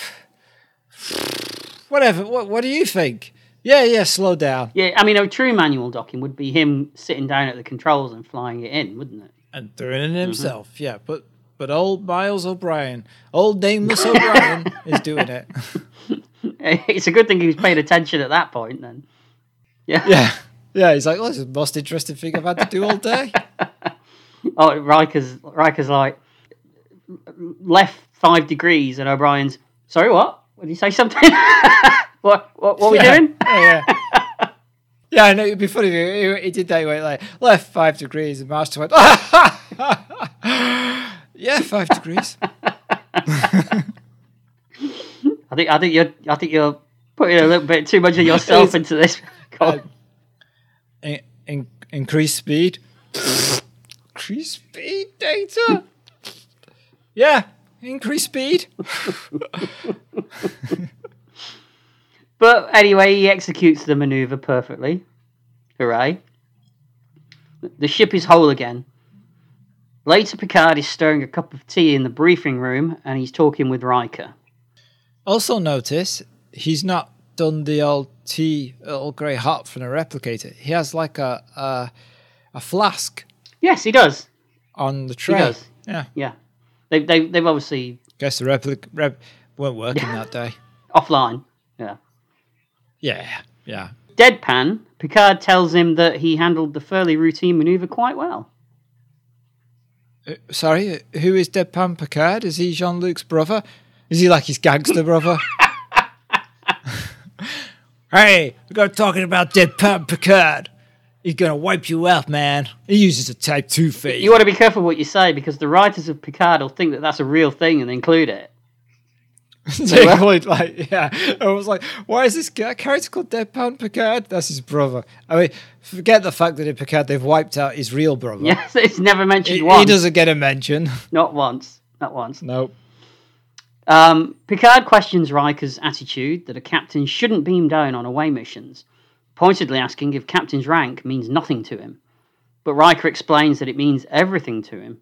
Whatever. What what do you think? Yeah, yeah. Slow down Yeah, I mean, a true manual docking would be him sitting down at the controls and flying it in, wouldn't it? and doing it himself. Yeah, but but old Miles O'Brien, old nameless O'Brien, is doing it. It's a good thing he was paying attention at that point. Then, yeah. Yeah. Yeah, he's like, well, this is the most interesting thing I've had to do all day. Oh, Riker's Riker's like left five degrees, and O'Brien's sorry, what? Did you say something? what what what we yeah. doing? Yeah, yeah. Yeah, I know it'd be funny if he, he did that. He went like left five degrees, and Master went, yeah, five degrees. I think I think you're I think you're putting a little bit too much of yourself into this. In, in, increase speed. increase speed data. Yeah, Increase speed. But anyway, he executes the maneuver perfectly. Hooray. The ship is whole again. Later, Picard is stirring a cup of tea in the briefing room and he's talking with Riker. Also, notice he's not done the old tea, Earl Grey hot from the replicator. He has like a a, a flask Yes, he does. on the tray. does. Yeah. Yeah. They've, they've, they've obviously Guess the replic rep weren't working that day. offline. Yeah. Yeah. Yeah. Deadpan, Picard tells him that he handled the fairly routine maneuver quite well. Uh, sorry, who is Deadpan Picard? Is he Jean Luc's brother? Is he like his gangster brother? hey, we got talking about Deadpan Picard. He's gonna wipe you out, man. He uses a Type Two face. You want to be careful what you say because the writers of Picard will think that that's a real thing and include it. They like, yeah. I was like, why is this guy- character called Deadpan Picard? That's his brother. I mean, forget the fact that in Picard they've wiped out his real brother. Yes, it's never mentioned He, once. he doesn't get a mention. Not once. Not once. nope. Um, Picard questions Riker's attitude that a captain shouldn't beam down on away missions, pointedly asking if captain's rank means nothing to him. But Riker explains that it means everything to him.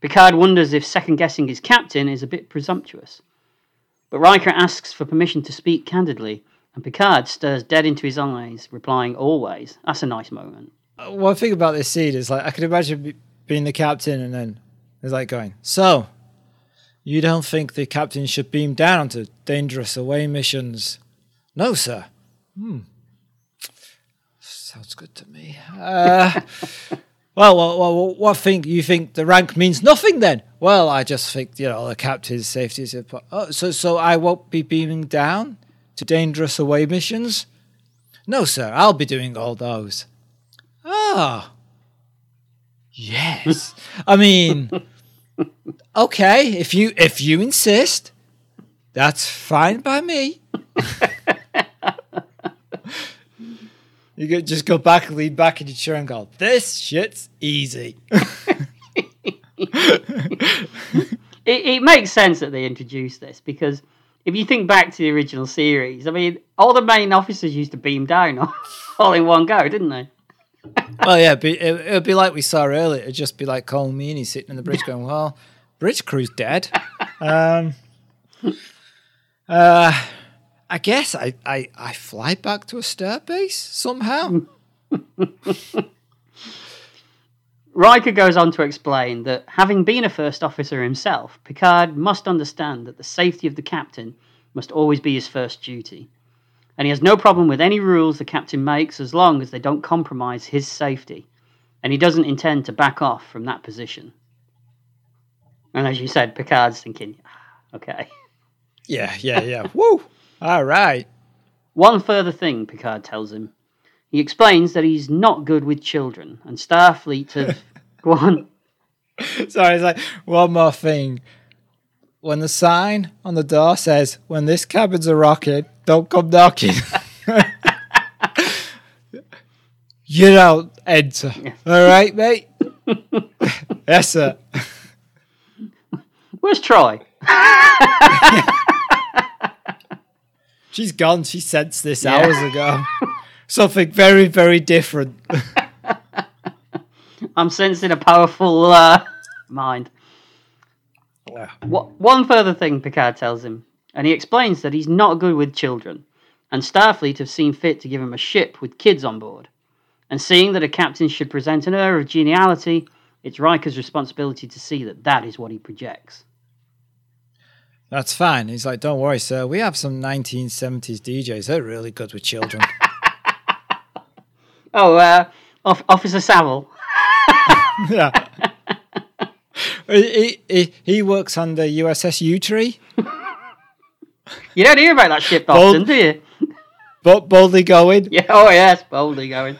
Picard wonders if second guessing his captain is a bit presumptuous. But Riker asks for permission to speak candidly, and Picard stares dead into his eyes, replying, Always. That's a nice moment. One thing about this scene is like I can imagine being the captain and then it's like going, so you don't think the captain should beam down to dangerous away missions? No, sir. Hmm. Sounds good to me. Uh, well, well, well, what think you think the rank means nothing then? Well, I just think you know the captain's safety is. impo- Oh, so so I won't be beaming down to dangerous away missions. No, sir. I'll be doing all those. Ah. Yes. I mean, okay, if you if you insist, that's fine by me. you could just go back, and lean back in your chair, and go, "This shit's easy." it, it makes sense that they introduced this because if you think back to the original series, I mean, all the main officers used to beam down all in one go, didn't they? well, yeah, it, would be like we saw earlier. It'd just be like Colm Meaney sitting in the bridge, going, "Well, bridge crew's dead." Um, uh, I guess I, I, I fly back to a star base somehow. Riker goes on to explain that having been a first officer himself, Picard must understand that the safety of the captain must always be his first duty. And he has no problem with any rules the captain makes as long as they don't compromise his safety. And he doesn't intend to back off from that position. And as you said, Picard's thinking, "Ah, okay. yeah, yeah, yeah. Woo! All right. One further thing, Picard tells him. He explains that he's not good with children, and Starfleet have. Go on. Sorry, it's like one more thing. When the sign on the door says, "When this cabin's a rocket, don't come knocking," you don't enter. All right, mate. yes, sir. Where's Troi? She's gone. She sensed this hours ago. Something very, very different. I'm sensing a powerful uh, mind. What, one further thing Picard tells him, and he explains that he's not good with children, and Starfleet have seen fit to give him a ship with kids on board. And seeing that a captain should present an air of geniality, it's Riker's responsibility to see that that is what he projects. That's fine. He's like, don't worry, sir. We have some 1970s DJs. They're really good with children. Oh, uh, Off- Officer Savile. yeah. he, he, he works on the USS U Tree. You don't hear about that ship Bold- often, do you? But boldly going. Yeah, oh yes, boldly going.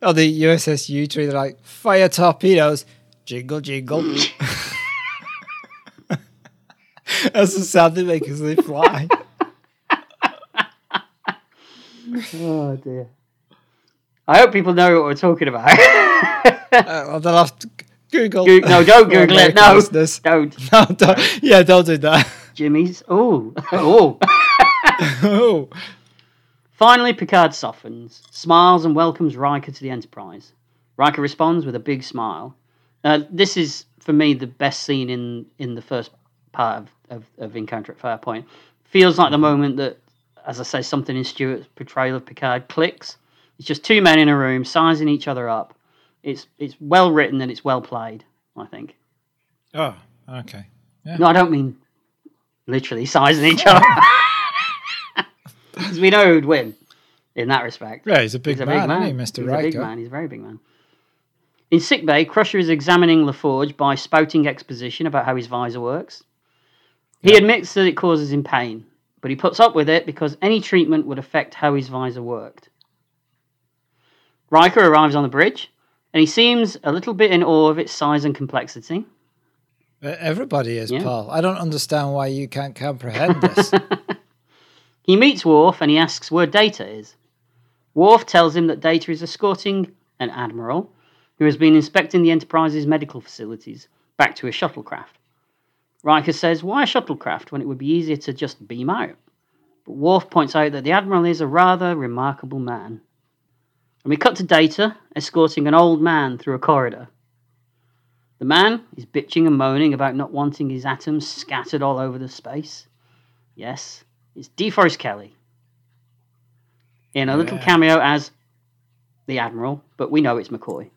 Oh, the USS U Tree. They're like, fire torpedoes. Jingle, jingle. That's the sound they make as they fly. Oh dear. I hope people know what we're talking about. Uh, well, they'll have to Google. Go- no, don't Google it. No, listeners. don't. No, don't. Yeah, don't do that. Jimmy's. Oh, oh. oh. Finally, Picard softens, smiles, and welcomes Riker to the Enterprise. Riker responds with a big smile. Uh, this is, for me, the best scene in, in the first part of, of, of Encounter at Farpoint. Feels like the mm-hmm. moment that, as I say, something in Stewart's portrayal of Picard clicks. It's just two men in a room sizing each other up. It's it's well written and it's well played. I think. Oh, okay. No, I don't mean literally sizing each other. Because we know who'd win in that respect. Yeah, he's a big He's a man, big man. isn't he, Mr. He's a big man. He's a very big man. In sickbay, Crusher is examining La Forge by spouting exposition about how his visor works. He admits that it causes him pain, but he puts up with it because any treatment would affect how his visor worked. Riker arrives on the bridge, and he seems a little bit in awe of its size and complexity. Everybody is, Yeah. Paul. I don't understand why you can't comprehend this. He meets Worf and he asks where Data is. Worf tells him that Data is escorting an admiral who has been inspecting the Enterprise's medical facilities back to a shuttlecraft. Riker says, Why a shuttlecraft when it would be easier to just beam out? But Worf points out that the admiral is a rather remarkable man. And we cut to Data escorting an old man through a corridor. The man is bitching and moaning about not wanting his atoms scattered all over the space. Yes, it's DeForest Kelley. In a little Yeah. cameo as the Admiral, but we know it's McCoy.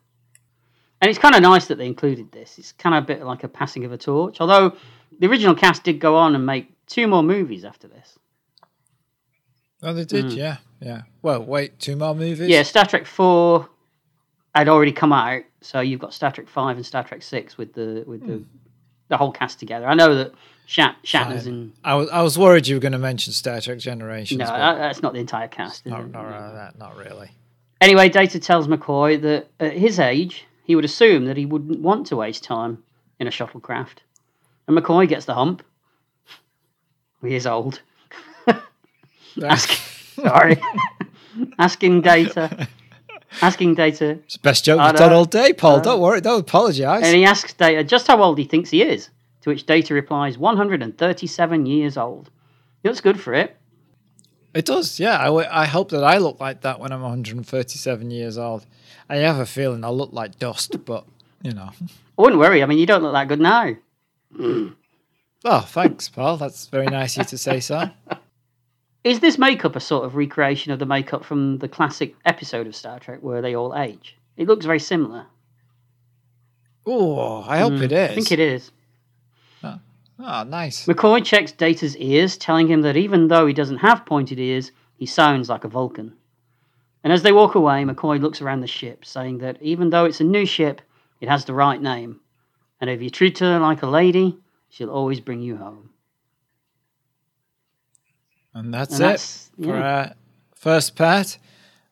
And it's kind of nice that they included this. It's kind of a bit like a passing of a torch. Although the original cast did go on and make two more movies after this. oh, they did, hmm. yeah, yeah. Well, wait, two more movies? Yeah, Star Trek 4 had already come out, so you've got Star Trek 5 and Star Trek 6 with the with the hmm. the whole cast together. I know that Shat, Shatner's in. I was, I was worried you were going to mention Star Trek Generations. No, that's not the entire cast. not, not, that, not really. Anyway, Data tells McCoy that at his age, he would assume that he wouldn't want to waste time in a shuttlecraft. And McCoy gets the hump. He is old. Ask, sorry. asking Data. Asking Data. It's the best joke you've done all day, Paul. Know. don't worry, don't apologise. And he asks Data just how old he thinks he is. To which Data replies, 137 years old. He looks good for it. It does, yeah. I, w- I hope that I look like that when I'm 137 years old. I have a feeling I'll look like dust, but, you know. I wouldn't worry. I mean, you don't look that good now. Oh, thanks, Paul. That's very nice of you to say so. Is this makeup a sort of recreation of the makeup from the classic episode of Star Trek where they all age? It looks very similar. Oh, I hope hmm. it is. I think it is. Oh, nice. McCoy checks Data's ears, telling him that even though he doesn't have pointed ears, he sounds like a Vulcan. And as they walk away, McCoy looks around the ship, saying that even though it's a new ship, it has the right name. And if you treat her like a lady, she'll always bring you home. And that's And it that's- for our first part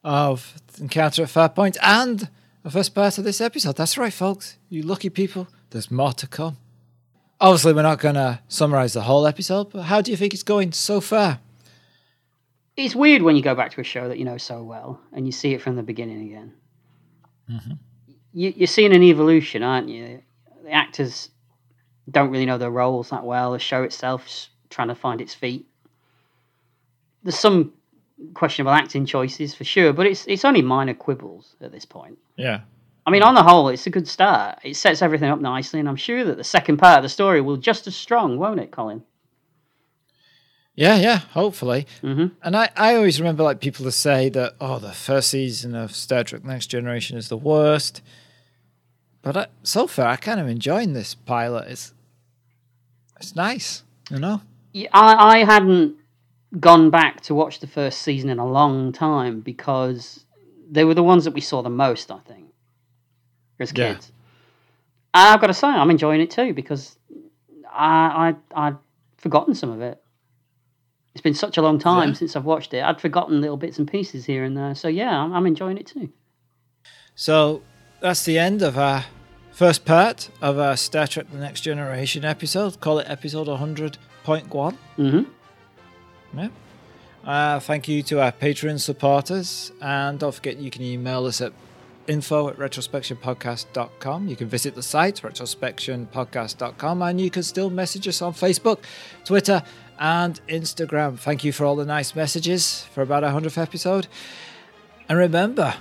of Encounter at Farpoint and the first part of this episode. That's right, folks. You lucky people. There's more to come. Obviously, we're not going to summarize the whole episode, but how do you think it's going so far? It's weird when you go back to a show that you know so well and you see it from the beginning again. Mm-hmm. You, you're seeing an evolution, aren't you? The actors don't really know their roles that well. The show itself's trying to find its feet. There's some questionable acting choices for sure, but it's it's only minor quibbles at this point. Yeah. I mean, on the whole, it's a good start. It sets everything up nicely, and I'm sure that the second part of the story will just as strong, won't it, Colin? Yeah, yeah, hopefully. hmm And I, I always remember like people to say that, oh, the first season of Star Trek Next Generation is the worst. But I, so far, I kind of enjoying this pilot. It's, it's nice, you know? Yeah, I, I hadn't gone back to watch the first season in a long time because they were the ones that we saw the most, I think, as Yeah. kids. And I've got to say, I'm enjoying it too because I, I I'd forgotten some of it. It's been such a long time Yeah. since I've watched it. I'd forgotten little bits and pieces here and there. So yeah, I'm, I'm enjoying it too. So that's the end of our first part of our Star Trek The Next Generation episode. Call it episode 100.1. hmm Yeah. Uh, thank you to our Patreon supporters. And don't forget you can email us at info at retrospectionpodcast.com. You can visit the site, retrospectionpodcast.com, and you can still message us on Facebook, Twitter, and Instagram. Thank you for all the nice messages for about our 100th episode. And remember,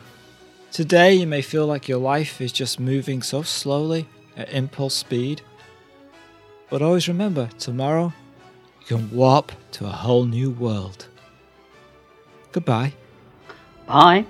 today you may feel like your life is just moving so slowly at impulse speed. But always remember, tomorrow you can warp to a whole new world. Goodbye. Bye.